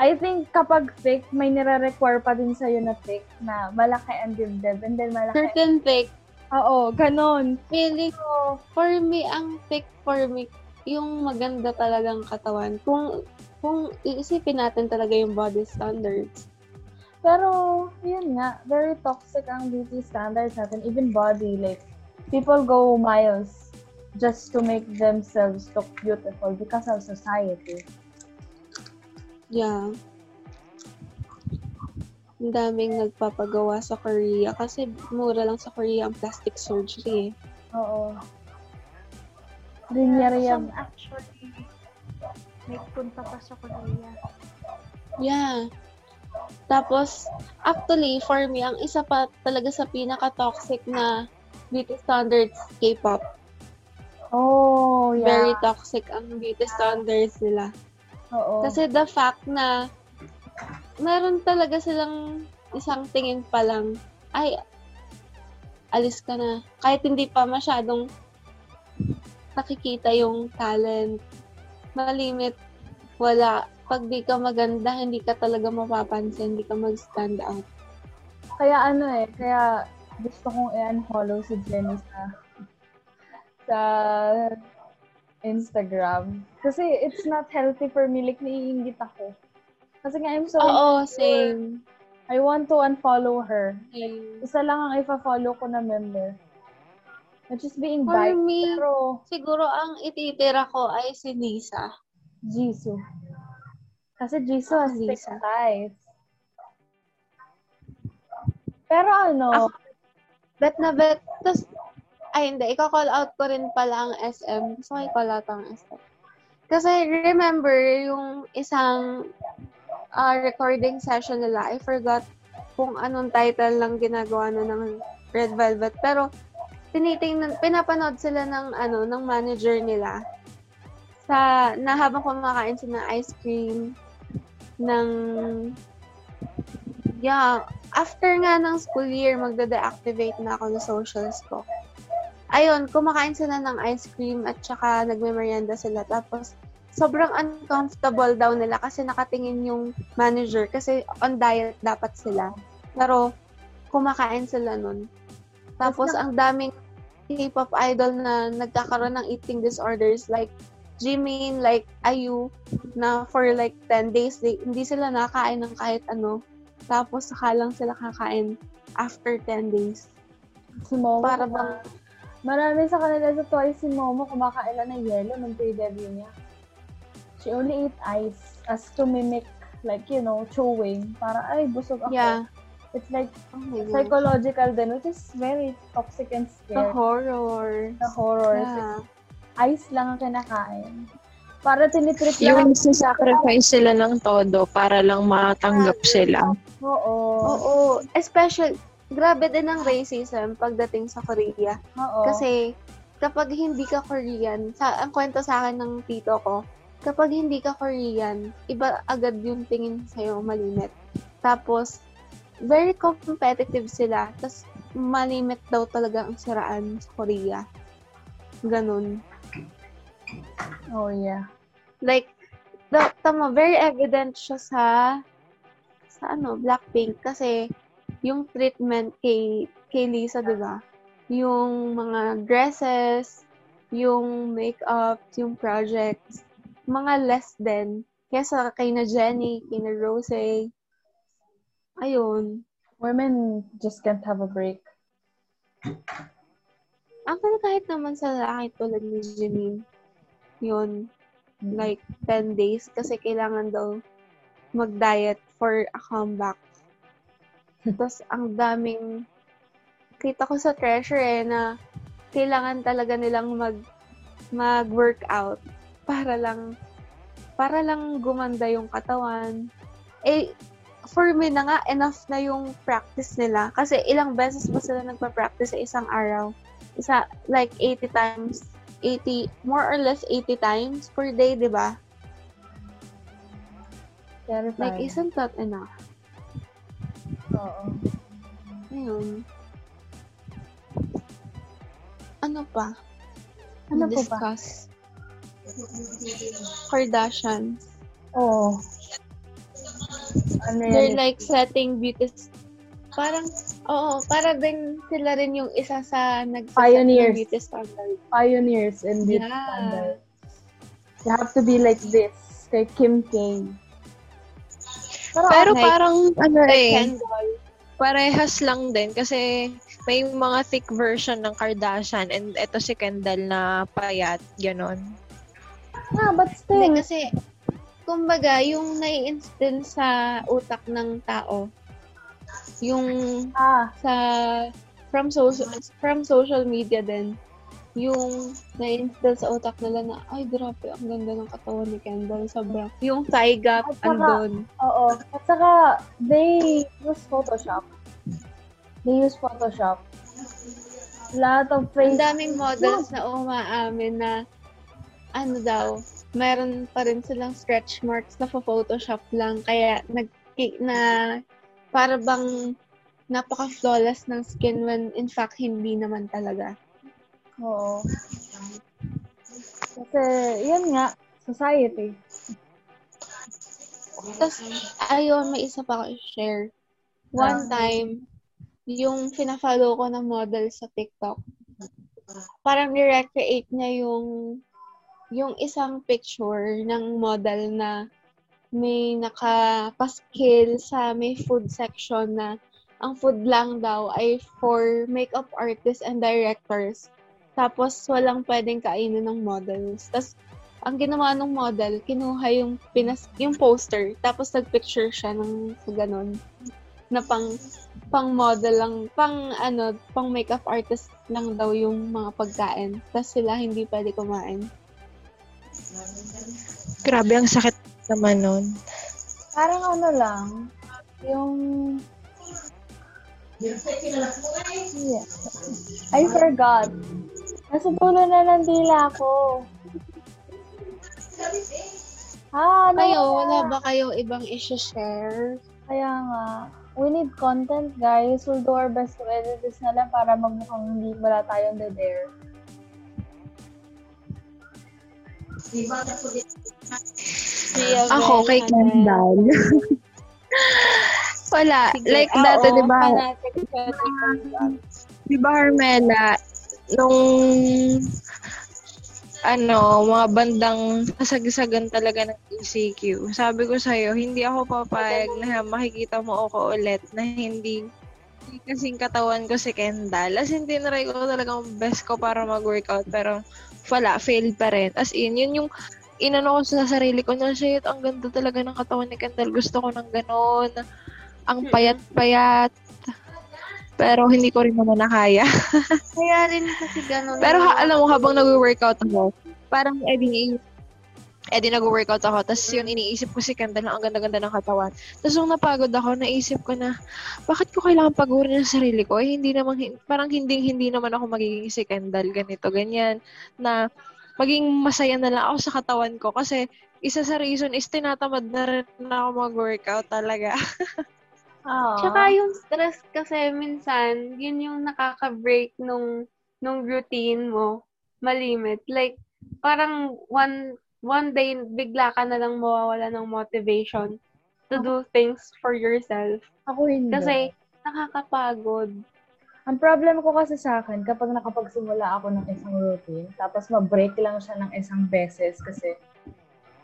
I think kapag thick, may nire-require pa din sa'yo na thick na malaki ang dibdib and then malaki. Certain thick. Oo, ganon. Feeling So, for me, ang thick for me, yung maganda talagang katawan. Kung kung iisipin natin talaga yung body standards. pero, yun nga, very toxic ang beauty standards natin, even body, like, people go miles just to make themselves look beautiful because of society. Yeah. Ang daming nagpapagawa sa Korea kasi mura lang sa Korea ang plastic surgery. eh. Oo. Rinya-riya. Some actually nagpunta pa sa Korea. Yeah. Tapos, actually, for me, ang isa pa talaga sa pinaka-toxic na beauty standards, K-pop. Oh, yeah. Very toxic ang beauty standards nila. Oo. Kasi the fact na meron talaga silang isang tingin pa lang, ay, alis ka na. Kahit hindi pa masyadong nakikita yung talent. Malimit, wala. Pag di ka maganda, hindi ka talaga mapapansin, hindi ka mag-stand out. Kaya ano eh, kaya gusto kong i-unfollow si Jenny sa sa Instagram. Kasi it's not healthy for me. Like, naiingit ako. Kasi nga, I'm so Oo, same. I want to unfollow her. same. Isa lang ang ifa-follow ko na member. Which is being For bite. me, Pero, siguro ang ititira ko ay si Lisa. Jisoo. Kasi Jisoo has thick Lisa. thighs. Pero ano, Ako- Bet na bet. Tapos, ay hindi, iko-call out ko rin pala ang SM. Gusto ko i-call out ang SM. Kasi remember, yung isang ah, recording session nila, I forgot kung anong title lang ginagawa na ng Red Velvet. Pero, tinitingnan, pinapanood sila ng, ano, ng manager nila sa, na habang kumakain sila ng ice cream, ng, yeah, after nga ng school year, magda-deactivate na ako ng socials ko. Ayun, kumakain sila ng ice cream at saka nagme-merienda sila. Tapos, sobrang uncomfortable daw nila kasi nakatingin yung manager kasi on diet dapat sila. Pero, kumakain sila nun. Tapos, ang daming K-pop idol na nagkakaroon ng eating disorders like Jimin, like Ayu, na for like 10 days, they, hindi sila nakain ng kahit ano. Tapos, saka lang sila kakain after 10 days. si Momo, Para bang, marami sa kanila sa twice si Momo kumakain lang ng yelo nung pre-debut niya. She only ate ice as to mimic like, you know, chewing. Para, ay, busog ako. yeah. It's like Oh psychological din, which is very toxic and The scary. horror. The horrors. Yeah. Ice lang ang kinakain. Para tinitrip lang. Yung sacrifice sila ng todo para lang matanggap sila. Oo. Oo. Especially, grabe din ang racism pagdating sa Korea. Oo. Kasi, kapag hindi ka Korean, sa, ang kwento sa akin ng tito ko, kapag hindi ka Korean, iba agad yung tingin sa'yo, malimit. Tapos, very competitive sila. Tapos, malimit daw talaga ang siraan sa Korea. Ganun. oh, yeah. Like, the, tama, very evident siya sa, sa ano, Blackpink. Kasi, yung treatment kay, kay Lisa, di ba? Yung mga dresses, yung makeup, yung projects, mga less din. Kesa kay na Jenny, kay na Rose. Ayun. Women just can't have a break. Actually, kahit naman sa lalaki tulad ni Jimin, yun, like 10 days kasi kailangan daw mag-diet for a comeback. Tapos ang daming kita ko sa treasure eh na kailangan talaga nilang mag mag-workout para lang para lang gumanda yung katawan. Eh for me na nga enough na yung practice nila kasi ilang beses ba sila nagpa-practice sa isang araw? Isa like 80 times 80 more or less 80 times per day, 'di ba? Terrifying. Like isn't that enough? Oo. Ayun. Ano pa? Ano po ba? Discuss. Kardashians. Oo. Ano They're yan? like setting beauty s- parang oo, para din sila rin yung isa sa nagsaset Pioneers. ng beauty standard. Pioneers in beauty Yeah. standards. You have to be like this. Kay Kim K. Pero like, parang ano eh, Kendall. parehas lang din kasi may mga thick version ng Kardashian and ito si Kendall na payat, ganon. Ah, but still, Hindi, kasi, kumbaga, yung nai-instill sa utak ng tao, yung ah, sa from social from social media din yung na-instill sa utak nila na ay grabe ang ganda ng katawan ni Kendall sobrang yung thigh gap At saka- andun oo. At saka, they use Photoshop. They use Photoshop. Lahat of ang face daming models na umaamin na ano daw meron pa rin silang stretch marks na photoshop lang kaya nag na para bang napaka-flawless ng skin when in fact hindi naman talaga. Oo. Kasi, yun nga, society. Tapos, ayun, may isa pa ako i-share. One time, yung fina-follow ko na model sa TikTok, parang ni-recreate niya yung yung isang picture ng model na may nakapaskil sa may food section na ang food lang daw ay for makeup artists and directors. Tapos, walang pwedeng kainin ng models. Tapos, ang ginawa ng model, kinuha yung, pinas, yung poster, tapos nagpicture siya ng ganun, na pang, pang model lang, pang ano, pang makeup artist lang daw yung mga pagkain. Tapos sila hindi pwede kumain. Grabe, ang sakit naman nun. Parang ano lang, yung... Yeah. I forgot. Nasa dulo na ng dila ko. Ah, ano Kayo, na? wala ba kayong ibang isi-share? Kaya nga, we need content, guys. We'll do our best to edit this na lang para magmukhang hindi wala tayong dead air. Ako, kay. Kendall. Wala. Sige, like, ah, dati, oo, di ba, di ba, Carmela, nung, ano, mga bandang kasagisagan talaga ng ECQ. Sabi ko sa'yo, hindi ako papayag na makikita mo ako ulit na hindi kasing katawan ko si Kendall. As in, tinry ko talagang best ko para mag-workout. Pero, wala, failed pa rin. As in, yun yung inano ko sa sarili ko na, shit, ang ganda talaga ng katawan ni Kendall. Gusto ko ng ganon. Ang payat-payat. Pero hindi ko rin naman nakaya. Kaya rin kasi ganun. Pero ha, alam mo, habang nag-workout ako, parang edi, edi nag-workout ako, tapos yun, iniisip ko si Kendall na ang ganda-ganda ng katawan. Tapos nung napagod ako, naisip ko na, bakit ko kailangan pagurin ang sarili ko? Eh, hindi naman, parang hindi, hindi naman ako magiging si Kendall, ganito, ganyan, na maging masaya na lang ako sa katawan ko. Kasi, isa sa reason is tinatamad na rin ako mag-workout talaga. Ah. Tsaka yung stress kasi minsan, yun yung nakaka-break nung, nung routine mo, malimit. Like, parang one, one day, bigla ka na lang mawawala ng motivation to do things for yourself. Ako hindi. Kasi, nakakapagod. Ang problem ko kasi sa akin, kapag nakapagsimula ako ng isang routine, tapos ma-break lang siya ng isang beses kasi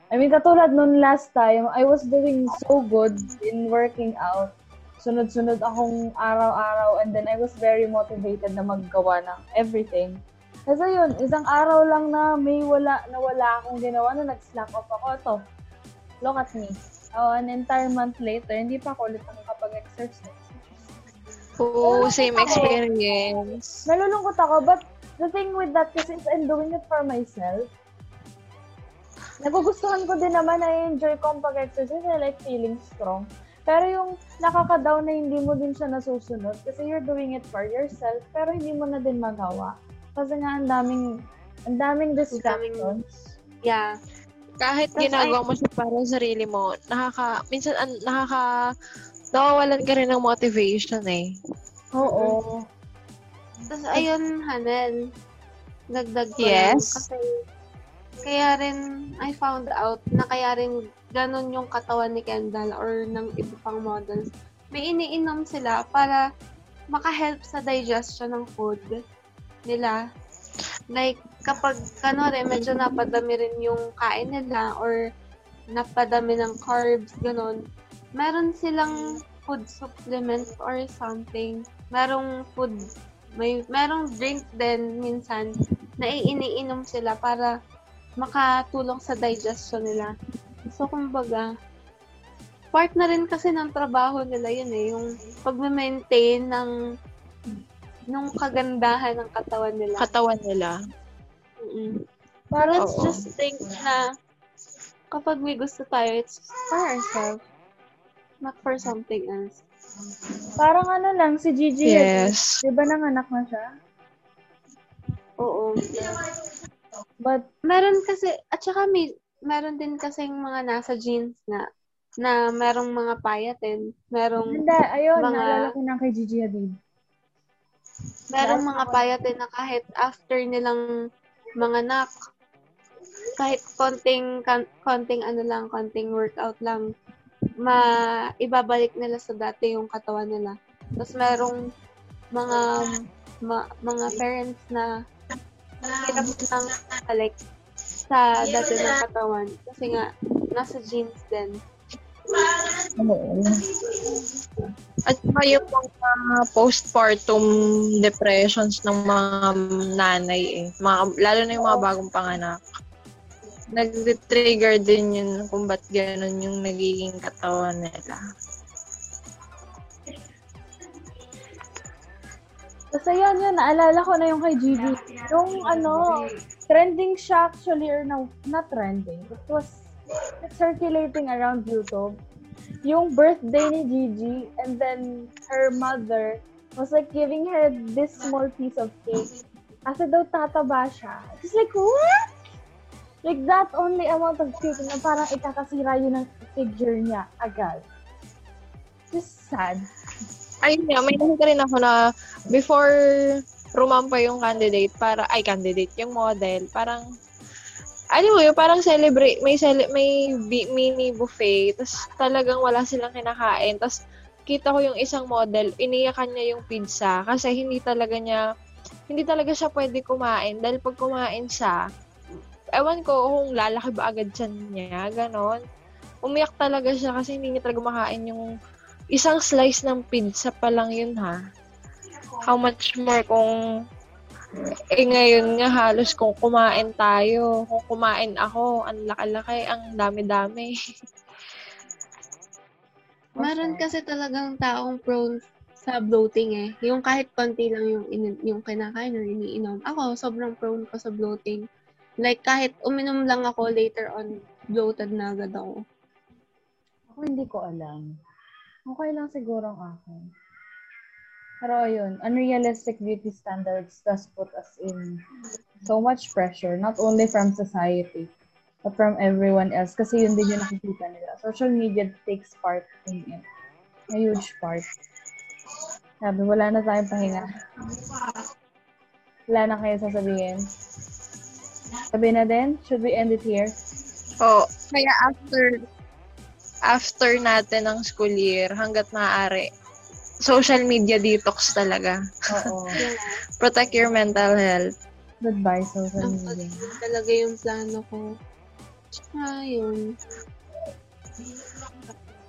I mean, katulad nung last time, I was doing so good in working out. Sunod-sunod akong araw-araw and then I was very motivated na maggawa ng everything. Kasi yun, isang araw lang na may wala, na wala akong ginawa na nag-slack off ako. Ito, look at me. Oh, an entire month later, hindi pa ako ulit nakakapag-exercise. Oo, same experience. Nalulungkot ako, but the thing with that kasi is I'm doing it for myself. Nagugustuhan ko din naman na enjoy ko ang pag-exercise. I like feeling strong. Pero yung nakaka-down na hindi mo din siya nasusunod kasi you're doing it for yourself pero hindi mo na din magawa. Kasi nga ang daming ang daming distractions. Yeah. Kahit Tas ginagawa mo siya para sa sarili mo, nakaka, minsan an, nakaka, nawawalan ka rin ng motivation eh. Oo. Tapos, ayun, Hanen, dagdag ko Yes. lang. Kasi, kaya rin, I found out na kaya rin ganun yung katawan ni Kendall or ng iba pang models. May iniinom sila para makahelp sa digestion ng food nila. Like, kapag, ano rin, medyo napadami rin yung kain nila or napadami ng carbs, ganun. Meron silang food supplement or something merong food, may merong drink din minsan na iniinom sila para makatulong sa digestion nila. So, kumbaga, part na rin kasi ng trabaho nila yun eh, yung pag-maintain ng nung kagandahan ng katawan nila. Katawan nila. Mm-mm. Parang Oo. just think na kapag may gusto tayo, it's for ourselves, not for something else. Parang ano lang, si Gigi, Yes. di ba nanganak na siya? Oo. But, Meron kasi, at saka may, meron din kasing mga nasa genes na na merong mga payatin, merong hindi, ayun, Mga- naalala ko na kay Gigi Hadid. merong mga payatin na kahit after nilang manganak, kahit konting konting ano lang, konting workout lang, ma ibabalik nila sa dati yung katawan nila. Tapos merong mga ma- mga parents na hirap nang balik sa dati ng katawan kasi nga nasa genes din. At saka yung mga postpartum depressions ng mga nanay eh. Mga, lalo na yung mga bagong panganak. Nag-trigger din yun kung ba't gano'n yung nagiging katawan nila. Kasi yan, yun, naalala ko na yung kay Gigi. Yung ano, trending siya actually, or no, not trending. It was circulating around YouTube. Yung birthday ni Gigi, and then her mother was like giving her this small piece of cake. Kasi daw tataba siya. It's like, what? Like that only amount of cake na parang ikakasira yun ng figure niya agad. Just sad. Ayun nga, may nakita rin ako na before rumampa yung candidate, para, ay candidate, yung model, parang, alam mo yun, parang celebrate, may, cele, may mini buffet, tapos talagang wala silang kinakain, tapos kita ko yung isang model, iniyakan niya yung pizza, kasi hindi talaga niya, hindi talaga siya pwede kumain, dahil pag kumain siya, ewan ko kung lalaki ba agad siya niya, ganon. Umiyak talaga siya kasi hindi niya talaga makain yung isang slice ng pizza pa lang yun ha. How much more kung eh ngayon nga halos kung kumain tayo, kung kumain ako, ang laki-laki, ang dami-dami. Meron kasi talagang taong prone sa bloating eh. Yung kahit konti lang yung in- yung kinakain or iniinom. Ako, sobrang prone ko sa bloating. Like, kahit uminom lang ako later on, bloated na agad ako. Ako hindi ko alam. Okay lang siguro ang akin. Pero ayun, unrealistic beauty standards does put us in so much pressure, not only from society, but from everyone else. Kasi yun din yung nakikita nila. Social media takes part in it. A huge part. Sabi, wala na tayong pahinga. Wala na kayo sasabihin. Sabi na din, should we end it here? Oh, kaya after after natin ng school year, hanggat maaari, social media detox talaga. Oo. Protect your mental health. Goodbye, social Ang media. talaga yung plano ko. Tsaka yun.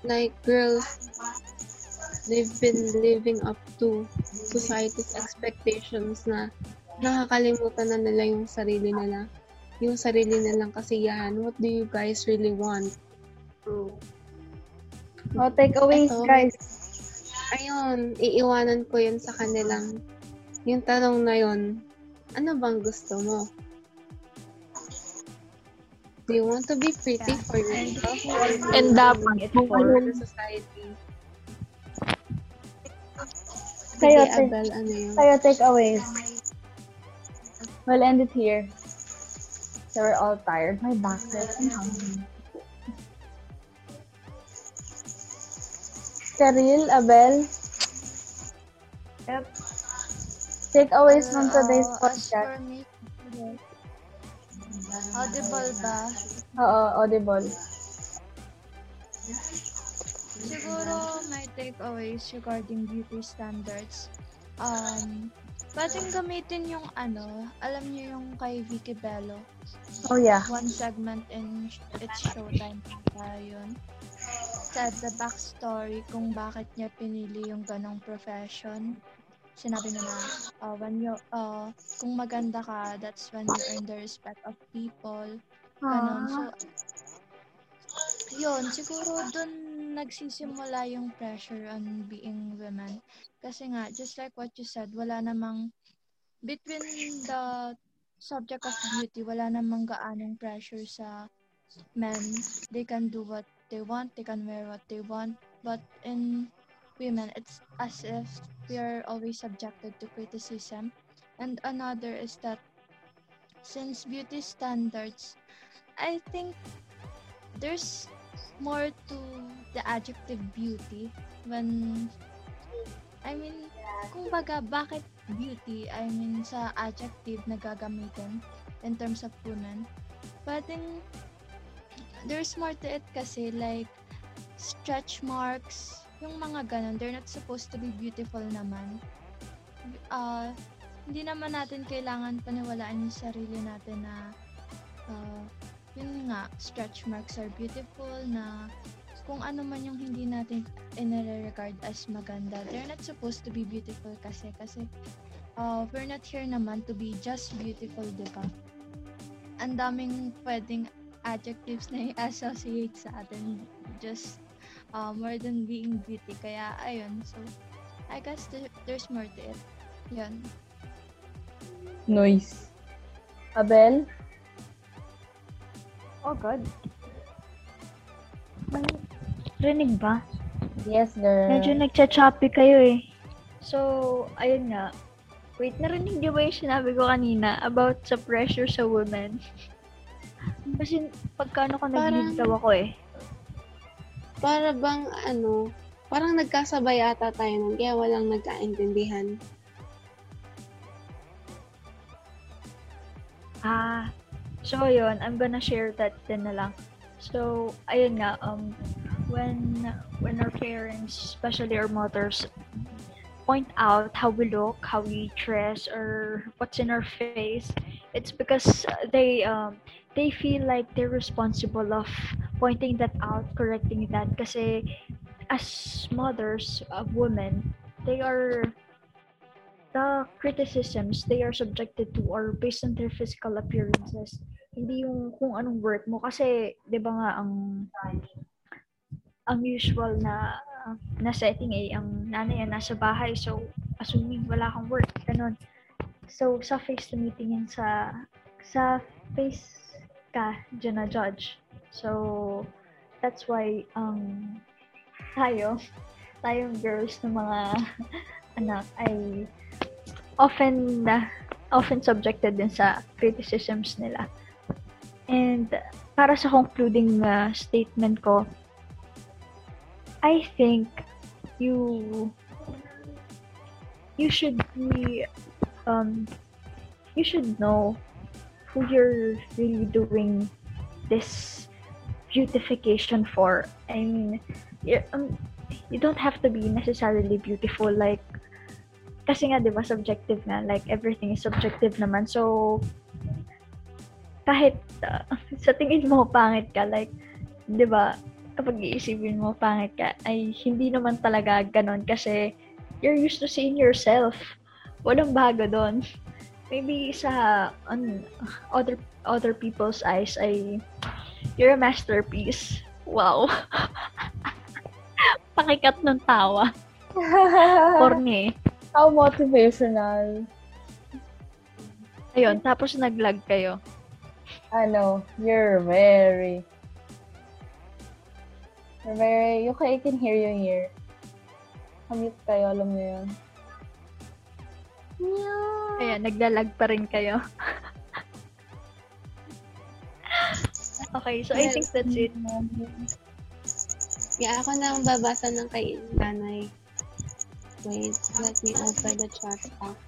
Like, girls, they've been living up to society's expectations na nakakalimutan na nila yung sarili nila. Yung sarili nilang kasiyahan. What do you guys really want? Oh, takeaways, Ito. guys. Ayun, iiwanan ko yun sa kanilang. Yung tanong na yun, ano bang gusto mo? Do you want to be pretty for yourself And dapat, for ano, the society? Kayo, Sige, te- Abel, ano yun? Tayo takeaways. We'll end it here. So we're all tired. My back hurts. I'm hungry. Cheryl, Abel. Yep. Takeaways from today's Uh, as podcast. for me, audible ba? Oo, audible. Siguro my takeaways regarding beauty standards. Um, pwedeng gamitin yung ano, alam niyo yung kay Vicky Bello. Oh yeah. One segment in It's Showtime pa yun. Said the backstory kung bakit niya pinili yung ganong profession. sinabi mo na uh, when you, uh, kung maganda ka, that's when you earn the respect of people. Ganon. So, yun, siguro dun nagsisimula yung pressure on being women. Kasi nga, just like what you said, wala namang, between the subject of beauty, wala namang gaanong pressure sa men. They can do what they want, they can wear what they want. But in women, it's as if we are always subjected to criticism. And another is that since beauty standards, I think there's more to the adjective beauty when I mean, kung baga, bakit beauty, I mean, sa adjective na gagamitin in terms of women, pwedeng there's more to it kasi like stretch marks, yung mga ganun, they're not supposed to be beautiful naman. Uh, hindi naman natin kailangan paniwalaan yung sarili natin na uh, yun nga, stretch marks are beautiful na kung ano man yung hindi natin in-regard as maganda, they're not supposed to be beautiful kasi. Kasi uh, we're not here naman to be just beautiful, di ba? Ang daming pwedeng adjectives na i-associate sa atin just uh, more than being beauty. Kaya, ayun. So, I guess th- there's more to it. Yun. Noise. Abel? Oh, God. Rinig ba? Yes, girl. Medyo nagcha-choppy kayo eh. So, ayun nga. Wait, narinig niyo ba yung sinabi ko kanina about sa pressure sa women? Kasi pagkano ko nag daw ako eh. Para bang ano, parang nagkasabay ata tayo nun, kaya walang nagkaintindihan. Ah, so yun, I'm gonna share that din na lang. So, ayun nga, um, when when our parents, especially our mothers, point out how we look, how we dress, or what's in our face, it's because they um they feel like they're responsible of pointing that out, correcting that. Kasi as mothers of women, they are the criticisms they are subjected to are based on their physical appearances. Hindi yung kung anong work mo. Kasi, di ba nga, ang ang usual na na setting ay ang nanay ay nasa bahay. So, assuming wala kang work, ganun. So, sa face tumitingin sa sa face ka judge. So, that's why um, tayo, tayong girls ng mga anak ay often na often subjected din sa criticisms nila. And para sa concluding uh, statement ko, I think you you should be um you should know who you're really doing this beautification for. I mean, you, um, you don't have to be necessarily beautiful like kasi nga 'di ba subjective nga like everything is subjective naman. So kahit uh, sa tingin mo pangit ka like 'di ba kapag iisipin mo pangit ka ay hindi naman talaga ganon kasi you're used to seeing yourself. Walang bago doon. Maybe sa on other other people's eyes ay you're a masterpiece. Wow. Pakikat ng tawa. Corny. How motivational. Ayun, tapos naglag kayo. Ano, you're very... You're very... You can, I can hear you here. Kamute kayo, alam niyo yun. Ayan, naglalag pa rin kayo. okay, so I think that's it. Yeah, ako na ang babasa ng kay nanay. Wait, let me open the chat box.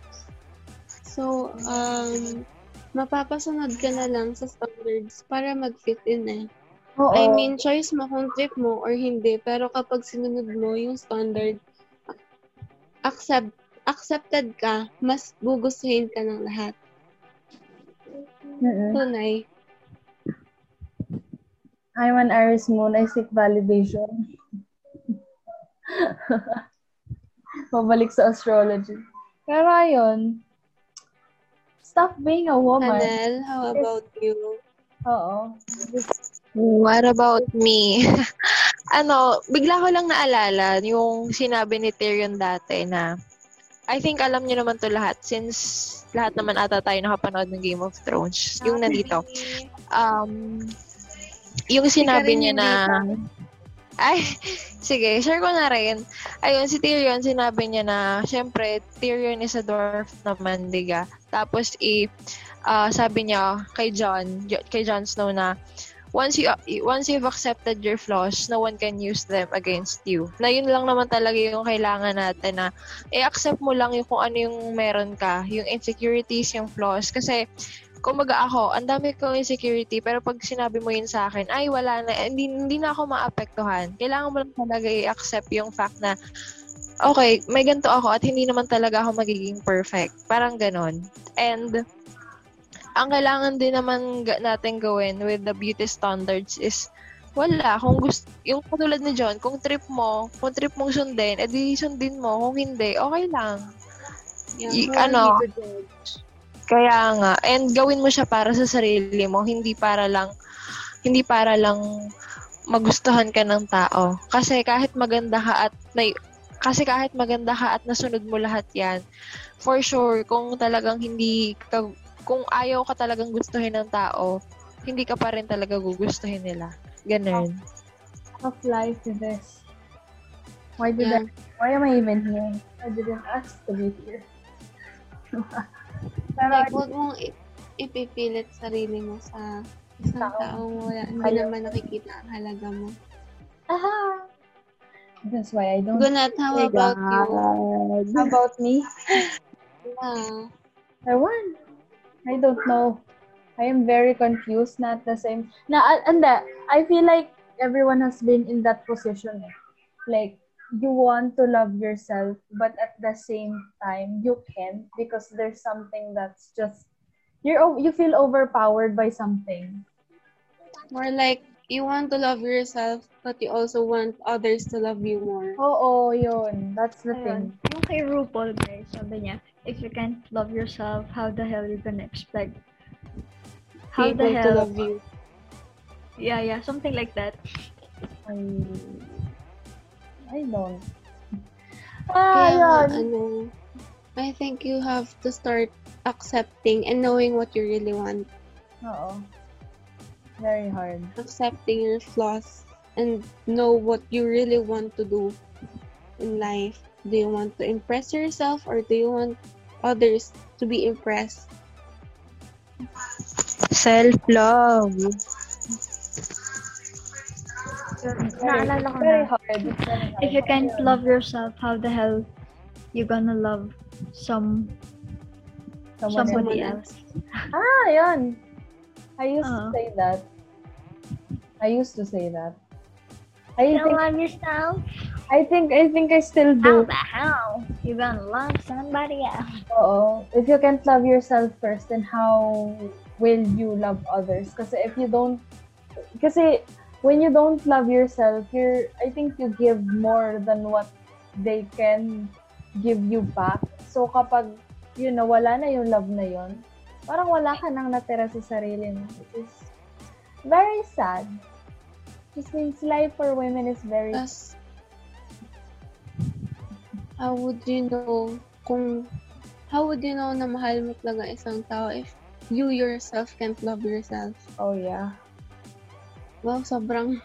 So, um, mapapasunod ka na lang sa standards para mag-fit in eh. Oo. I mean, choice mo kung trip mo or hindi, pero kapag sinunod mo yung standard, accept accepted ka, mas gugustuhin ka ng lahat. Mm-mm. Tunay. I'm an Aries moon. I seek validation. Mabalik sa astrology. Pero ayun, stop being a woman. Anel, how about you? Oo. What about me? ano, bigla ko lang naalala yung sinabi ni Tyrion dati na I think alam niyo naman to lahat since lahat naman ata tayo nakapanood ng Game of Thrones. Yung nandito. Um, yung sinabi niya na ay, sige, share ko na rin. Ayun, si Tyrion, sinabi niya na, syempre, Tyrion is a dwarf naman, diga. Tapos, i, ah, sabi niya kay John, kay Jon Snow na, once you once you've accepted your flaws, no one can use them against you. Na yun lang naman talaga yung kailangan natin na i-accept mo lang yung kung ano yung meron ka, yung insecurities, yung flaws. Kasi kumaga ako, ang dami kong insecurity, pero pag sinabi mo yun sa akin, ay wala na, hindi, hindi na ako maapektuhan. Kailangan mo lang talaga i-accept yung fact na, okay, may ganito ako at hindi naman talaga ako magiging perfect. Parang ganon. And, ang kailangan din naman natin gawin with the beauty standards is, wala. Kung gusto, yung katulad ni John, kung trip mo, kung trip mong sundin, edi sundin mo. Kung hindi, okay lang. Yeah, Y- ano, kaya nga, and gawin mo siya para sa sarili mo, hindi para lang hindi para lang magustuhan ka ng tao. Kasi kahit maganda ka at may kasi kahit maganda ka at nasunod mo lahat 'yan, for sure kung talagang hindi ka, kung ayaw ka talagang gustuhin ng tao, hindi ka pa rin talaga gugustuhin nila. Ganun. Of life is this. Why did Yeah. I, why am I even here? I didn't ask to be here. Pero, Like, huwag mong ipipilit sarili mo sa isang Tao. taong wala, hindi Ayaw. naman nakikita ang halaga mo. aha! That's why I don't... Gunat, how about you? How about me? Yeah. I won. I don't know. I am very confused, not the same. Na, uh, and that, I feel like everyone has been in that position. eh. Like, you want to love yourself, but at the same time, you can't because there's something that's just, you're, you feel overpowered by something. More like, you want to love yourself, but you also want others to love you more. Oo, yun. That's the thing. Yung kay RuPaul, guys, sabi niya, if you can't love yourself, how the hell you gonna expect? How People the to hell? love you. Yeah, yeah, something like that. I, I don't. Ah, Kaya nga, yun. ano, I think you have to start accepting and knowing what you really want. Oo. Very hard. Accepting your flaws and know what you really want to do in life. Do you want to impress yourself or do you want others to be impressed? Self-love. Naalala ko Very na. hard. It's very hard. If you can't love yourself, how the hell you gonna love some Someone somebody else. else? Ah, yun. I used to say that. I used to say that. I think, love yourself? I think, I think I still How do. the hell you gonna love somebody else? Oo. If you can't love yourself first, then how will you love others? Kasi if you don't, kasi when you don't love yourself, you're, I think you give more than what they can give you back. So kapag, you know, wala na yung love na yon, parang wala ka nang natira sa sarili mo. Which is very sad. Just means life for women is very Plus, how would you know kung how would you know na mahal mo talaga isang tao if you yourself can't love yourself? Oh yeah. Wow, sobrang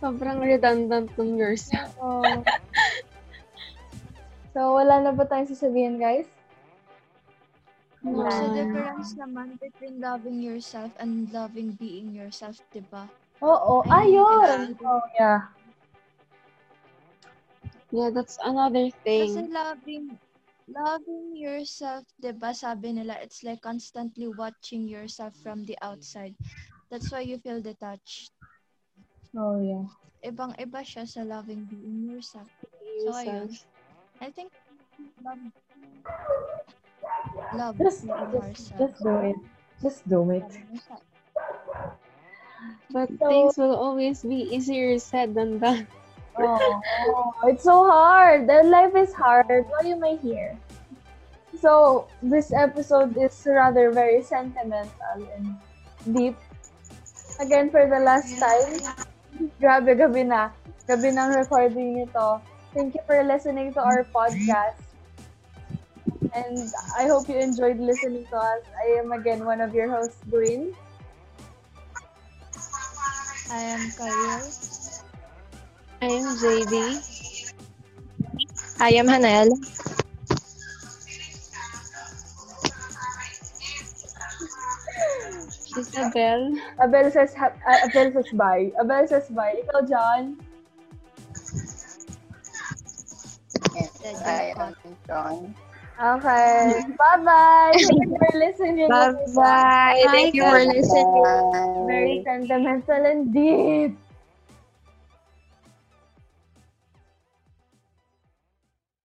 sobrang redundant ng yourself. Oh. so wala na ba tayong sasabihin, guys? There's a Wow. difference naman between loving yourself and loving being yourself, di ba? Oo. Ayun! Oh, yeah. Yeah, that's another Kasi thing. loving loving yourself, 'di ba? Sabi nila it's like constantly watching yourself from the outside. That's why you feel detached. Oh, yeah. Ibang-iba siya sa loving being yourself. So ayun. I think love love Just, being just, yourself. just do it. Just do it. But So- things will always be easier said than done. Oh, oh, it's so hard. Their life is hard. Why am I here? So, this episode is rather very sentimental and deep. Again, for the last time, grabe gabi na. Gabi ng recording nito. Thank you for listening to our podcast. And I hope you enjoyed listening to us. I am again one of your hosts, Green. I am Kyle. I am JD. I am Hanel. Isabel. Abel says, uh, Abel says bye. Abel says bye. Ikaw, John. Yes, I am John. Okay. Bye-bye. Thank you for listening. Bye-bye. Thank you for listening. Very sentimental and deep.